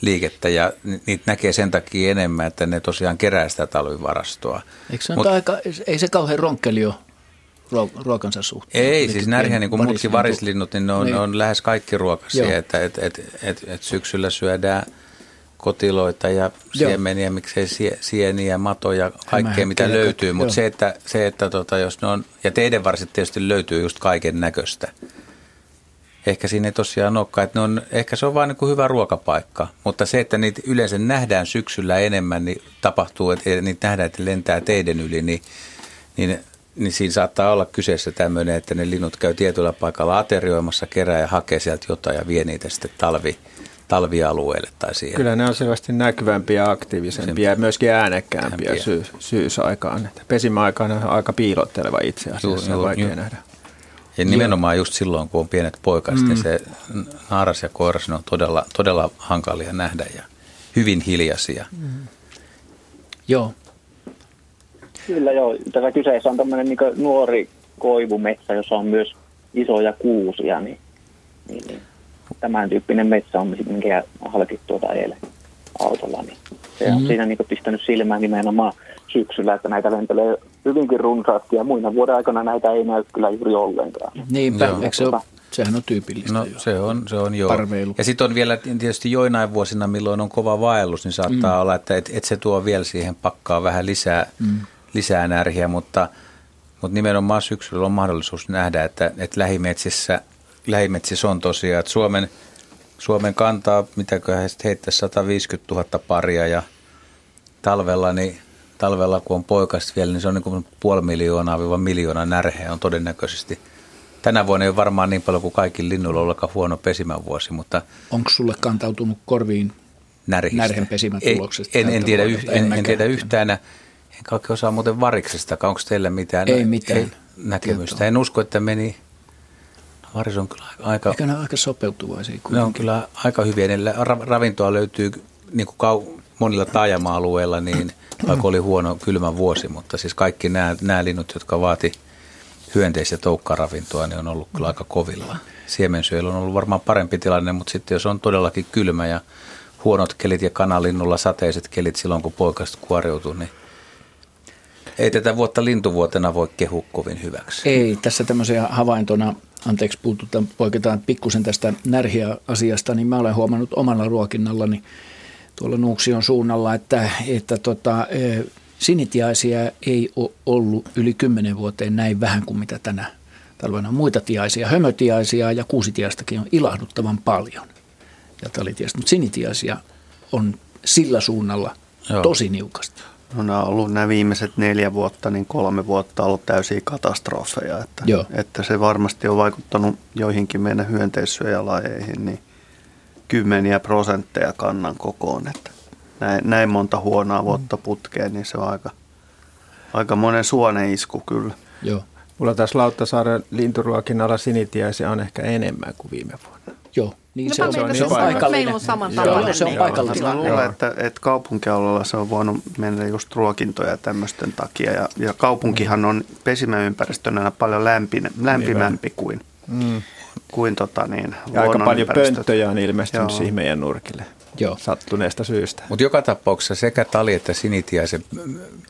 liikettä ja niitä näkee sen takia enemmän, että ne tosiaan kerää sitä talvivarastoa. Eikö se Mut, aika, ei se kauhean ronkkeli ole ruokansa suhteen? Ei, Eli siis närhiä niin kuin muutkin varislinnut, niin ne on, niin. ne on lähes kaikki ruokaisia, että et, et, et, et syksyllä syödään kotiloita ja siemeniä, miksei sie, sieniä, matoja, kaikkea mitä löytyy, mutta se, että, se, että tota, jos ne on, ja teidän varsit tietysti löytyy just kaiken näköistä. Ehkä siinä ei tosiaan olekaan, että ne on, ehkä se on vain niin hyvä ruokapaikka, mutta se, että niitä yleensä nähdään syksyllä enemmän, niin tapahtuu, että niitä nähdään, että lentää teiden yli, niin, niin, niin siinä saattaa olla kyseessä tämmöinen, että ne linnut käy tietyllä paikalla aterioimassa, kerää ja hakee sieltä jotain ja vie niitä sitten talvi, talvialueelle tai siihen. Kyllä ne on selvästi näkyvämpiä ja aktiivisempia ja myöskin äänekkäämpiä sy- syysaikaan. Pesimäaikaan on aika piilotteleva itse asiassa, on vaikea nähdä. Ja nimenomaan just silloin, kun on pienet poikaset, niin mm. niin se naaras ja koiras ne on todella, todella hankalia nähdä ja hyvin hiljaisia. Mm. Joo. Kyllä joo. Tässä kyseessä on tämmöinen niin nuori koivumetsä, jossa on myös isoja kuusia, niin, niin, niin tämän tyyppinen metsä on, minkä halkittu tuota eilen autolla, niin se on mm-hmm. siinä niin pistänyt silmään nimenomaan syksyllä, että näitä lentelee hyvinkin runsaasti ja muina vuoden aikana näitä ei näy kyllä juuri ollenkaan. Niinpä, joo. eikö se ole, sehän on tyypillistä No jo. se on, se on joo. Parveilu. Ja sitten on vielä tietysti joinain vuosina, milloin on kova vaellus, niin saattaa mm. olla, että et, et se tuo vielä siihen pakkaa vähän lisää, mm. lisää närhiä, mutta, mutta nimenomaan syksyllä on mahdollisuus nähdä, että, että lähimetsissä, lähimetsissä on tosiaan, että Suomen, Suomen kantaa, mitäköhän heittää 150 000 paria ja talvella niin talvella, kun on poikasta vielä, niin se on niin kuin puoli miljoonaa viiva miljoonaa närheä on todennäköisesti. Tänä vuonna ei ole varmaan niin paljon kuin kaikki linnuilla ole huono pesimävuosi, mutta... Onko sulle kantautunut korviin närhistä? närhen pesimätuloksesta? En, en, tiedä, yh, en, en tiedä yhtään. En kaikki osaa muuten variksesta. Onko teillä mitään, ei mitään. Ei, näkemystä? Tietoa. En usko, että meni... Varis on kyllä aika... Eikä ne aika sopeutuvaisia kuitenkin. Ne on kyllä aika hyviä. Ravintoa löytyy niin kuin kau, monilla taajama-alueilla, niin vaikka oli huono kylmä vuosi, mutta siis kaikki nämä, nämä linnut, jotka vaati hyönteis- ja toukkaravintoa, niin on ollut kyllä aika kovilla. Siemensyöllä on ollut varmaan parempi tilanne, mutta sitten jos on todellakin kylmä ja huonot kelit ja kanalinnulla sateiset kelit silloin, kun poikaset kuoriutuu, niin ei tätä vuotta lintuvuotena voi kehua kovin hyväksi. Ei, tässä tämmöisiä havaintona, anteeksi puututaan, poiketaan pikkusen tästä närhiä-asiasta, niin mä olen huomannut omalla ruokinnallani, tuolla Nuuksion suunnalla, että, että tota, e, sinitiaisia ei ole ollut yli kymmenen vuoteen näin vähän kuin mitä tänä talvena muita tiaisia. Hömötiaisia ja kuusitiaistakin on ilahduttavan paljon ja talitiaista, mutta sinitiaisia on sillä suunnalla Joo. tosi niukasti. No nämä on ollut nämä viimeiset neljä vuotta, niin kolme vuotta ollut täysiä katastrofeja. Että, Joo. että se varmasti on vaikuttanut joihinkin meidän hyönteissyöjälajeihin, niin kymmeniä prosentteja kannan kokoon. Että näin, näin monta huonoa vuotta putkeen, niin se on aika, aika monen suoneisku kyllä. Joo. Mulla tässä Lauttasaaren linturuokinnalla sinitiäisiä on ehkä enemmän kuin viime vuonna. Joo. Niin no se, on, se, on, se on paikallinen. Meillä on samantapainen. Joo, se on paikallinen. Mä luulen, että, että kaupunkialueella se on voinut mennä just ruokintoja tämmöisten takia. Ja, ja kaupunkihan on pesimäympäristönä paljon lämpin, lämpimämpi kuin, mm kuin tota niin, ja aika paljon pönttöjä on ilmestynyt Joo. siihen meidän nurkille. Joo. sattuneesta syystä. Mutta joka tapauksessa sekä tali että sinitiaisen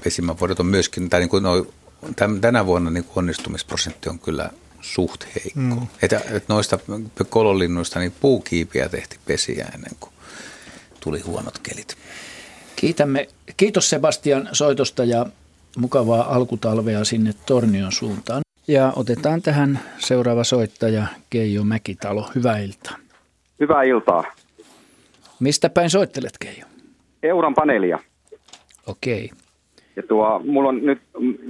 pesimävuodet on myöskin, tai niin kuin noi, tänä vuonna niin onnistumisprosentti on kyllä suht heikko. Mm. Että, et noista kololinnuista niin puukiipiä tehti pesiä ennen kuin tuli huonot kelit. Kiitämme. Kiitos Sebastian soitosta ja mukavaa alkutalvea sinne Tornion suuntaan. Ja otetaan tähän seuraava soittaja Keijo Mäkitalo. Hyvää iltaa. Hyvää iltaa. Mistä päin soittelet Keijo? Euran paneelia. Okei. Okay. Ja tuo, mulla on nyt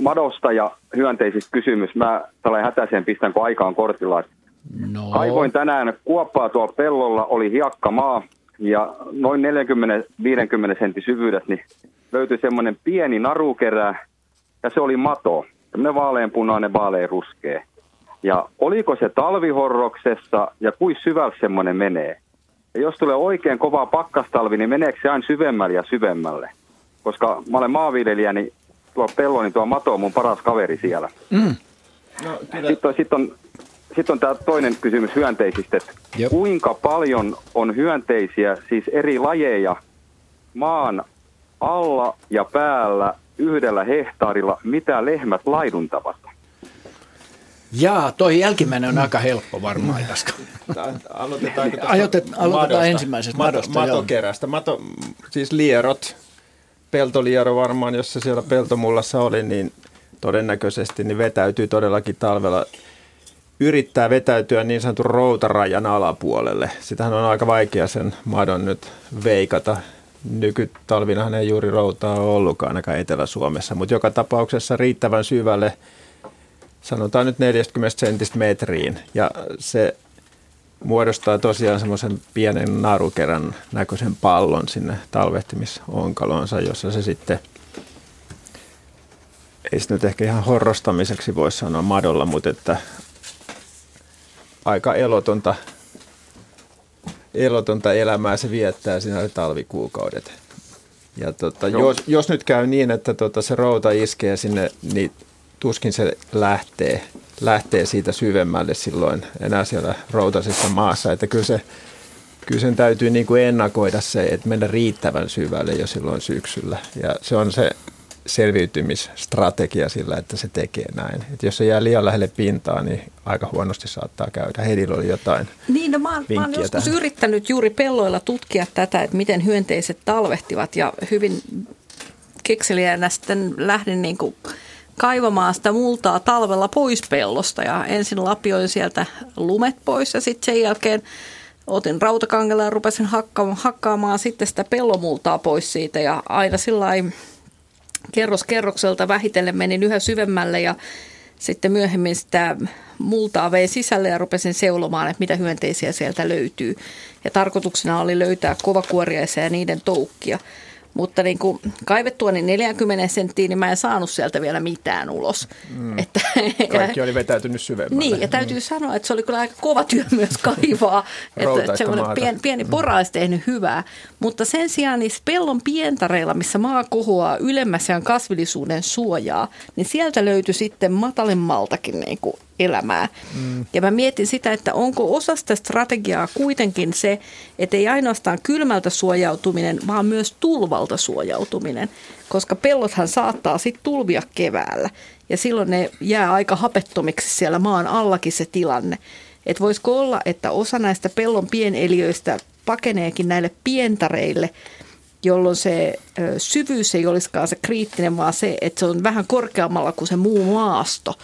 madosta ja hyönteisistä kysymys. Mä tällä hätäiseen pistän, kun aika on kortilla. No. Kaivoin tänään kuoppaa tuolla pellolla, oli hiakkamaa ja noin 40-50 sentin syvyydessä niin löytyi semmoinen pieni narukerä ja se oli mato. Tämmöinen vaaleanpunainen, vaaleanruskea. Ja oliko se talvihorroksessa ja kuin syvällä semmoinen menee? Ja jos tulee oikein kova pakkastalvi, niin meneekö se aina syvemmälle ja syvemmälle? Koska mä olen maanviljelijä, niin tuo pello, niin tuo mato on mun paras kaveri siellä. Mm. No, sitten on, sit on, sit on tämä toinen kysymys hyönteisistä. Että kuinka paljon on hyönteisiä, siis eri lajeja, maan alla ja päällä yhdellä hehtaarilla, mitä lehmät laiduntavat? Jaa, toi jälkimmäinen on aika helppo varmaan, Jaska. Aloitetaan, Ajotet, aloitetaan ensimmäisestä madosta. Mato, matokerästä. Mato, siis lierot, peltoliero varmaan, jos se siellä peltomullassa oli, niin todennäköisesti niin vetäytyy todellakin talvella yrittää vetäytyä niin sanotun routarajan alapuolelle. Sitähän on aika vaikea sen madon nyt veikata. Nykytalvinahan ei juuri routaa ollutkaan ainakaan Etelä-Suomessa, mutta joka tapauksessa riittävän syvälle, sanotaan nyt 40 sentistä metriin. Ja se muodostaa tosiaan semmoisen pienen narukerän näköisen pallon sinne talvehtimisonkaloonsa, jossa se sitten ei sitä nyt ehkä ihan horrostamiseksi voi sanoa madolla, mutta että aika elotonta, elotonta elämää se viettää siinä talvikuukaudet. Ja tota, jos, jos, nyt käy niin, että tota, se routa iskee sinne, niin tuskin se lähtee, lähtee siitä syvemmälle silloin enää siellä routasessa maassa. Että kyllä, se, kyllä sen täytyy niin kuin ennakoida se, että mennä riittävän syvälle jo silloin syksyllä. Ja se on se selviytymisstrategia sillä, että se tekee näin. Et jos se jää liian lähelle pintaa, niin aika huonosti saattaa käydä. Hedillä oli jotain Niin, no mä, oon, mä oon joskus tähän. yrittänyt juuri pelloilla tutkia tätä, että miten hyönteiset talvehtivat ja hyvin kekseliäänä sitten lähdin niin kuin kaivamaan sitä multaa talvella pois pellosta ja ensin lapioin sieltä lumet pois ja sitten sen jälkeen otin rautakangella ja rupesin hakka- hakkaamaan sitten sitä pellomultaa pois siitä ja aina sillä kerros kerrokselta vähitellen menin yhä syvemmälle ja sitten myöhemmin sitä multaa vein sisälle ja rupesin seulomaan, että mitä hyönteisiä sieltä löytyy. Ja tarkoituksena oli löytää kovakuoriaisia ja niiden toukkia. Mutta niin kuin kaivettua niin 40 senttiin, niin mä en saanut sieltä vielä mitään ulos. Mm. Että, Kaikki oli vetäytynyt syvemmälle. Niin, ja täytyy mm. sanoa, että se oli kyllä aika kova työ myös kaivaa. että se pieni, pieni pora olisi tehnyt hyvää. Mutta sen sijaan niissä pellon pientareilla, missä maa kohoaa ylemmässä ja kasvillisuuden suojaa, niin sieltä löytyi sitten matalemmaltakin niin kuin elämää. Mm. Ja mä mietin sitä, että onko osa sitä strategiaa kuitenkin se, että ei ainoastaan kylmältä suojautuminen, vaan myös tulvalta suojautuminen. Koska pellothan saattaa sitten tulvia keväällä ja silloin ne jää aika hapettomiksi siellä maan allakin se tilanne. Että voisiko olla, että osa näistä pellon pieneliöistä pakeneekin näille pientareille, jolloin se syvyys ei olisikaan se kriittinen, vaan se, että se on vähän korkeammalla kuin se muu maasto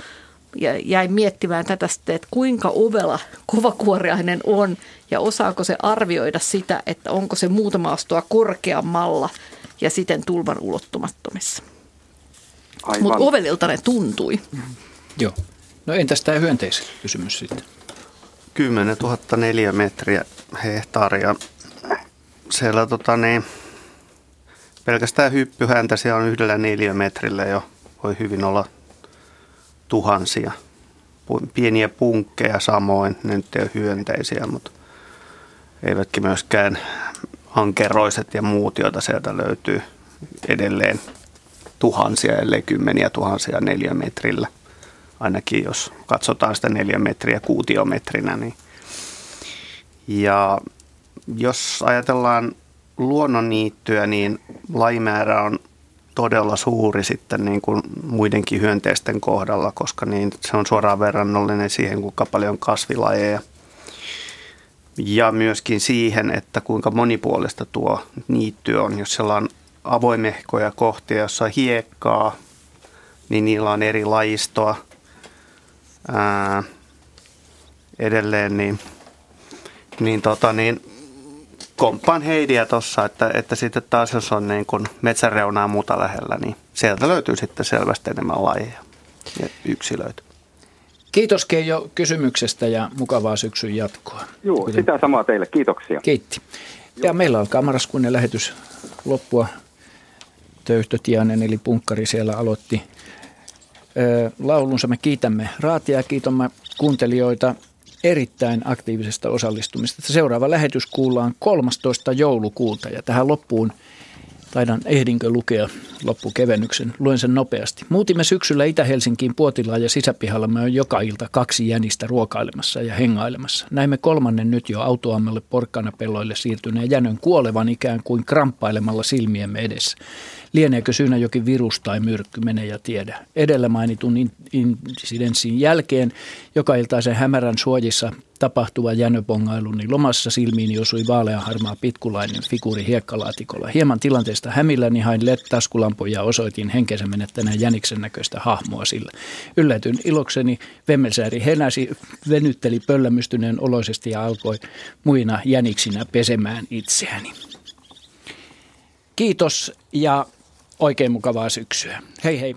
jäin miettimään tätä sitten, että kuinka ovela kovakuoriainen on ja osaako se arvioida sitä, että onko se muutama astua korkeammalla ja siten tulvan ulottumattomissa. Mutta ovelilta ne tuntui. Mm. Joo. No entäs tämä hyönteiskysymys sitten? 10 004 metriä hehtaaria. Siellä tota niin, pelkästään hyppyhäntä siellä on yhdellä neliömetrillä jo voi hyvin olla tuhansia. Pieniä punkkeja samoin, ne nyt ei ole hyönteisiä, mutta eivätkin myöskään ankeroiset ja muut, joita sieltä löytyy edelleen tuhansia, ellei kymmeniä tuhansia neliömetrillä. Ainakin jos katsotaan sitä neliömetriä kuutiometrinä. Niin. Ja jos ajatellaan luonnonniittyä, niin lajimäärä on todella suuri sitten niin kuin muidenkin hyönteisten kohdalla, koska niin se on suoraan verrannollinen siihen, kuinka paljon kasvilajeja. Ja myöskin siihen, että kuinka monipuolista tuo niitty on. Jos siellä on avoimehkoja kohtia, jossa on hiekkaa, niin niillä on eri lajistoa. Ää, edelleen niin, niin, tota, niin komppaan Heidiä tuossa, että, että sitten taas jos on niin kuin metsäreunaa muuta lähellä, niin sieltä löytyy sitten selvästi enemmän lajeja ja yksilöitä. Kiitos Keijo kysymyksestä ja mukavaa syksyn jatkoa. Joo, Kuten... sitä samaa teille. Kiitoksia. Kiitti. Ja meillä alkaa marraskuinen lähetys loppua. Töyhtö Tianen eli Punkkari siellä aloitti laulunsa. Me kiitämme Raatia ja kiitomme kuuntelijoita. Erittäin aktiivisesta osallistumista. Seuraava lähetys kuullaan 13. joulukuuta ja tähän loppuun taidan ehdinkö lukea loppukevennyksen. Luen sen nopeasti. Muutimme syksyllä Itä-Helsinkiin Puotilaan ja sisäpihalla me on joka ilta kaksi jänistä ruokailemassa ja hengailemassa. Näimme kolmannen nyt jo autoammelle porkkanapelloille siirtyneen jänön kuolevan ikään kuin kramppailemalla silmiemme edessä. Lieneekö syynä jokin virus tai myrkky, mene ja tiedä. Edellä mainitun insidenssin jälkeen joka iltaisen hämärän suojissa tapahtuva jänöpongailu, niin lomassa silmiin osui vaaleanharmaa pitkulainen figuuri hiekkalaatikolla. Hieman tilanteesta hämilläni hain LED-taskulampuja ja osoitin henkensä menettäneen jäniksen näköistä hahmoa sillä. Yllätyn ilokseni Vemmelsääri henäsi, venytteli pöllämystyneen oloisesti ja alkoi muina jäniksinä pesemään itseäni. Kiitos ja Oikein mukavaa syksyä. Hei hei.